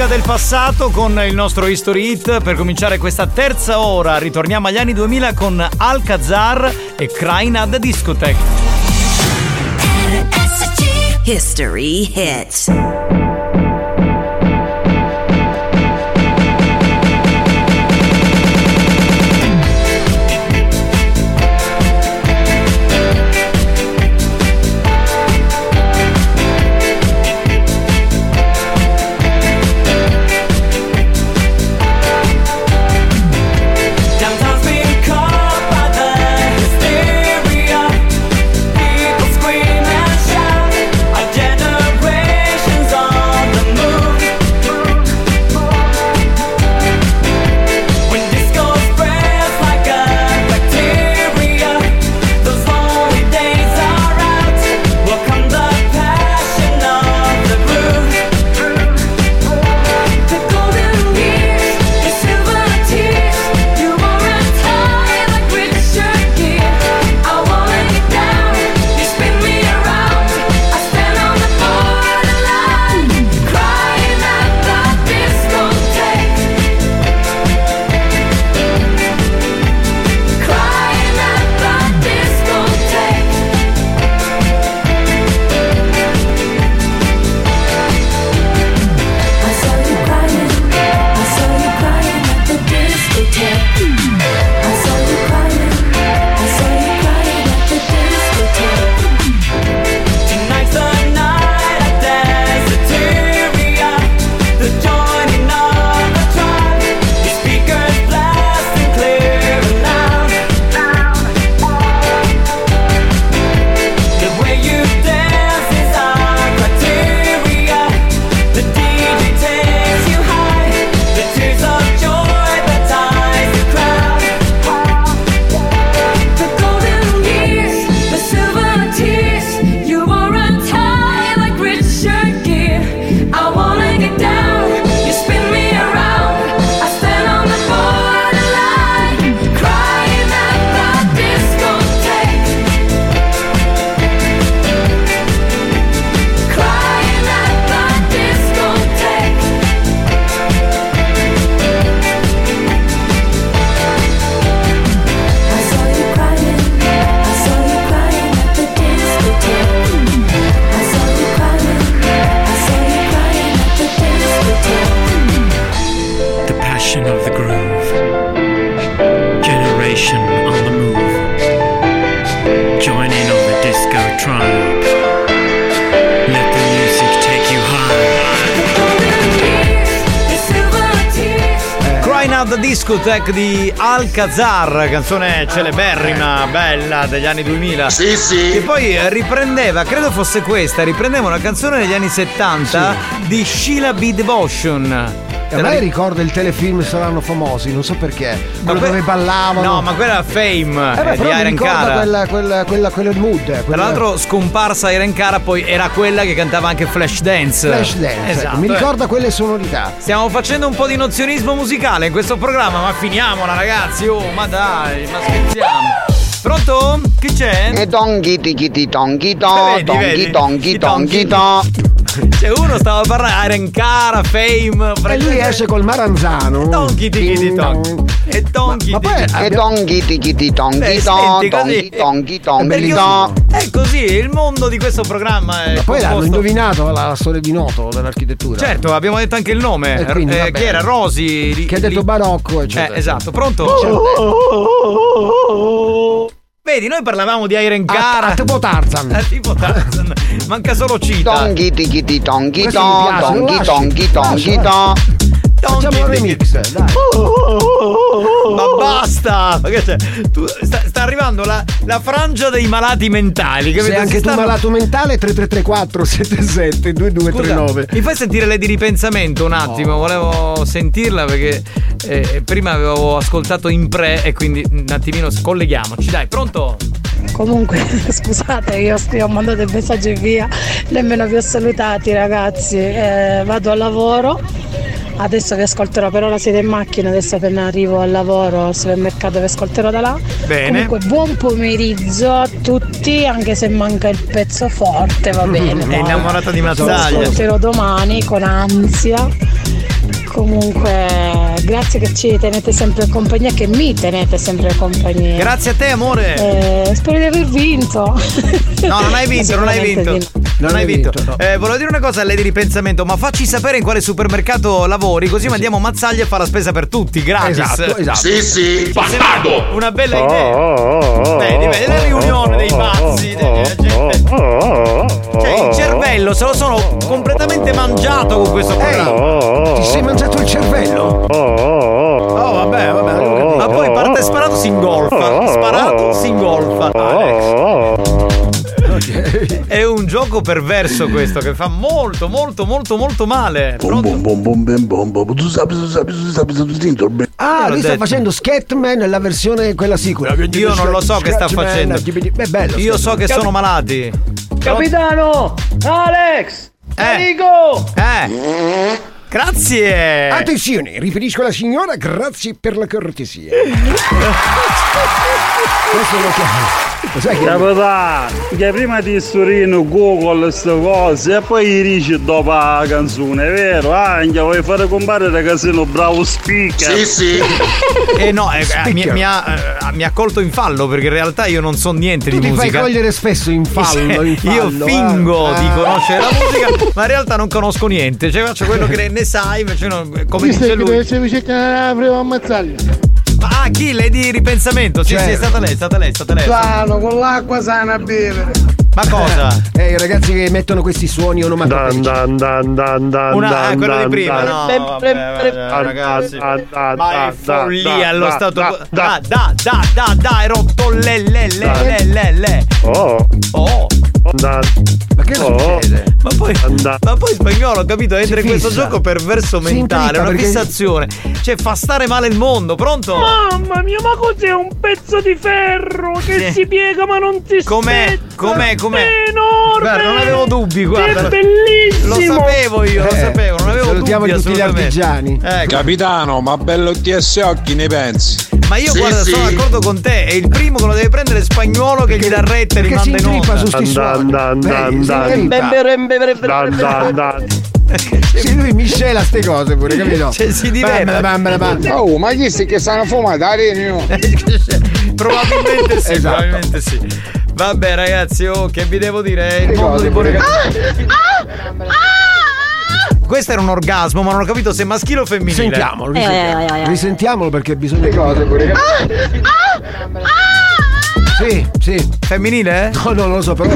Speaker 8: musica del passato con il nostro History Hit per cominciare questa terza ora. Ritorniamo agli anni 2000 con Alcazar e Crying at the Discotheque.
Speaker 3: History hits.
Speaker 52: Passion of the groove.
Speaker 53: Generation on the move. Join in on the disco tribe. Let the music take you high.
Speaker 8: Crying Out the Discotheque di Alcazar, canzone celeberrima, bella degli anni 2000. Sì, sì. Che poi riprendeva, credo fosse questa, riprendeva una canzone degli anni 70 di Sheila B. Devotion.
Speaker 9: E a me ricorda il telefilm Saranno Famosi, non so perché. Quello
Speaker 8: que-
Speaker 9: dove ballavano.
Speaker 8: No, ma quella Fame
Speaker 9: Eh beh,
Speaker 8: eh, di
Speaker 9: ricorda
Speaker 8: Cara.
Speaker 9: quella, quella, quella, quella mood.
Speaker 8: Tra
Speaker 9: quella-
Speaker 8: l'altro scomparsa Irene Cara poi era quella che cantava anche Flash Dance.
Speaker 9: Flash Dance,
Speaker 8: Esatto.
Speaker 9: ecco, mi
Speaker 8: eh.
Speaker 9: ricorda quelle sonorità.
Speaker 8: Stiamo facendo un po' di nozionismo musicale in questo programma, ma finiamola ragazzi, oh ma dai, ma scherziamo. Pronto? Chi c'è?
Speaker 40: E donchi tiki ti tonchi to,
Speaker 8: Vedi, vedi?
Speaker 40: Tonchi tonchi tonchi
Speaker 8: tonchi.
Speaker 40: to.
Speaker 8: Cioè uno stava parlando Iron Cara, Fame.
Speaker 9: E lui esce col maranzano.
Speaker 8: Tonchi tiki tong. E tonchi
Speaker 9: Ma poi
Speaker 40: E tonchi tiki ti tonchi tonchi
Speaker 8: così-
Speaker 40: tonchi tonchi.
Speaker 8: È così, il mondo di questo programma è
Speaker 9: Ma poi l'hanno indovinato la storia di Noto dell'architettura.
Speaker 8: Certo, abbiamo detto anche il nome.
Speaker 9: E quindi,
Speaker 8: Eh, chi era? Rosi. li-
Speaker 9: Che ha detto
Speaker 8: li-
Speaker 9: barocco, eccetera.
Speaker 8: Eh, esatto, pronto? Vedi, noi parlavamo di Iron Cara.
Speaker 9: Ah, tipo Tarzan.
Speaker 8: Eh, tipo Tarzan. Manca solo Cita.
Speaker 40: Tonchi tiki ti tonchi
Speaker 9: Questo mi
Speaker 40: ton, ton.
Speaker 9: Facciamo un remix, dai.
Speaker 8: Ma basta! Ma che c'è? Tu- sta, sta arrivando la, la frangia dei malati mentali. capito?
Speaker 9: Sei anche
Speaker 8: Si
Speaker 9: tu
Speaker 8: stanno-
Speaker 9: malato mentale 3334 77 2239.
Speaker 8: Mi fai sentire lei di ripensamento un attimo? Volevo sentirla perché eh, prima avevo ascoltato in pre e quindi un attimino scolleghiamoci. Dai, pronto?
Speaker 4: Comunque, scusate, io ho mandato il messaggio via, nemmeno vi ho salutati ragazzi, Eh, vado al lavoro, adesso vi ascolterò, per ora siete in macchina, adesso appena arrivo al lavoro al supermercato vi ascolterò da là.
Speaker 8: Bene.
Speaker 4: Comunque buon pomeriggio a tutti, anche se manca il pezzo forte, va bene.
Speaker 8: È innamorata di
Speaker 4: Lo
Speaker 8: Mazzaglia.
Speaker 4: ascolterò domani con ansia. Comunque, grazie che ci tenete sempre in compagnia, che mi tenete sempre in compagnia.
Speaker 8: Grazie a te, amore.
Speaker 4: Eh, spero di aver vinto.
Speaker 8: No, non hai vinto, non hai vinto.
Speaker 4: Di
Speaker 8: Non hai vinto. Eh, volevo dire una cosa a lei di ripensamento, ma facci sapere in quale supermercato lavori, così mandiamo Mazzaglia a fare la spesa per tutti, gratis.
Speaker 9: Esatto, esatto.
Speaker 29: Sì, sì,
Speaker 8: sembra Una bella idea. Vedi, vedi, la riunione dei pazzi. della gente. Cioè, il cervello se lo sono completamente mangiato con questo programma.
Speaker 9: Ti sei mangiato il cervello?
Speaker 8: Oh, vabbè, vabbè. Ma poi parte sparato si ingolfa. Sparato si ingolfa. Alex. È un gioco perverso questo che fa molto, molto, molto, molto male.
Speaker 9: Ah, lui sta facendo Scatman nella versione quella sicura.
Speaker 8: Io non lo so che sta facendo.
Speaker 9: Beh, bello.
Speaker 8: Io so che sono malati.
Speaker 48: Capitano! Alex!
Speaker 8: Eh.
Speaker 48: Enrico!
Speaker 8: Eh. Grazie.
Speaker 9: Attenzione, riferisco alla signora, grazie per la cortesia. Questo lo chiamo. Che
Speaker 28: Capitano, che prima ti storino Google queste cose e poi gli dici dopo la canzone, vero? Anche vuoi fare comparire ragazzino bravo speaker.
Speaker 29: Sì, sì.
Speaker 8: Eh no, eh, eh, mi, mi ha, eh, mi ha colto in fallo perché in realtà io non so niente
Speaker 9: tu
Speaker 8: di
Speaker 9: ti fai
Speaker 8: musica.
Speaker 9: cogliere spesso in fallo, in fallo.
Speaker 8: Io fingo
Speaker 9: eh.
Speaker 8: di
Speaker 9: Ah.
Speaker 8: conoscere la musica, ma in realtà non conosco niente. Cioè faccio quello che ne sai, invece non- come dice lui.
Speaker 11: essere vicino alla prima ammazzaglia.
Speaker 8: Ma ah, chi? Lei di ripensamento? Sì,
Speaker 9: Certo.
Speaker 8: sì, è stata lei, è stata lei, è stata lei.
Speaker 11: Sano, con l'acqua sana a bere.
Speaker 8: Ma cosa?
Speaker 9: Eh, i ragazzi che mettono questi suoni onomatopeici.
Speaker 28: Dan dan dan dan
Speaker 8: Una, ah, quello di
Speaker 28: dan,
Speaker 8: prima,
Speaker 28: dan.
Speaker 8: no,
Speaker 28: Dan,
Speaker 8: vabbè, vabbè,
Speaker 28: dan,
Speaker 8: ragazzi.
Speaker 28: dan, dan,
Speaker 8: Ma è
Speaker 28: dan,
Speaker 8: follia
Speaker 28: dan,
Speaker 8: allo
Speaker 28: dan,
Speaker 8: stato.
Speaker 28: dan, dan.
Speaker 8: Ah, da, da, da, dai, rotto le, le, le, le, le, le.
Speaker 28: Oh,
Speaker 8: Oh,
Speaker 28: dan.
Speaker 9: Ma che
Speaker 28: Oh.
Speaker 9: succede?
Speaker 8: ma poi, ma poi spagnolo, capito? Entra in questo gioco perverso mentale, una
Speaker 9: perché-
Speaker 8: fissazione. Cioè, fa stare male il mondo, pronto?
Speaker 48: Mamma mia, ma cos'è un pezzo di ferro che
Speaker 8: Sì.
Speaker 48: si piega ma non si
Speaker 8: Com'è?
Speaker 48: spezza?
Speaker 8: Com'è? Com'è?
Speaker 48: È enorme!
Speaker 8: Guarda, non avevo dubbi, guarda.
Speaker 48: È bellissimo!
Speaker 8: Lo sapevo io, lo
Speaker 9: Eh,
Speaker 8: sapevo, non avevo
Speaker 9: salutiamo
Speaker 8: dubbi
Speaker 9: tutti gli artigiani.
Speaker 8: Ecco.
Speaker 41: Capitano, ma bello TS occhi ne pensi?
Speaker 8: Ma io
Speaker 29: Sì,
Speaker 8: guarda,
Speaker 29: sì.
Speaker 8: sono d'accordo con te, è il primo che lo deve prendere spagnolo che gli dà retta e li
Speaker 9: Perché si
Speaker 8: manda in onda.
Speaker 9: su sti suoni. Sì, lui miscela ste cose pure, capito?
Speaker 8: Cioè, si diverte.
Speaker 9: Bam, bam, bam, bam, bam.
Speaker 41: Oh, ma chi si che stanno fumando? Arenio.
Speaker 8: probabilmente sì,
Speaker 9: Esatto.
Speaker 8: probabilmente sì. Vabbè ragazzi, oh, che vi devo dire? Il mondo di buone Questo era un orgasmo, ma non ho capito se maschile o femminile.
Speaker 9: Sentiamolo,
Speaker 47: Eh, eh, eh,
Speaker 9: risentiamolo.
Speaker 47: eh.
Speaker 9: Risentiamolo perché bisogna.
Speaker 41: Cose pure.
Speaker 9: Sì, sì.
Speaker 8: Femminile?
Speaker 9: No, no, non lo so, però.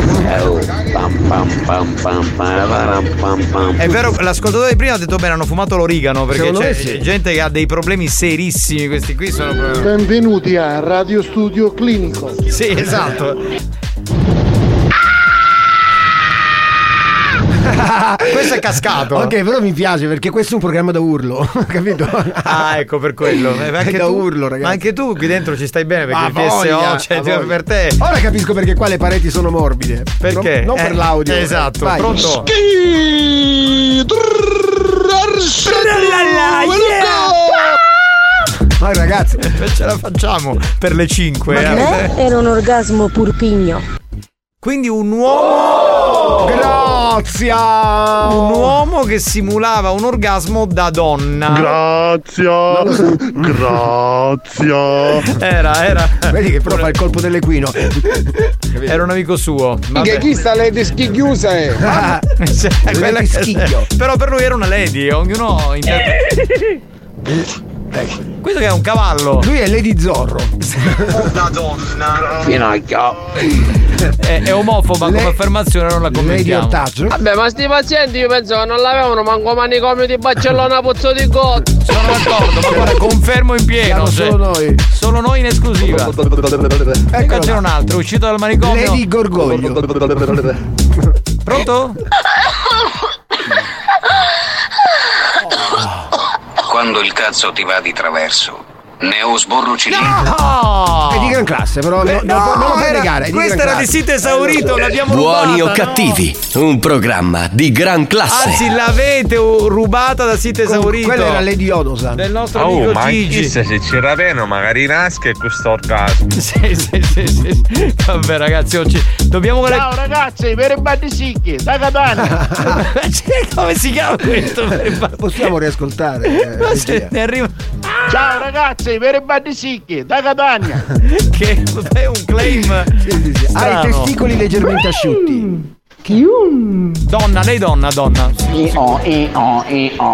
Speaker 8: È vero, l'ascoltatore di prima ha detto bene, hanno fumato l'origano perché
Speaker 9: Secondo
Speaker 8: c'è
Speaker 9: sì.
Speaker 8: gente che ha dei problemi serissimi, questi qui sono.
Speaker 11: Benvenuti a Radio Studio Clinico.
Speaker 8: Sì, esatto. Questo è cascato.
Speaker 9: Ok, però mi piace perché questo è un programma da urlo, capito?
Speaker 8: Ah, ecco per quello. Eh, ma Anche
Speaker 9: È da
Speaker 8: tu,
Speaker 9: urlo, ragazzi.
Speaker 8: Ma anche tu qui dentro ci stai bene perché
Speaker 9: Ma
Speaker 8: il PSO
Speaker 9: voglia,
Speaker 8: cioè,
Speaker 9: ma voglia.
Speaker 8: per te.
Speaker 9: Ora capisco perché qua le pareti sono morbide.
Speaker 8: Perché?
Speaker 9: Non, non per
Speaker 8: Eh,
Speaker 9: l'audio.
Speaker 8: esatto,
Speaker 9: Vai.
Speaker 8: pronto?
Speaker 9: Vai ragazzi.
Speaker 8: Ce la facciamo per le 5.
Speaker 54: Eh? Era un orgasmo purpigno.
Speaker 8: Quindi un uomo
Speaker 9: Grazie!
Speaker 8: Un uomo che simulava un orgasmo da donna.
Speaker 28: Grazie. Grazie.
Speaker 8: Era, era.
Speaker 9: Vedi che però fa il colpo dell'equino.
Speaker 8: Era un amico suo.
Speaker 41: Che chi sta le dischi chiuse?
Speaker 8: Ah, cioè, quella che-. Però per lui era una lady, ognuno interpreta. Questo che è un cavallo.
Speaker 9: Lui è Lady Zorro.
Speaker 41: Finocchio.
Speaker 8: È, è omofoba come affermazione, non la commentiamo.
Speaker 55: Vabbè, ma sti pazienti io penso che non l'avevano manco manicomio di Barcellona Pozzo di Gotto.
Speaker 8: Sono d'accordo, ma guarda, confermo in pieno.
Speaker 9: Siamo
Speaker 8: cioè,
Speaker 9: solo noi.
Speaker 8: Solo noi in esclusiva. E qua c'era un altro, uscito dal manicomio.
Speaker 9: Lady Gorgoglio.
Speaker 8: Pronto?
Speaker 56: Quando il cazzo ti va di traverso, ne ho sborrucilito.
Speaker 9: È di gran classe, però no, no, non lo puoi
Speaker 8: era-
Speaker 9: negare. gran
Speaker 8: era di sito esaurito, l'abbiamo
Speaker 2: Buoni
Speaker 8: rubata,
Speaker 2: o
Speaker 8: no?
Speaker 2: cattivi, un programma di gran classe.
Speaker 8: Anzi, l'avete rubata da sito esaurito.
Speaker 9: Quella era Lady Odosa.
Speaker 8: Del nostro
Speaker 57: Oh,
Speaker 8: amico
Speaker 57: ma
Speaker 8: Gigi.
Speaker 57: chissà se c'era bene, magari nasca e questo orgasmo.
Speaker 8: Sì, sì, sì, sì. Vabbè, ragazzi, oggi dobbiamo
Speaker 58: Ciao ragazzi, per i battesicchi, da Catania.
Speaker 8: Come si chiama questo?
Speaker 9: Possiamo riascoltare. eh,
Speaker 8: se arriva.
Speaker 58: Ciao ragazzi, per i battesicchi, da Catania.
Speaker 8: Che è un claim.
Speaker 9: Ha i testicoli leggermente asciutti.
Speaker 8: Donna, lei donna, donna.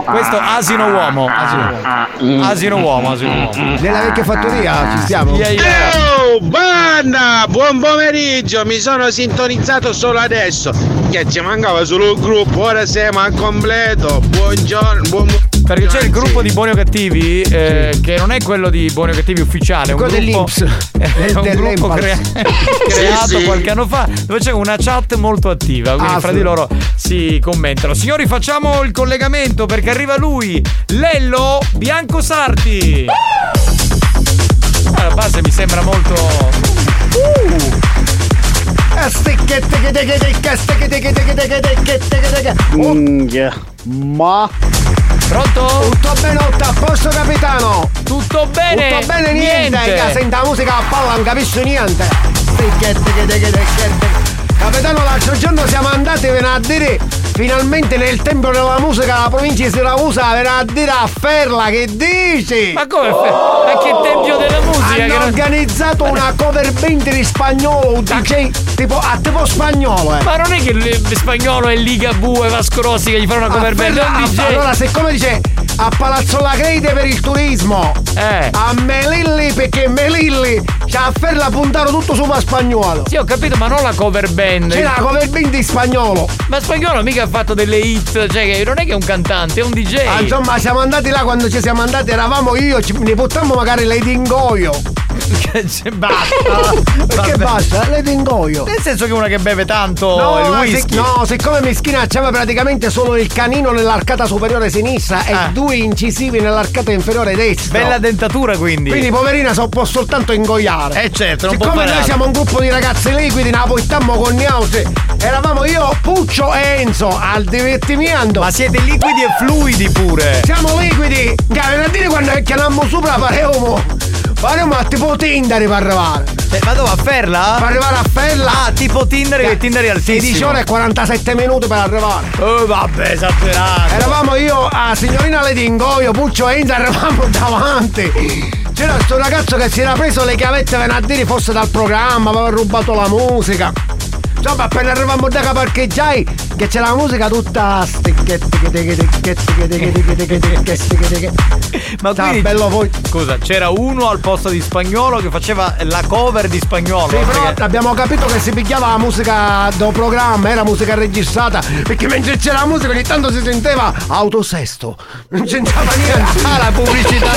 Speaker 8: Questo asino uomo. Asino uomo. Asino uomo, asino uomo.
Speaker 9: Nella vecchia fattoria ci stiamo?
Speaker 8: Yeah, yeah.
Speaker 41: Oh, banda! Buon pomeriggio, mi sono sintonizzato solo adesso. Che ci mancava solo il gruppo, ora siamo al completo. Buongiorno, buon
Speaker 8: Perché c'è il gruppo di buoni o cattivi, eh, che non è quello di buoni o cattivi ufficiale, è un gruppo, è un gruppo crea- creato
Speaker 9: Sì, sì.
Speaker 8: qualche anno fa dove c'è una chat molto attiva, quindi
Speaker 9: Ah,
Speaker 8: fra
Speaker 9: sì.
Speaker 8: di loro si commentano. Signori, facciamo il collegamento perché arriva lui, Lello Bianco Sarti. Ah, la base mi sembra molto. Uh.
Speaker 28: Minchia. Ma.
Speaker 8: Pronto?
Speaker 9: Tutto bene, tutto a posto capitano?
Speaker 8: Tutto bene?
Speaker 9: Tutto bene, niente.
Speaker 8: Niente.
Speaker 9: Che senta la musica a palla, non capisco niente. Capitano, l'altro giorno siamo andati a dire finalmente nel tempio della musica della provincia di Siracusa a dire a Ferla che dici?
Speaker 8: Ma come? Fe- Ma che tempio della musica?
Speaker 9: Hanno
Speaker 8: non-
Speaker 9: organizzato una cover band di spagnolo, un DJ tipo a tipo spagnolo, eh.
Speaker 8: Ma non è che il spagnolo è Ligabue Vasco Rossi che gli fanno una cover band, è un
Speaker 9: Ferla-
Speaker 8: DJ.
Speaker 9: Allora, siccome dice a Palazzo La Crete per il turismo,
Speaker 8: Eh.
Speaker 9: a Melilli perché Melilli ci ha ferla puntare tutto su spagnolo.
Speaker 8: Sì, ho capito, ma non la cover band.
Speaker 9: C'è la cover band di spagnolo.
Speaker 8: Ma spagnolo mica ha fatto delle hit, cioè che non è che è un cantante, è un DJ.
Speaker 9: Ah, insomma, siamo andati là quando ci siamo andati, eravamo io, ci, ne portammo magari Lady Ingoio.
Speaker 8: basta.
Speaker 9: Perché
Speaker 8: Vabbè.
Speaker 9: basta? Lady Ingoio.
Speaker 8: Nel senso che una che beve tanto il
Speaker 9: ma
Speaker 8: whisky.
Speaker 9: no, siccome Mischina c'aveva praticamente solo il canino nell'arcata superiore sinistra e due incisivi nell'arcata inferiore destra.
Speaker 8: Ah. Bella dentatura quindi.
Speaker 9: Quindi poverina so, può soltanto ingoiare.
Speaker 8: Eh certo, non
Speaker 9: Siccome noi siamo un gruppo di ragazzi liquidi, ne portammo con Gnause. Eravamo io, Puccio e Enzo al divertimento.
Speaker 8: Ma siete liquidi e fluidi pure.
Speaker 9: Siamo liquidi. Che a dire quando chiamammo sopra parevamo. Parevamo a tipo Tinder per arrivare.
Speaker 8: Eh, ma dove a Ferla?
Speaker 9: Per arrivare a Ferla.
Speaker 8: Ah, tipo Tinder che Tinder è altissimo.
Speaker 9: 16 ore e 47 minuti per arrivare.
Speaker 8: Oh, vabbè, esagerato.
Speaker 9: Eravamo io a signorina Lady Ingoio, Puccio e Enzo, eravamo davanti. C'era sto ragazzo che si era preso le chiavette venerdì fosse dal programma, aveva rubato la musica. Insomma, appena arrivammo da che parcheggiai, che c'era la musica tutta
Speaker 8: Ma quindi
Speaker 9: bello voi.
Speaker 8: Scusa, c'era uno al posto di spagnolo che faceva la cover di spagnolo.
Speaker 9: Sì, però
Speaker 8: perché-
Speaker 9: abbiamo capito che si picchiava la musica do programma, era musica registrata, perché mentre c'era la musica ogni tanto si sentiva autosesto. Non c'entrava niente.
Speaker 8: Ah, la pubblicità.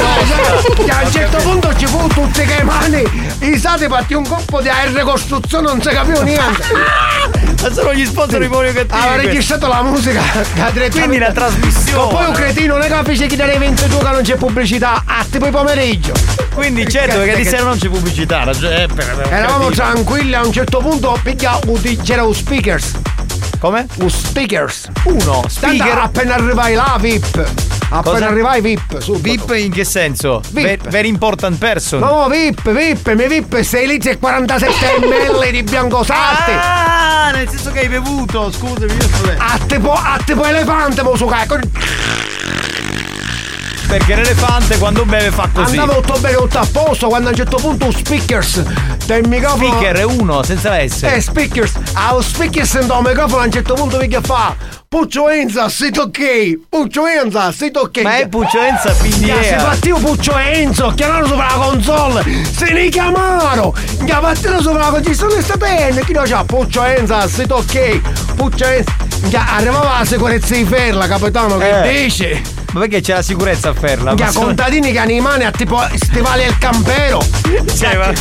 Speaker 9: Che a un certo punto ci fu tutte che mani, i sati partì un colpo di AR costruzione, non si capiva niente.
Speaker 8: Ma sono gli sponsor di buoni o cattivi. Questi.
Speaker 9: registrato la musica.
Speaker 8: Quindi la trasmissione.
Speaker 9: Ma poi un cretino ne capisce che dalle 22 che non c'è pubblicità, a tipo il pomeriggio.
Speaker 8: Quindi certo, perché di sera non c'è pubblicità. eh, per-
Speaker 9: Eravamo tranquilli, a un certo punto uti- c'era un speakers.
Speaker 8: Come?
Speaker 9: Un speakers.
Speaker 8: Uno, speaker.
Speaker 9: appena arrivai là, VIP. Appena
Speaker 8: Cosa?
Speaker 9: arrivai VIP. Subito.
Speaker 8: VIP in che senso?
Speaker 9: VIP.
Speaker 8: Ver- very important person.
Speaker 9: No, VIP, VIP, mi VIP 6 litri e 47 ml di bianco sarti.
Speaker 8: Ah, nel senso che hai bevuto, scusami, io sto
Speaker 9: A tipo, a tipo elefante, mo su cacco.
Speaker 8: Perché l'elefante quando beve fa così.
Speaker 9: Andava tutto bene, tutto a posto, quando a un certo punto un speakers del microfono.
Speaker 8: Speaker è uno, senza S.
Speaker 9: Eh, speakers. Ah, un speakers sento il microfono a un certo punto che fa. Puccio Enza, siete ok. Puccio Enza, siete ok.
Speaker 8: Ma è Puccio Enza, quindi è-
Speaker 9: Si partito Puccio Enzo, chiamarono sopra la console. Se ne chiamarono. Ya, partito sopra la console. Sono state Chi non c'ha? Puccio Enza, siete ok. Puccio Enza. Arrivava la sicurezza di Ferla, capitano, che
Speaker 8: Eh.
Speaker 9: dice?
Speaker 8: Ma perché c'è la sicurezza a Ferla? Sono-
Speaker 9: contadini che hanno i mani a tipo stivali al campero.
Speaker 8: Cioè, ma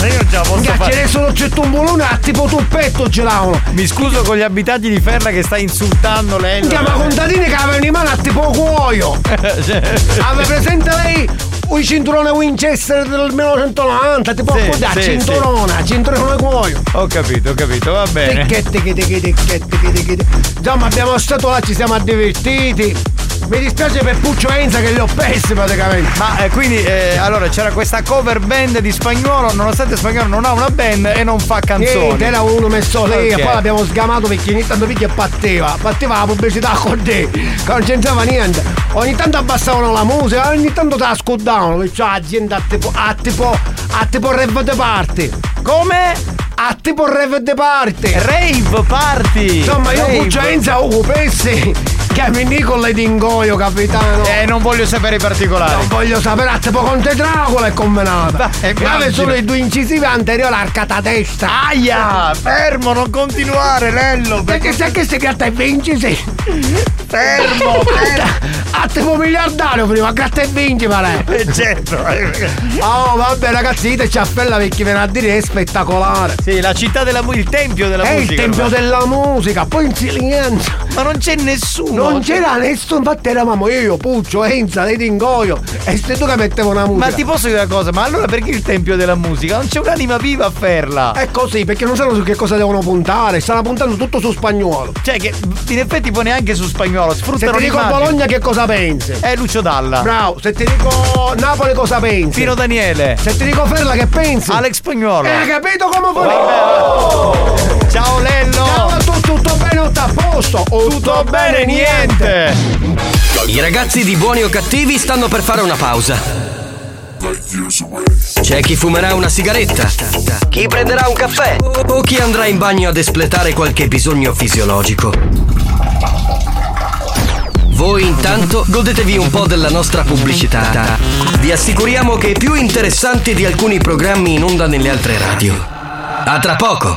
Speaker 8: ma io la posso
Speaker 9: Ya,
Speaker 8: fare.
Speaker 9: ce ne sono c'è un bolone a tipo tuppetto ce l'hanno.
Speaker 8: Mi scuso con gli abitanti di Ferla che sta insultando lei.
Speaker 9: Ya, ma contadini che avevano in mano a tipo cuoio. Aveva presente lei un cinturone Winchester del 1990, tipo
Speaker 8: Sì,
Speaker 9: così, a
Speaker 8: sì,
Speaker 9: cinturone, cuoio.
Speaker 8: Ho capito, ho capito, va bene.
Speaker 9: Ticchetti, ticchetti, ticchetti, ticchetti. Insomma, abbiamo stato là, ci siamo divertiti. Mi dispiace per Puccio Enza che li ho persi praticamente.
Speaker 8: Ma eh, quindi eh, allora c'era questa cover band di spagnolo, nonostante spagnolo non ha una band e non fa canzoni.
Speaker 9: Niente, era uno messo lì
Speaker 8: Ok.
Speaker 9: e poi l'abbiamo sgamato perché ogni tanto picchia batteva. Batteva la pubblicità con te, che non c'entrava niente. Ogni tanto abbassavano la musica, ogni tanto te la scudavano. Perciò l'azienda a tipo, a tipo, a tipo rave de party.
Speaker 8: Come?
Speaker 9: A tipo rave de party.
Speaker 8: Rave party.
Speaker 9: Insomma, io. Puccio Enza Ugo Pessi. Che mi dico le dingoio, capitano.
Speaker 8: Eh, non voglio sapere i particolari.
Speaker 9: Non voglio sapere, a tipo Conte Dracula è convenata. Grave solo i due incisivi anteriori arcata testa.
Speaker 8: Aia! Fermo, non continuare, Lello!
Speaker 9: Perché se che si gratta e vinci, sì.
Speaker 8: Fermo,
Speaker 9: A tipo miliardario prima, gratta e vinci, ma lei.
Speaker 8: Eh, certo.
Speaker 9: Oh, vabbè, ragazzi, diteci a Fella perché viene a dire è spettacolare.
Speaker 8: Sì, la città della musica, il tempio della
Speaker 9: È
Speaker 8: musica.
Speaker 9: il tempio
Speaker 8: ormai.
Speaker 9: della musica, poi in silenzio.
Speaker 8: Ma non c'è nessuno.
Speaker 9: Non c'era nessuno, infatti eravamo io, Puccio, Enza, Lady Ingoio e sei tu che mettevo una musica.
Speaker 8: Ma ti posso dire una cosa? Ma allora perché il tempio della musica? Non c'è un'anima viva a Ferla.
Speaker 9: È così, perché non sanno su che cosa devono puntare, stanno puntando tutto su spagnolo.
Speaker 8: Cioè, che in effetti poi neanche su spagnolo,
Speaker 9: Se
Speaker 8: sfruttano
Speaker 9: ti dico
Speaker 8: l'immagine.
Speaker 9: Bologna che cosa pensi?
Speaker 8: È Lucio Dalla.
Speaker 9: Bravo, se ti dico Napoli cosa pensi?
Speaker 8: Pino Daniele.
Speaker 9: Se ti dico Ferla che pensi?
Speaker 8: Alex Spagnolo.
Speaker 9: Eh, hai capito come vuoi?
Speaker 8: Ciao Lello.
Speaker 9: Ciao a tutti, tutto bene, tutto a posto? O
Speaker 8: Tutto bene, niente.
Speaker 2: I ragazzi di buoni o cattivi stanno per fare una pausa. C'è chi fumerà una sigaretta, chi prenderà un caffè o chi andrà in bagno ad espletare qualche bisogno fisiologico. Voi intanto godetevi un po' della nostra pubblicità. Vi assicuriamo che è più interessante di alcuni programmi in onda nelle altre radio. A tra poco!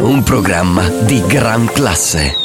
Speaker 2: un programma di gran classe.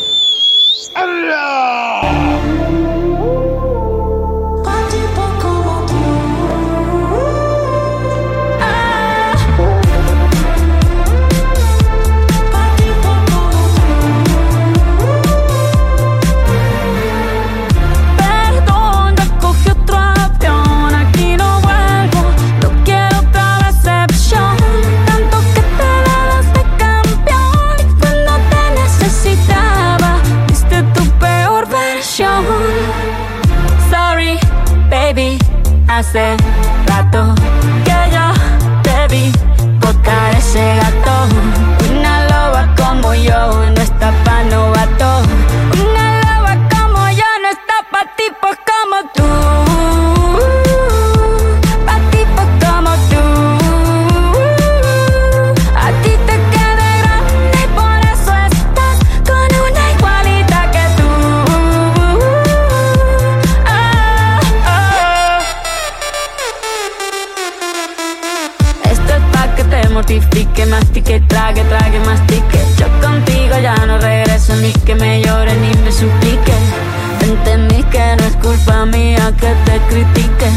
Speaker 3: Mastique, trague, trague, mastique. Yo contigo ya no regreso ni que me llore ni me suplique. Entendí que no es culpa mía que te critique.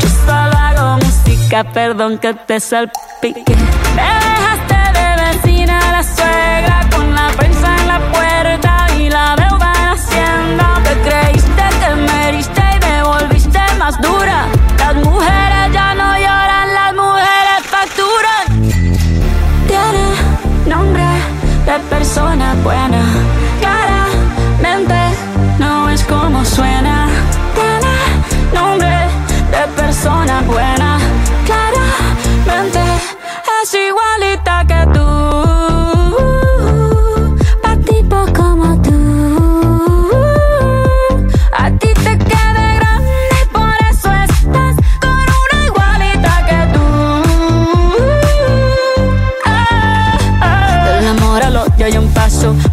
Speaker 3: Yo solo hago música
Speaker 59: perdón que te salpique. Me dejaste de vecina la suegra con la prensa en la puerta y la deuda en hacienda. Te creíste que me heriste y me volviste más dura. Las mujeres ya no lloran, nombre de persona buena.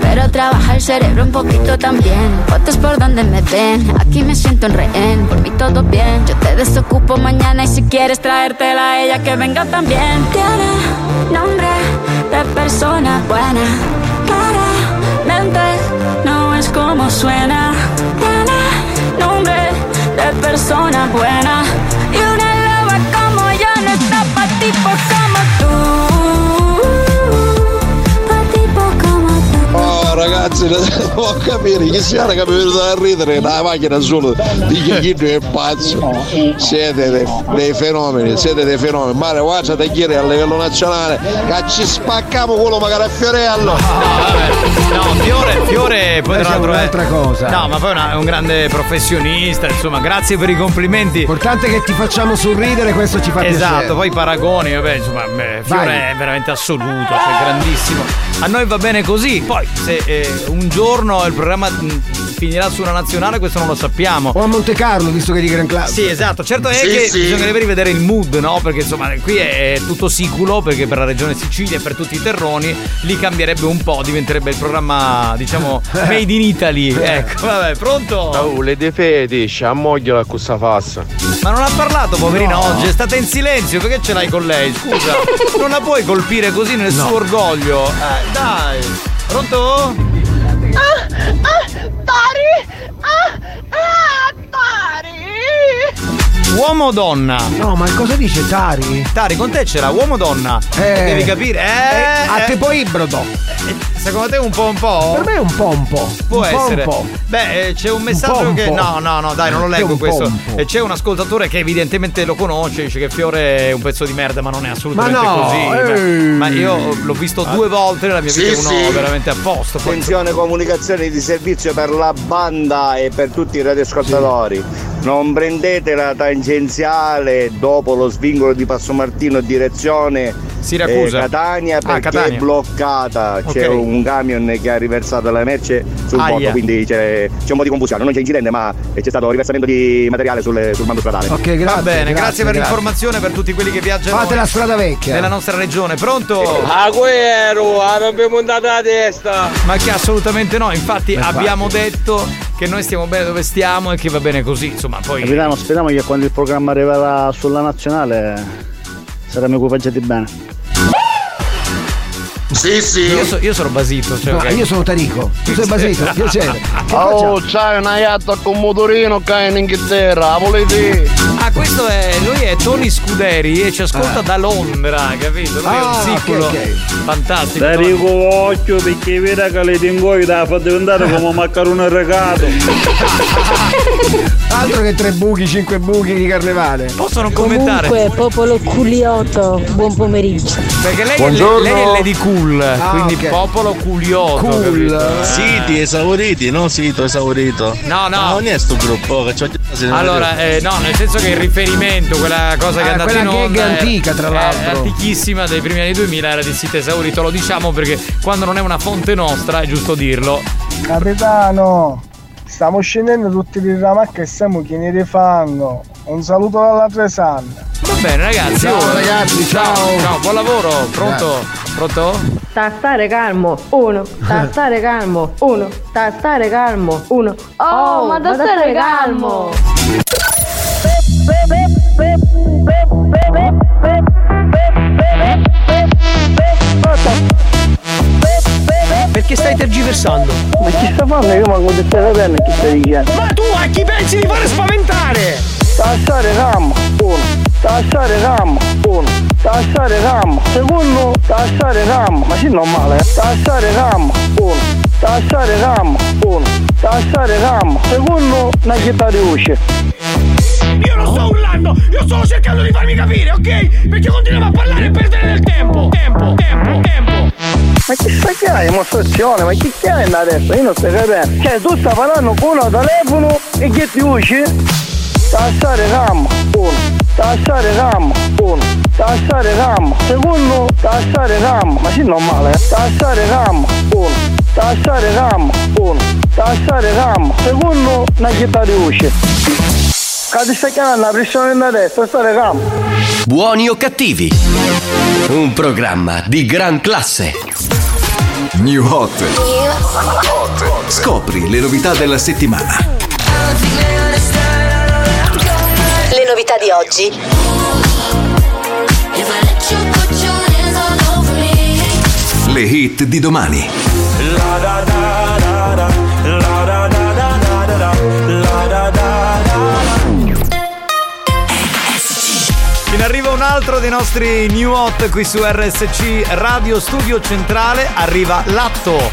Speaker 59: Pero trabaja el cerebro un poquito también. Fotos por donde me ven. Aquí me siento en rehén. Por mí todo bien. Yo te desocupo mañana y si quieres traértela a ella que venga también. Tiene nombre de persona buena. Claramente no es como suena. Tiene nombre de persona buena.
Speaker 41: Barraga. Ragazzi, devo capire chi sia che mi è venuto a ridere la macchina solo di chi chi è pazzo. Siete dei, dei fenomeni, siete dei fenomeni. Mare, guarda te chiede a livello nazionale che ci spacchiamo quello magari a Fiorello.
Speaker 8: No, Fiore, Fiore poi tra
Speaker 9: è
Speaker 8: l'altro è
Speaker 9: un'altra cosa.
Speaker 8: No, ma poi è è un grande professionista, insomma, grazie per i complimenti.
Speaker 9: L'importante è che ti facciamo sorridere, questo ci fa
Speaker 8: Esatto,
Speaker 9: piacere.
Speaker 8: poi i paragoni, vabbè, insomma, beh, Fiore
Speaker 9: Vai.
Speaker 8: è veramente assoluto, cioè grandissimo. A noi va bene così, poi se eh, un giorno il programma mh, finirà su una nazionale, questo non lo sappiamo.
Speaker 9: O a Monte Carlo, visto che è di Gran Classe.
Speaker 8: Sì, esatto, certo è
Speaker 9: Sì,
Speaker 8: che
Speaker 9: sì.
Speaker 8: bisognerebbe rivedere il mood, no? Perché insomma qui è, tutto siculo, perché per la regione Sicilia e per tutti i terroni lì cambierebbe un po', diventerebbe il programma, diciamo, made in Italy. Ecco, vabbè, pronto?
Speaker 57: Oh, le defeti, ammogliola a questa fassa.
Speaker 8: Ma non ha parlato, poverina, oggi, è stata in silenzio, perché ce l'hai con lei? Scusa, non la puoi colpire così nel suo orgoglio. Eh, dai. Pronto?
Speaker 48: Ah, ah, Tari! Ah, ah, Tari!
Speaker 8: Uomo o donna?
Speaker 9: No, ma cosa dice Tari?
Speaker 8: Tari, con te c'era uomo o donna?
Speaker 9: Eh.
Speaker 8: Devi capire. Eh,
Speaker 9: a
Speaker 8: eh.
Speaker 9: tipo ibrido.
Speaker 8: Secondo te un po' un po'?
Speaker 9: Per me è un po' un po'.
Speaker 8: Può
Speaker 9: un po'
Speaker 8: essere.
Speaker 9: Un po'.
Speaker 8: Beh, eh, c'è un messaggio
Speaker 9: po', un
Speaker 8: che.
Speaker 9: po'.
Speaker 8: No, no, no, dai, non lo leggo
Speaker 9: po',
Speaker 8: questo.
Speaker 9: po'.
Speaker 8: E c'è un ascoltatore che evidentemente lo conosce, dice che Fiore è un pezzo di merda, ma non è assolutamente
Speaker 9: Ma no,
Speaker 8: così.
Speaker 9: ehi.
Speaker 8: Ma, ma io l'ho visto due volte nella mia
Speaker 41: Sì,
Speaker 8: vita, uno
Speaker 41: sì.
Speaker 8: veramente a posto.
Speaker 60: Attenzione comunicazioni di servizio per la banda e per tutti i radioascoltatori. Non prendete la tangenziale dopo lo svincolo di Passo Martino direzione
Speaker 8: Siracusa.
Speaker 60: eh, Catania
Speaker 8: Ah,
Speaker 60: perché
Speaker 8: Catania.
Speaker 60: è bloccata. C'è
Speaker 8: Ok.
Speaker 60: un camion che ha riversato la merce sul
Speaker 8: Aia.
Speaker 60: bordo, quindi c'è, c'è un po' di confusione. Non c'è incidente, ma c'è stato riversamento di materiale sul, sul mando stradale.
Speaker 9: Ok, grazie.
Speaker 8: Va bene, grazie,
Speaker 9: grazie,
Speaker 8: per
Speaker 9: grazie.
Speaker 8: l'informazione per tutti quelli che viaggiano
Speaker 9: Fate la strada vecchia.
Speaker 8: nella nostra regione. Pronto?
Speaker 55: Ah, quello, ah, non abbiamo dato la testa.
Speaker 8: Ma che assolutamente no, infatti
Speaker 60: infatti.
Speaker 8: abbiamo detto che noi stiamo bene dove stiamo e che va bene così, insomma, poi
Speaker 61: Capitano, speriamo che quando il programma arriverà sulla nazionale saremo equipaggiati bene.
Speaker 41: Sì, sì.
Speaker 8: Io, so- io sono basito. Cioè,
Speaker 9: No,
Speaker 8: ok.
Speaker 9: io sono Tarico. Tu sei Basito. Piacere. Che
Speaker 41: Oh,
Speaker 9: facciamo?
Speaker 41: c'hai una yacht con motorino che è in Inghilterra, volete?
Speaker 8: Ah, questo è. Lui è Tony Scuderi e ci ascolta da Londra, capito? Lui è
Speaker 9: Ah,
Speaker 8: un siculo.
Speaker 9: ok, ok.
Speaker 8: Fantastico.
Speaker 28: Dai Rico occhio perché vede che le tingoi da fa diventare come un maccherone regato.
Speaker 9: Altro che tre buchi, cinque buchi di carnevale.
Speaker 8: Possono commentare.
Speaker 54: Comunque, popolo culiotto, buon pomeriggio.
Speaker 8: Perché lei, è,
Speaker 54: Buongiorno.
Speaker 8: lei è Lady Cool,
Speaker 54: Ah,
Speaker 8: quindi
Speaker 54: ok.
Speaker 8: popolo culioto. capito?
Speaker 29: Siti esauriti, no sito esaurito.
Speaker 8: No, no.
Speaker 29: Ma non è sto gruppo
Speaker 8: Allora, eh, no, nel senso che il riferimento, quella cosa che è
Speaker 9: Ah,
Speaker 8: andata
Speaker 9: quella
Speaker 8: in onda è-
Speaker 9: antica, tra
Speaker 8: è
Speaker 9: l'altro.
Speaker 8: antichissima dei primi anni 2000 era di sito esaurito, lo diciamo perché quando non è una fonte nostra è giusto dirlo.
Speaker 62: Capitano, stiamo scendendo tutti di ramacca e siamo pieni di fango. Un saluto dalla Tresanna.
Speaker 8: Va bene ragazzi,
Speaker 62: Ciao,
Speaker 8: oh,
Speaker 62: ragazzi,
Speaker 8: ciao,
Speaker 62: ciao.
Speaker 8: ciao, buon lavoro, pronto? Pronto?
Speaker 47: sta stare calmo, uno, sta stare calmo, uno, sta stare calmo, uno. Oh, ma da stare calmo.
Speaker 63: Perché stai tergiversando?
Speaker 62: Ma chi sta fanno? Io manco di stare bene chi stai dicendo.
Speaker 63: Ma tu a chi pensi di fare spaventare?
Speaker 62: Tassare calmo, uno. Tassare calmo, uno. Tassare calmo. Secondo, tassare calmo. Ma sì, non male, eh. Tassare calmo, uno. Tassare calmo, uno. Tassare calmo. Secondo, una chitarra di voce.
Speaker 63: Io non sto urlando, io sto cercando di farmi capire, ok? Perché continuiamo a parlare e perdere del tempo. Tempo, tempo, tempo.
Speaker 62: Ma chi sta che hai dimostrazione? Ma chi che hai adesso? Io non sto capendo. Cioè, tu stai parlando con un telefono e che ti usci? Tassare calmo, uno. Tassare calmo, uno. Tassare calmo. Secondo, tassare calmo. Ma sì, non male, eh. Tassare calmo, uno. Tassare calmo, uno. Tassare calmo. Secondo, una chitarra di voce. Chiamando la pressione da destra, stare calmo.
Speaker 2: Buoni o cattivi? Un programma di gran classe.
Speaker 64: New Hot. Scopri le novità della settimana.
Speaker 65: Le novità di oggi.
Speaker 64: Le hit di domani.
Speaker 8: In altro dei nostri new hot qui su RSC Radio Studio Centrale. Arriva l'atto.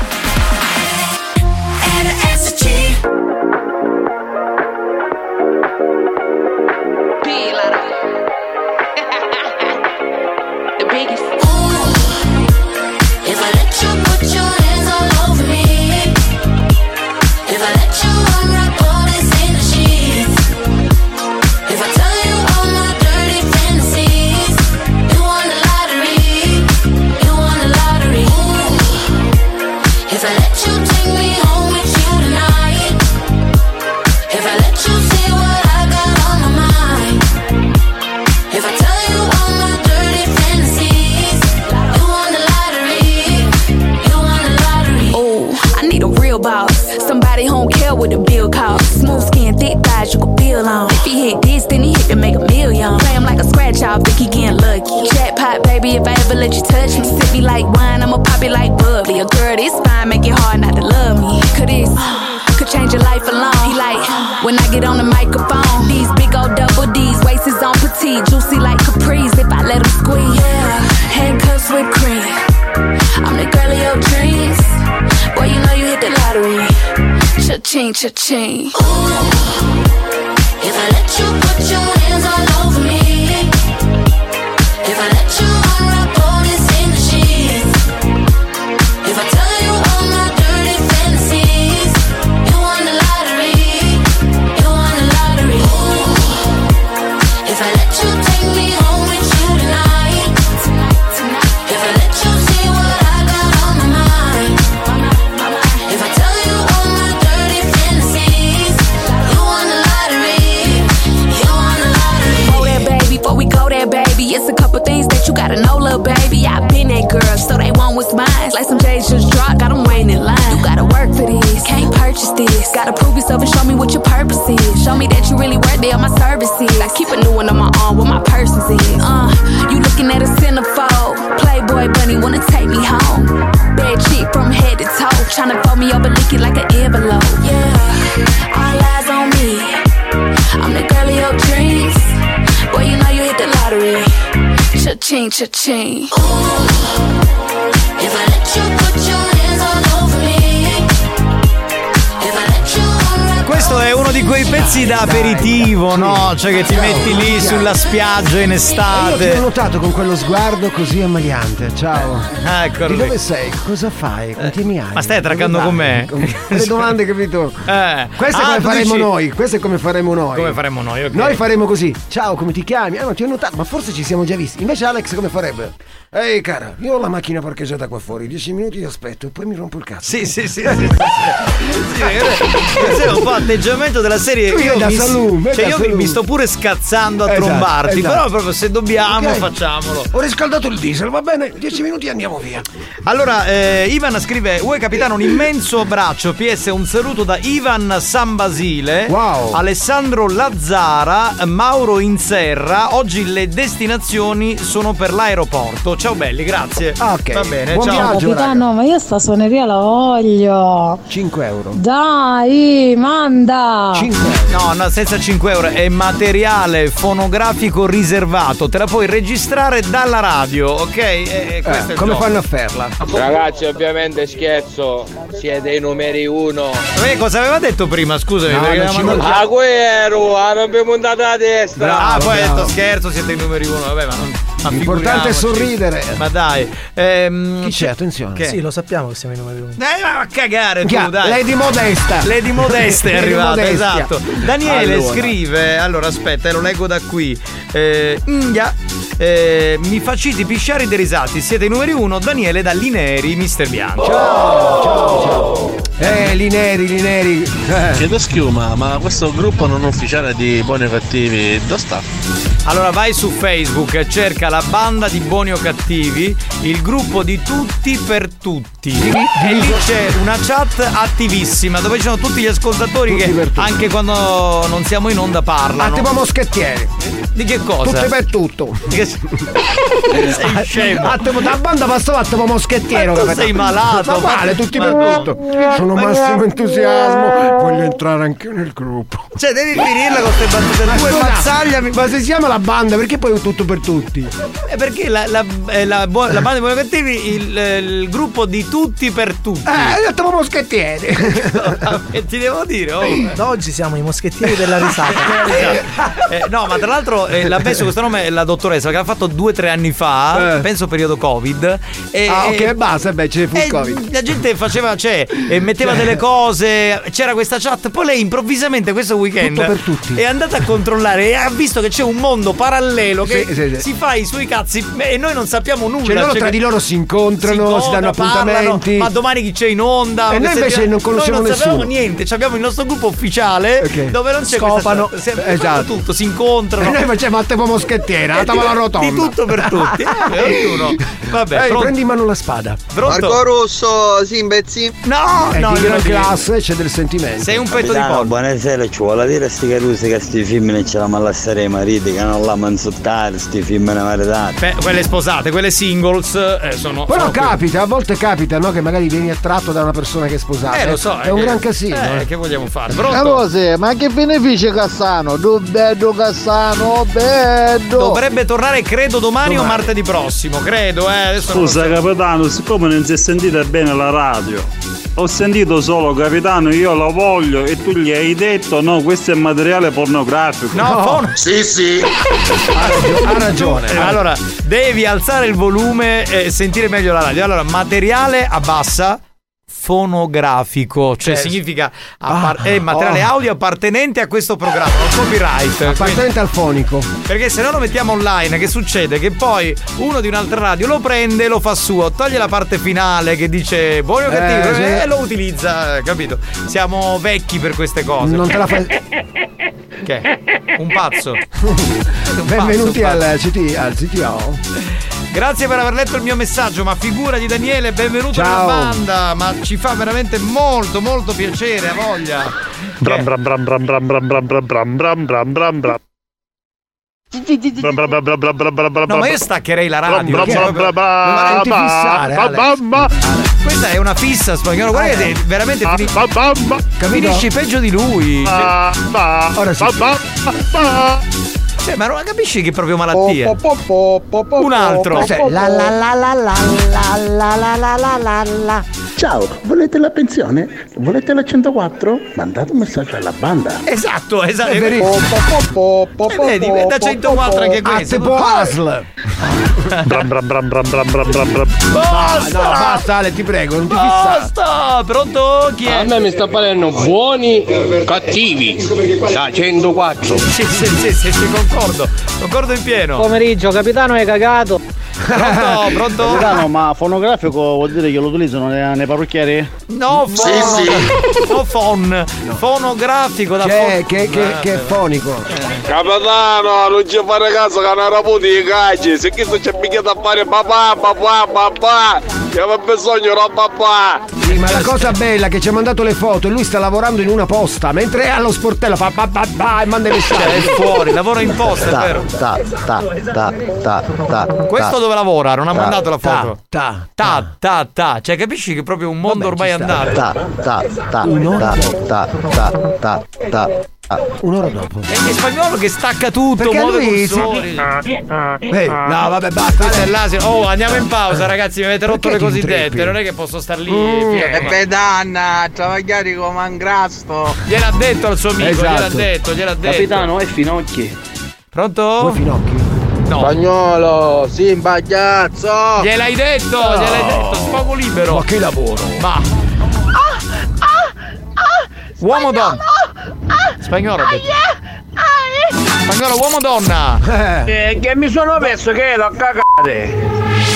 Speaker 66: Think he getting lucky. Jackpot, baby, if I ever let you touch me. Sip me like wine, I'ma pop it like bubbly. A girl, this fine, make it hard not to love me. Could this could change your life alone? He like when I get on the microphone. These big old double D's, waist is on petite, juicy like capris. If I let him squeeze, yeah. handcuffs with cream. I'm the girl of your dreams. Boy, you know you hit the lottery. Cha-ching, cha-ching.
Speaker 3: If I let you put your hands all over me,
Speaker 66: baby. I've been that girl, so they want what's mine. Like some J's just dropped, got 'em waiting in line. You gotta work for this, can't purchase this. Gotta prove yourself and show me what your purpose is. Show me that you really worthy of my services. I keep a new one on my arm where my purses is. Uh, you looking at a centerfold. Playboy bunny wanna take me home. Bad chick from head to toe. Tryna fold me over, lick it like an envelope. Yeah, all eyes on me. I'm the girl of your dreams. Cha-ching, cha-ching.
Speaker 3: If I let you put your
Speaker 8: Questo è uno di quei pezzi da aperitivo, no? Cioè che ti metti lì sulla spiaggia in
Speaker 9: Io ti ho
Speaker 8: estate.
Speaker 9: notato con quello sguardo così ammaliante. Ciao.
Speaker 8: Eccolo
Speaker 9: Di
Speaker 8: lì.
Speaker 9: dove sei? Cosa fai? Quanti anni hai?
Speaker 8: Ma stai attraccando con me?
Speaker 9: Con- Le domande, capito?
Speaker 8: Eh.
Speaker 9: Questo è
Speaker 8: Ah,
Speaker 9: come faremo
Speaker 8: dici-
Speaker 9: noi. Questo è come faremo noi.
Speaker 8: Come faremo noi, ok.
Speaker 9: Noi faremo così. Ciao, come ti chiami? Ah, non ti ho notato, ma forse ci siamo già visti. Invece Alex come farebbe? Ehi, cara, io ho la macchina parcheggiata qua fuori. Dieci minuti ti aspetto, poi mi rompo il cazzo.
Speaker 8: Sì, sì, sì. sì, sì. Eh, sei un po' atteggiamento della serie.
Speaker 9: Tu
Speaker 8: io
Speaker 9: da
Speaker 8: mi,
Speaker 9: saloon,
Speaker 8: cioè io mi- sto pure scazzando a
Speaker 9: Esatto,
Speaker 8: trombarti.
Speaker 9: esatto.
Speaker 8: Però proprio se dobbiamo,
Speaker 9: Ok.
Speaker 8: facciamolo.
Speaker 9: Ho riscaldato il diesel, va bene? 10 minuti e andiamo via.
Speaker 8: Allora, eh, Ivan scrive: Uè capitano, un immenso abbraccio. PS, un saluto da Ivan San Basile,
Speaker 9: Wow.
Speaker 8: Alessandro Lazzara, Mauro Inserra. Oggi le destinazioni sono per l'aeroporto. Ciao belli, grazie.
Speaker 9: ok.
Speaker 8: Va bene,
Speaker 9: Buon
Speaker 8: ciao.
Speaker 9: viaggio,
Speaker 67: Capitano, ma io sta suoneria la voglio.
Speaker 9: 5 euro.
Speaker 67: Dai, manda.
Speaker 8: No, no, senza 5 euro, è materiale fonografico riservato, te la puoi registrare dalla radio, ok? E il
Speaker 9: come
Speaker 8: gioco.
Speaker 9: fanno a farla?
Speaker 55: Ragazzi, ovviamente scherzo, siete i numeri uno.
Speaker 8: Eh, cosa aveva detto prima? Scusami,
Speaker 55: No,
Speaker 8: perché
Speaker 55: non
Speaker 8: aveva
Speaker 55: ci
Speaker 8: mandato-.
Speaker 55: Ah, quello, ah, non abbiamo montato la testa.
Speaker 8: Ah, poi ha
Speaker 9: bravo.
Speaker 8: detto scherzo, siete i numeri uno, vabbè, ma non. Ma
Speaker 9: L'importante è sorridere.
Speaker 8: Ma dai. Ehm,
Speaker 9: Chi c'è? Attenzione.
Speaker 8: Che?
Speaker 68: Sì, lo sappiamo che siamo i numeri uno.
Speaker 8: Eh, ma a cagare tu, dai.
Speaker 9: Lady Modesta.
Speaker 8: Lady Modesta è arrivata,
Speaker 9: Modestia.
Speaker 8: esatto. Daniele
Speaker 9: Allora.
Speaker 8: scrive, allora aspetta, eh, lo leggo da qui. Eh, India, eh, mi faciti pisciare dei risati, siete i numeri uno, Daniele da Lineri, Mister Bianco.
Speaker 9: Ciao, ciao, ciao. Eh, Lineri, Lineri. Eh.
Speaker 29: Chiedo schiuma, ma questo gruppo non ufficiale di buoni o cattivi, dove sta?
Speaker 8: Allora vai su Facebook e cerca la banda di buoni o cattivi, il gruppo di tutti per tutti. E lì c'è una chat attivissima dove ci sono tutti gli ascoltatori che anche quando non siamo in onda parlano.
Speaker 9: Attimo moschettieri.
Speaker 8: Di che cosa?
Speaker 9: Tutti per tutto.
Speaker 8: Di che- sei scemo.
Speaker 9: Attimo, da banda bastava attimo moschettiero.
Speaker 8: Ma tu sei malato,
Speaker 9: Ma vale,
Speaker 8: ma-
Speaker 9: tutti per
Speaker 8: no.
Speaker 9: tutto. Sono
Speaker 8: Ma
Speaker 9: massimo
Speaker 8: no.
Speaker 9: entusiasmo. Voglio entrare anche nel gruppo.
Speaker 8: Cioè devi finirla con queste battute
Speaker 9: Ma scusa,
Speaker 8: mazzagliami.
Speaker 9: Ma se si chiama la banda, perché poi è tutto per tutti?
Speaker 8: Eh, perché la, la, eh, la, la banda di buoni cattivi, il, eh, il gruppo di tutti per tutti.
Speaker 9: Eh, attimo moschettieri.
Speaker 8: che ti devo dire? Oh.
Speaker 68: Da oggi siamo i moschettieri della risata.
Speaker 8: Eh, no, ma tra l'altro eh, l'ha messo questo nome la dottoressa che l'ha fatto due o tre anni fa,
Speaker 9: Eh.
Speaker 8: penso periodo Covid. E,
Speaker 9: ah, ok,
Speaker 8: e-
Speaker 9: basta, beh, c'è fu il Covid.
Speaker 8: la gente faceva, cioè, e metteva
Speaker 9: Cioè.
Speaker 8: delle cose, c'era questa chat, poi lei improvvisamente questo weekend è andata a controllare e ha visto che c'è un mondo parallelo che
Speaker 9: Sì, sì, sì.
Speaker 8: si fa i suoi cazzi e noi non sappiamo nulla.
Speaker 9: Cioè loro
Speaker 8: Cioè,
Speaker 9: tra di loro si incontrano, si, danno
Speaker 8: parlano,
Speaker 9: appuntamenti.
Speaker 8: ma domani chi c'è in onda?
Speaker 9: E noi invece non conosciamo
Speaker 8: noi non sappiamo
Speaker 9: nessuno.
Speaker 8: niente, abbiamo il nostro gruppo ufficiale
Speaker 9: Ok.
Speaker 8: dove non c'è
Speaker 9: Scopano.
Speaker 8: questa si-
Speaker 9: Esatto.
Speaker 8: tutto, si incontrano.
Speaker 9: E noi facciamo attimo moschettiera, la tavola rotonda.
Speaker 8: Di tutto per tutti. Eh, ognuno. Vabbè,
Speaker 9: Ehi,
Speaker 8: pronto?
Speaker 9: prendi in mano la spada.
Speaker 8: Pronto?
Speaker 60: Russo, sì, imbezzi.
Speaker 8: No,
Speaker 9: È
Speaker 8: no,
Speaker 9: di
Speaker 8: dico.
Speaker 9: classe, c'è del sentimento.
Speaker 8: Sei un petto di
Speaker 69: Capitano,
Speaker 8: pollo.
Speaker 69: buonasera, ci vuole dire a sti carusi che sti film ne ce la mallasserei mariti, che non la manzottare, sti film ne maritati.
Speaker 8: Beh, quelle sposate, quelle singles eh, sono.
Speaker 9: Però
Speaker 8: sono qui.
Speaker 9: capita, a volte capita, no? Che magari vieni attratto da una persona che è sposata.
Speaker 8: Eh, lo so.
Speaker 9: È un
Speaker 8: che-
Speaker 9: gran casino.
Speaker 8: Eh,
Speaker 9: eh.
Speaker 8: che vogliamo fare? Pronto?
Speaker 62: Cavose, ma che benefici Cassano? Tu bello Cassano, bello!
Speaker 8: Dovrebbe tornare, credo, domani, o
Speaker 9: Domani.
Speaker 8: martedì prossimo. Credo, eh. Adesso
Speaker 28: Scusa
Speaker 8: so.
Speaker 28: capitano, siccome non si è sentita bene la radio, ho sentito solo capitano io lo voglio e tu gli hai detto no, questo è materiale pornografico.
Speaker 8: No, fono-
Speaker 29: Sì, sì.
Speaker 9: Ha ragione. Ha ragione.
Speaker 8: Eh, Allora, devi alzare il volume e sentire meglio la radio. Allora, materiale abbassa. Fonografico, cioè
Speaker 9: Eh,
Speaker 8: significa appar- è materiale
Speaker 9: oh.
Speaker 8: audio appartenente a questo programma, non copyright. Quindi-
Speaker 9: Appartenente al fonico.
Speaker 8: perché se no lo mettiamo online, che succede? Che poi uno di un'altra radio lo prende e lo fa suo, toglie la parte finale che dice buono o
Speaker 9: Eh,
Speaker 8: cattivo
Speaker 9: sì.
Speaker 8: e lo utilizza, capito? Siamo vecchi per queste cose.
Speaker 9: Non te la fai.
Speaker 8: Che? Un pazzo. Un
Speaker 9: Benvenuti
Speaker 8: pazzo, un
Speaker 9: al, CT, al CTO.
Speaker 8: Grazie per aver letto il mio messaggio, ma figura di Daniele, benvenuto
Speaker 9: Ciao.
Speaker 8: nella banda, ma ci fa veramente molto molto piacere, ha voglia.
Speaker 28: Bram bram bram bram bram bram bram bram bram bram bram bram
Speaker 8: No, ma io staccherei la radio. Questa è una fissa spagnolo, guarda che è veramente finisci peggio di lui. Cioè,
Speaker 9: Ora sì.
Speaker 8: Cioè, ma non capisci che è proprio malattia? Un altro.
Speaker 9: Cos'è? La la la la la la la la la la la la.
Speaker 29: Ciao, volete la pensione? Volete la 104? Mandate un messaggio alla banda.
Speaker 8: Esatto, esatto.
Speaker 9: È verissimo.
Speaker 8: Eh, vedi, da 104 anche
Speaker 9: Ah,
Speaker 8: questo.
Speaker 9: ASL.
Speaker 28: Bram, bram, bram, bram, bram, bram, bram, bram.
Speaker 8: Basta!
Speaker 9: No, basta Ale, ti prego, non ti fissare.
Speaker 8: Basta! Pronto? Chi
Speaker 55: A
Speaker 8: è?
Speaker 55: me mi sta parlando buoni cattivi da 104.
Speaker 8: Sì, sì, sì, sì, sì, concordo. Concordo in pieno.
Speaker 68: Pomeriggio, capitano, hai cagato.
Speaker 8: Pronto, pronto?
Speaker 10: Capitano, ma fonografico vuol dire che lo utilizzano nei, nei parrucchieri?
Speaker 8: No,
Speaker 10: Sì,
Speaker 8: fono.
Speaker 10: sì.
Speaker 8: No, fon. Fonografico da
Speaker 9: Che,
Speaker 8: fon-
Speaker 9: che, che, che è fonico.
Speaker 29: Capitano, non ci fare caso che non raputi i cacci. Se questo c'è picchiato a fare papà, papà, papà. Che aveva bisogno di papà.
Speaker 9: Sì, ma la cosa bella è che ci ha mandato le foto e lui sta lavorando in una posta mentre è allo sportello fa pa, pa, e manda i messaggi.
Speaker 8: Cioè, è fuori, lavora in posta, è
Speaker 10: Ta,
Speaker 8: vero.
Speaker 10: ta, ta, ta, ta, ta,
Speaker 8: Questo
Speaker 10: ta
Speaker 8: dove lavora, non ha
Speaker 10: ta,
Speaker 8: mandato la foto.
Speaker 9: Ta
Speaker 8: ta, ta, ta, Cioè, capisci che proprio un mondo Vabbè, ormai andato.
Speaker 10: Ta, ta, ta, Un'ora. ta, ta, ta, ta. Ah,
Speaker 9: un'ora dopo.
Speaker 8: È il spagnolo che stacca tutto,
Speaker 9: Perché
Speaker 8: muove
Speaker 9: lui...
Speaker 8: i.
Speaker 9: Hey, no, vabbè, basta.
Speaker 8: Oh, andiamo in pausa, ragazzi. Mi avete rotto
Speaker 9: Perché
Speaker 8: le cosiddette. Non è che posso star lì.
Speaker 9: Mm,
Speaker 8: e
Speaker 22: pedanna, travagliari come angrasto.
Speaker 8: Gliel'ha detto al suo amico,
Speaker 22: esatto.
Speaker 8: gliel'ha detto, gliel'ha detto.
Speaker 22: Capitano,
Speaker 8: è finocchi. Pronto?
Speaker 9: Voi finocchi?
Speaker 8: No.
Speaker 22: Spagnolo, sì, imbagazzo.
Speaker 8: Gliel'hai detto,
Speaker 22: No.
Speaker 8: gliel'hai detto, sfogo libero.
Speaker 9: Ma che lavoro?
Speaker 8: Ma. Uomo donna. Spagnolo. ha detto. Spagnolo, uomo donna.
Speaker 22: Eh, che mi sono perso che l'ho cagate.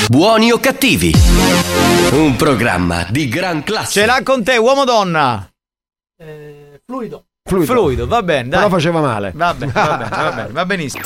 Speaker 44: Buoni o cattivi? Un programma di gran classe.
Speaker 8: Ce l'ha con te, uomo donna.
Speaker 70: Fluido.
Speaker 9: Fluido.
Speaker 8: Fluido, va bene, dai.
Speaker 9: Però faceva male.
Speaker 8: Va bene, va bene, va bene, va benissimo.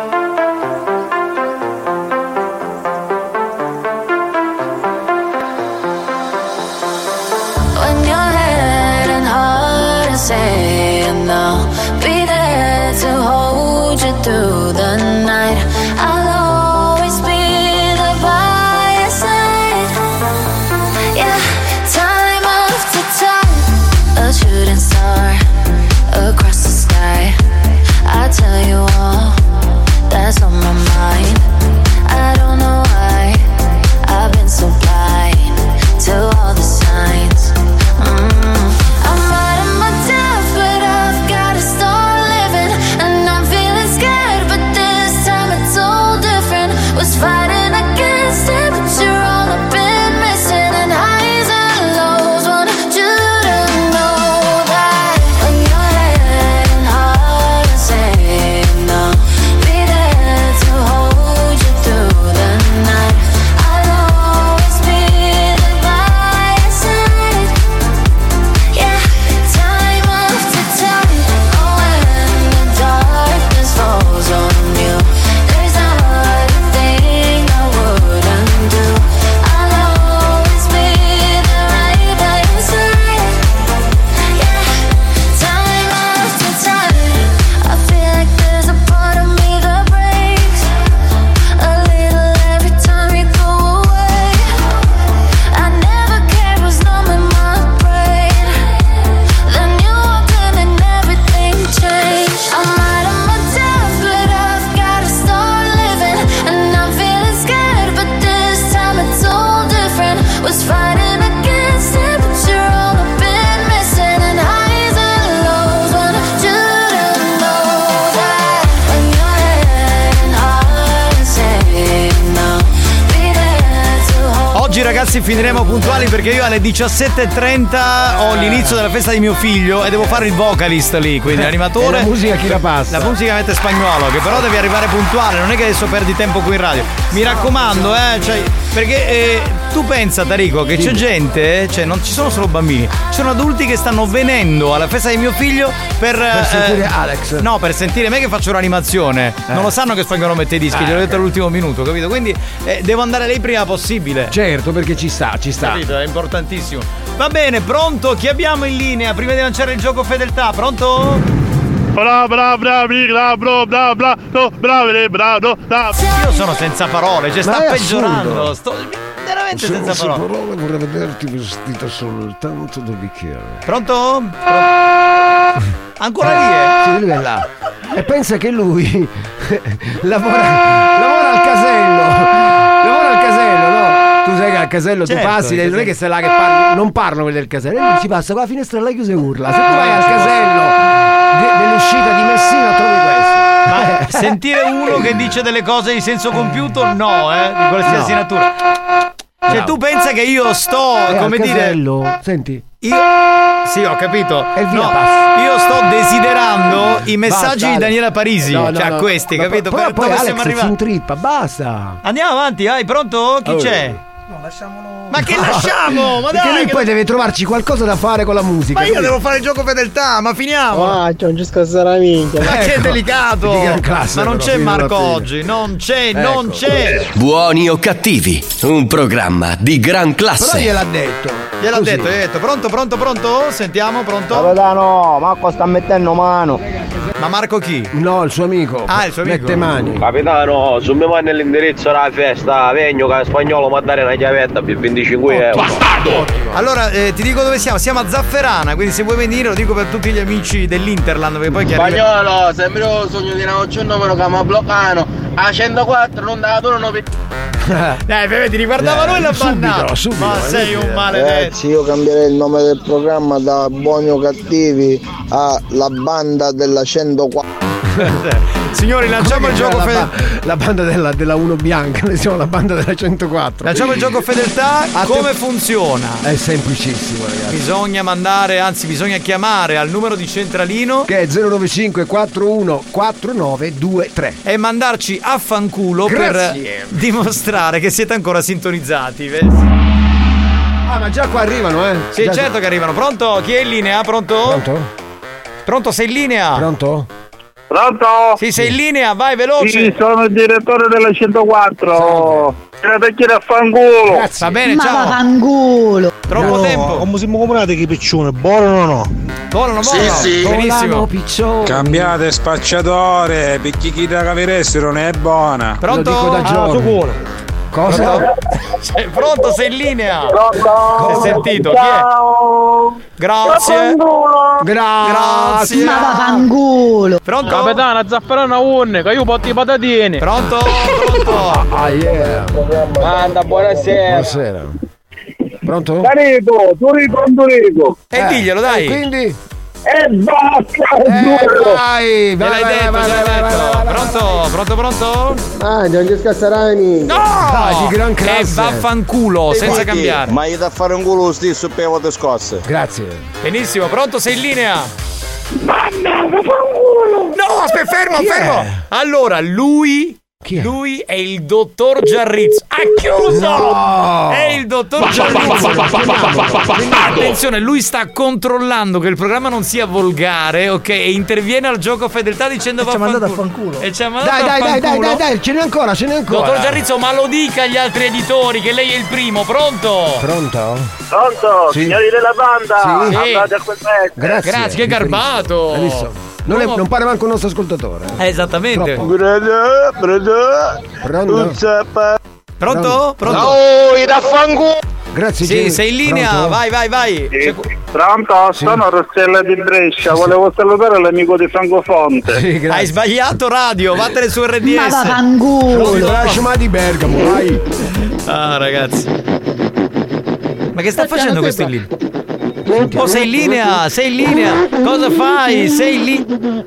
Speaker 8: Oggi ragazzi finiremo puntuali perché io alle 17.30 ho l'inizio della festa di mio figlio e devo fare il vocalist lì, quindi l'animatore.
Speaker 9: E la musica chi la passa?
Speaker 8: La musica mette spagnolo, che però devi arrivare puntuale, non è che adesso perdi tempo qui in radio. Mi raccomando, eh, cioè, perché eh, tu pensa Tarico che c'è gente, cioè non ci sono solo bambini, ci sono adulti che stanno venendo alla festa di mio figlio per...
Speaker 9: Per
Speaker 8: eh,
Speaker 9: sentire Alex.
Speaker 8: No, per sentire me che faccio l'animazione. Non lo sanno che spagnolo mette i dischi,
Speaker 9: Eh,
Speaker 8: gliel'ho detto
Speaker 9: ok.
Speaker 8: all'ultimo minuto, capito? Quindi eh, devo andare lì prima possibile.
Speaker 9: Certo, perché ci sta, ci sta.
Speaker 8: Capito? È importantissimo. Va bene, pronto? Chi abbiamo in linea prima di lanciare il gioco fedeltà? Pronto?
Speaker 71: Bra bra bra bra bra bra bra bra bra bra bra bra
Speaker 8: Io sono senza parole, cioè sta
Speaker 9: è
Speaker 8: peggiorando. Sto veramente senza
Speaker 9: Senza
Speaker 8: parole.
Speaker 9: parole vorrei vederti vestita soltanto da bicchiere.
Speaker 8: Pronto? Ancora lì,
Speaker 9: Sì,
Speaker 8: eh?
Speaker 9: lui è là. E pensa che lui lavora, lavora al casello. Lavora al casello, no? Tu sai che al casello
Speaker 8: Certo,
Speaker 9: tu passi, non è che sei là che parli, non parlano quelli del casello, e lui ci passa con la finestra chiusa e urla. Se tu vai al casello de- dell'uscita di Messina trovi questo.
Speaker 8: Ma sentire uno che dice delle cose di senso compiuto, no, eh, di qualsiasi
Speaker 9: No.
Speaker 8: natura. Cioè,
Speaker 9: Bravo.
Speaker 8: tu pensa che io sto,
Speaker 9: È
Speaker 8: come
Speaker 9: al
Speaker 8: dire.
Speaker 9: casello, senti.
Speaker 8: Io. Sì, ho capito.
Speaker 9: Il via
Speaker 8: No, io sto desiderando i messaggi
Speaker 9: Basta,
Speaker 8: di. Daniela Parisi.
Speaker 9: No, no,
Speaker 8: cioè,
Speaker 9: no.
Speaker 8: questi, capito?
Speaker 9: Poi,
Speaker 8: per
Speaker 9: poi Alex
Speaker 8: siamo
Speaker 9: si
Speaker 8: arrivati?
Speaker 9: intrippa, basta.
Speaker 8: Andiamo avanti, vai, pronto? Chi
Speaker 9: Oh.
Speaker 8: c'è? Ma che lasciamo? Ma
Speaker 9: Perché
Speaker 8: dai!
Speaker 9: lui
Speaker 8: che-
Speaker 9: poi deve trovarci qualcosa da fare con la musica.
Speaker 8: Ma io
Speaker 9: capito?
Speaker 8: devo fare il gioco fedeltà, ma finiamo!
Speaker 62: Ah, c'è un gisco la minchia.
Speaker 8: Ma che
Speaker 9: Ecco.
Speaker 8: delicato!
Speaker 9: Di gran classe,
Speaker 8: Ma non
Speaker 9: però,
Speaker 8: c'è Marco oggi, non c'è, non
Speaker 9: Ecco.
Speaker 8: c'è!
Speaker 2: Buoni o cattivi, un programma di gran
Speaker 9: Però
Speaker 2: classe.
Speaker 9: gliel'ha detto.
Speaker 8: Gliel'ho
Speaker 9: Così.
Speaker 8: detto, gliel'ho detto. Pronto, pronto, pronto? Sentiamo, pronto?
Speaker 62: Capitano, Marco sta mettendo mano.
Speaker 8: Ma Marco chi?
Speaker 9: No, il suo amico.
Speaker 8: Ah, il suo amico.
Speaker 9: Mette mani.
Speaker 72: Capitano, su mi manda l'indirizzo della festa, vengo che spagnolo mi dare una chiavetta per 25 euro.
Speaker 8: Allora, eh, ti dico dove siamo. Siamo a Zafferana, quindi se vuoi venire lo dico per tutti gli amici dell'Interland, perché poi chi arriva...
Speaker 72: Spagnolo, sembra un sogno di una un numero che mi bloccano. A 104 non da turno per...
Speaker 8: Dai, vedi, riguardava
Speaker 9: Eh,
Speaker 8: noi la
Speaker 9: subito,
Speaker 8: Ma
Speaker 9: eh,
Speaker 8: sei un maledetto.
Speaker 62: Ragazzi, io cambierei il nome del programma da Buoni o Cattivi a La Banda della 104.
Speaker 8: Signori, lanciamo il gioco
Speaker 9: la,
Speaker 8: fedeltà.
Speaker 9: ba- la banda della, della 1 bianca, noi siamo la banda della 104.
Speaker 8: Lanciamo il gioco fedeltà.
Speaker 9: A te-
Speaker 8: Come funziona?
Speaker 9: È semplicissimo, ragazzi.
Speaker 8: Bisogna mandare, anzi bisogna chiamare al numero di centralino
Speaker 9: Che è 095 41 4923.
Speaker 8: e mandarci a fanculo
Speaker 9: Grazie.
Speaker 8: per dimostrare che siete ancora sintonizzati.
Speaker 9: Ah, ma già qua arrivano, eh?
Speaker 8: Sì,
Speaker 9: Già-
Speaker 8: certo che arrivano. Pronto? Chi è in linea? Pronto?
Speaker 9: Pronto?
Speaker 8: Pronto, sei in linea?
Speaker 9: Pronto?
Speaker 28: Pronto?
Speaker 8: Sì, sei in linea, vai veloce.
Speaker 28: Sì, sono il direttore della 104. Era da chiedere a fanculo.
Speaker 9: Grazie.
Speaker 8: Va bene,
Speaker 67: Ma
Speaker 8: ciao.
Speaker 67: vaffanculo.
Speaker 8: Troppo tempo.
Speaker 61: Come siamo comunati che piccione, buono o no?
Speaker 8: Buono, buono.
Speaker 72: Sì, sì.
Speaker 8: Benissimo.
Speaker 9: piccione.
Speaker 73: Cambiate spacciatore, perché chi da caviresti non è buona.
Speaker 8: Pronto?
Speaker 9: Lo dico da giorni. Cosa?
Speaker 8: Pronto? Sei pronto? Sei in linea?
Speaker 28: Pronto?
Speaker 8: Si è sentito? Chi è?
Speaker 28: Ciao.
Speaker 8: Grazie.
Speaker 9: Grazie.
Speaker 67: Ma vaffanculo.
Speaker 8: Pronto?
Speaker 55: Capitano, zafferana un, che io porto i patatini.
Speaker 8: Pronto? Pronto?
Speaker 9: Ah, yeah.
Speaker 72: Manda, buonasera.
Speaker 9: Buonasera. Pronto?
Speaker 28: Tarico, Turico, Turico.
Speaker 8: E diglielo, dai.
Speaker 9: E quindi?
Speaker 28: E basta,
Speaker 9: Eh, vai,
Speaker 8: Me
Speaker 9: vai,
Speaker 8: l'hai
Speaker 9: vai,
Speaker 8: detto,
Speaker 9: vai, vai, vai, vai, vai.
Speaker 8: Pronto? Pronto, pronto?
Speaker 62: Ah, la minchia.
Speaker 8: No!
Speaker 9: Ah, di gran classe.
Speaker 8: vaffanculo, senza cambiare.
Speaker 60: Ma gli da fare un culo lo stesso per le scosse.
Speaker 9: Grazie.
Speaker 8: Benissimo, pronto? Sei in linea?
Speaker 28: Mamma, fanculo.
Speaker 8: No, aspetta, fermo,
Speaker 9: è?
Speaker 8: fermo. Allora, lui.
Speaker 9: Chi è?
Speaker 8: Lui è il dottor Giarrizzo. Ha chiuso!
Speaker 9: No!
Speaker 8: È il dottor Giarrizzo. Attenzione, lui sta controllando che il programma non sia volgare, ok? E interviene al gioco fedeltà dicendo
Speaker 68: ci ha mandato a
Speaker 8: vaffanculo.
Speaker 68: fanculo.
Speaker 8: E ci ha mandato
Speaker 9: Dai,
Speaker 8: a
Speaker 9: dai, dai, dai,
Speaker 8: fanculo.
Speaker 9: dai, dai, ce n'è ancora, ce n'è ancora.
Speaker 8: Dottor Giarrizzo, ma lo dica agli altri editori che lei è il primo, pronto?
Speaker 9: Pronto?
Speaker 28: Pronto,
Speaker 9: Sì.
Speaker 28: signori della banda.
Speaker 8: Sì.
Speaker 28: Andate a quel pezzo.
Speaker 9: Grazie.
Speaker 8: Grazie, che garbato.
Speaker 9: Visto? Non, è- non pare manco un nostro ascoltatore.
Speaker 8: Eh, Esattamente.
Speaker 28: Brother, brother.
Speaker 9: Pronto?
Speaker 8: Pronto? Pronto?
Speaker 72: Oh, i da fanculo.
Speaker 9: Grazie.
Speaker 8: Sì, sei in linea,
Speaker 9: Pronto?
Speaker 8: vai, vai, vai.
Speaker 28: Sì. Pronto? Sono Rossella di Brescia. Volevo salutare l'amico di Francofonte.
Speaker 9: Sì,
Speaker 8: Hai sbagliato radio, vattene su
Speaker 67: Ma
Speaker 8: RDS.
Speaker 67: vaffanculo.
Speaker 9: Lasciami di Bergamo, vai.
Speaker 8: Ah, ragazzi. Ma che sta facendo questo in linea? Oh, sei in linea, sei in linea. Cosa fai? Sei linea.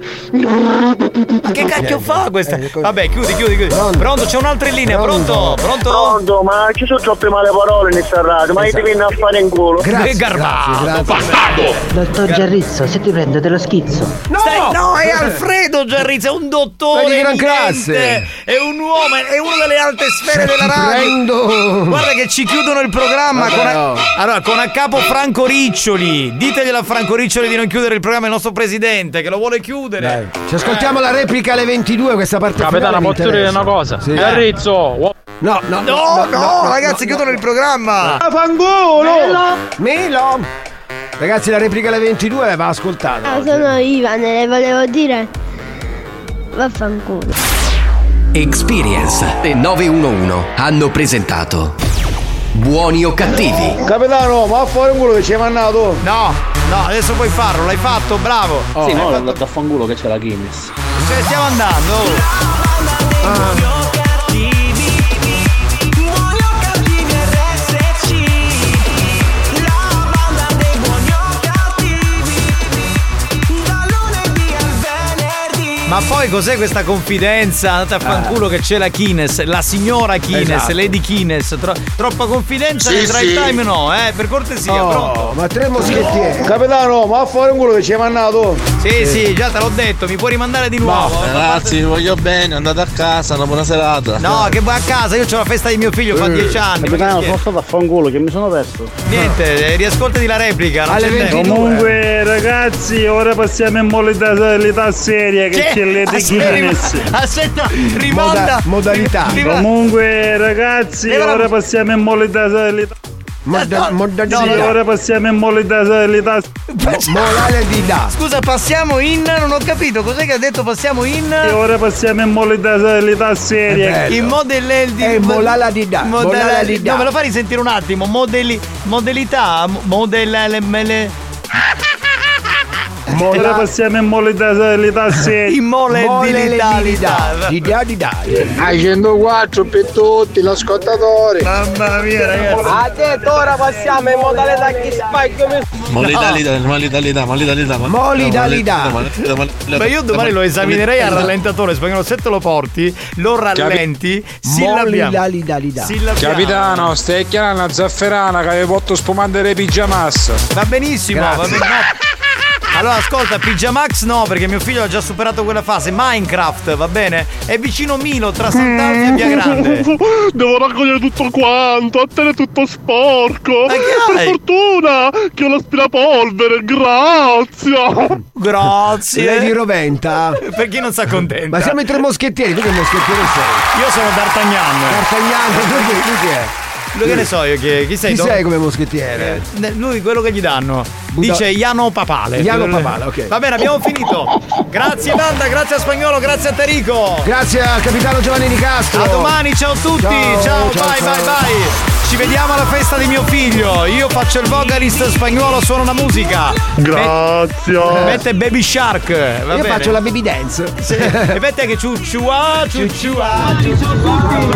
Speaker 8: Ma che cacchio fa questa? Vabbè, chiudi, chiudi, chiudi. Pronto, c'è un altro in linea, pronto? Pronto?
Speaker 28: Pronto, ma ci sono troppe male parole in questa radio, ma io ti vieni a fare in culo.
Speaker 9: Grazie,
Speaker 8: Che garbato,
Speaker 9: grazie, grazie.
Speaker 8: bastardo.
Speaker 47: Dottor Giarrizzo, se ti prendo te lo schizzo.
Speaker 8: Stai- no, è Alfredo Giarrizza, è un dottore
Speaker 9: di gran classe.
Speaker 8: È un uomo, è uno delle alte sfere della radio.
Speaker 9: prendo.
Speaker 8: Guarda che ci chiudono il programma
Speaker 9: Vabbè,
Speaker 8: con a,
Speaker 9: no.
Speaker 8: allora, con a capo Franco Riccioli. Diteglielo a Franco Riccioli di non chiudere il programma, il nostro presidente che lo vuole chiudere.
Speaker 9: Dai. Ci ascoltiamo la replica alle 22, questa parte
Speaker 55: Capitano, posso dire una cosa?
Speaker 9: Sì.
Speaker 55: Giarrizzo,
Speaker 9: No, no,
Speaker 8: No, no, ragazzi, chiudono il programma.
Speaker 9: Melo! Melo! Ragazzi, la replica alle 22 va ascoltata.
Speaker 74: Ah, sono Ivan e le volevo dire vaffanculo.
Speaker 2: Experience e 911 hanno presentato Buoni o cattivi?
Speaker 62: Capitano, ma a fare un culo che ci hai mandato.
Speaker 8: No, no, adesso puoi farlo, l'hai fatto, bravo.
Speaker 61: Sì, no, è andato a fanculo che c'è la Guinness.
Speaker 8: Cioè, stiamo andando. Poi cos'è questa confidenza? Andate a fanculo che c'è la Kines, la signora Kines,
Speaker 9: Esatto.
Speaker 8: Lady Kines. Tro- troppa confidenza
Speaker 9: Sì,
Speaker 8: nel drive
Speaker 9: sì.
Speaker 8: time no, eh, per cortesia,
Speaker 9: Oh,
Speaker 8: pronto?
Speaker 9: ma tre moschettieri.
Speaker 60: Capitano, ma a fare un culo che ci hai mandato?
Speaker 8: Sì, sì, già te l'ho detto, mi puoi rimandare di nuovo.
Speaker 29: Ragazzi, vi voglio bene, andate a casa, una buona serata.
Speaker 8: No, che vai a casa, io ho la festa di mio figlio, fa dieci anni. ma
Speaker 61: Capitano, sono stato a fanculo che mi sono perso.
Speaker 8: Niente, eh, riascoltati la replica, non c'è tempo.
Speaker 28: Comunque ragazzi, ora passiamo in modalità seria che,
Speaker 8: Che?
Speaker 28: c'è
Speaker 8: Aspetta,
Speaker 28: Guinness.
Speaker 8: Aspetta, rimanda.
Speaker 9: modalità.
Speaker 8: Riva-
Speaker 28: Comunque ragazzi,
Speaker 8: Leva la-
Speaker 28: ora passiamo in modalità
Speaker 9: Moda- modalità.
Speaker 28: Sì, ora passiamo in modalità
Speaker 9: Morale di da.
Speaker 8: Scusa, passiamo in. Non ho capito, cos'è che ha detto passiamo in.
Speaker 28: E ora passiamo in modalità seria.
Speaker 8: In model di.
Speaker 9: È molala di da. Molala di da.
Speaker 8: No, me lo fai risentire un attimo. Modeli, modalità. Modella. Le- le-
Speaker 28: Ora passiamo in modalità seria.
Speaker 8: In moledilità.
Speaker 9: Di da di da.
Speaker 60: A 104 per tutti, l'ascoltatore.
Speaker 8: Mamma mia, ragazzi.
Speaker 55: Ha detto ora passiamo in modalità chi spacchio mi
Speaker 29: Molidalità, molidalità, molidalità.
Speaker 9: Molidalità.
Speaker 8: Ma io domani lo esaminerei al rallentatore spagnolo. Se te lo porti, lo rallenti, sillabiamo.
Speaker 73: Capitano, stai chiamando una zafferana che avevo fatto spumandere pigiamas.
Speaker 8: Va benissimo, va
Speaker 73: Grazie.
Speaker 8: Allora ascolta, Pigiamax no, perché mio figlio ha già superato quella fase. Minecraft, va bene? È vicino Milo, tra Sant'Alfio e Via Grande.
Speaker 28: Devo raccogliere tutto quanto, a te è tutto sporco.
Speaker 8: Ma che
Speaker 28: per
Speaker 8: hai?
Speaker 28: fortuna che ho l'aspirapolvere, grazie.
Speaker 8: Grazie.
Speaker 9: Lei di Roventa.
Speaker 8: Per chi non si accontenta.
Speaker 9: Ma siamo i tre moschettieri, tu che moschettiere sei?
Speaker 8: Io sono D'Artagnan.
Speaker 9: D'Artagnan, tu chi è?
Speaker 8: Lui che ne so io chi, chi sei?
Speaker 9: Chi sei come moschettiere?
Speaker 8: Eh, Lui quello che gli danno.
Speaker 9: Buda-
Speaker 8: Dice Iano Papale.
Speaker 9: Iano Papale, ok.
Speaker 8: Va bene, abbiamo finito. Grazie Banda, grazie a Spagnolo, grazie a Tarico.
Speaker 9: Grazie al capitano Giovanni Di Castro.
Speaker 8: A domani, ciao a tutti. Ciao,
Speaker 9: Ciao, ciao,
Speaker 8: bye,
Speaker 9: ciao.
Speaker 8: bye, bye. Ci vediamo alla festa di mio figlio. Io faccio il vocalist spagnolo, suono la musica.
Speaker 28: Grazie.
Speaker 8: Mette Baby Shark. Va
Speaker 9: Io
Speaker 8: bene.
Speaker 9: faccio la baby dance.
Speaker 8: Sì. E mette che ciucciua, ciucciua, ciucciua.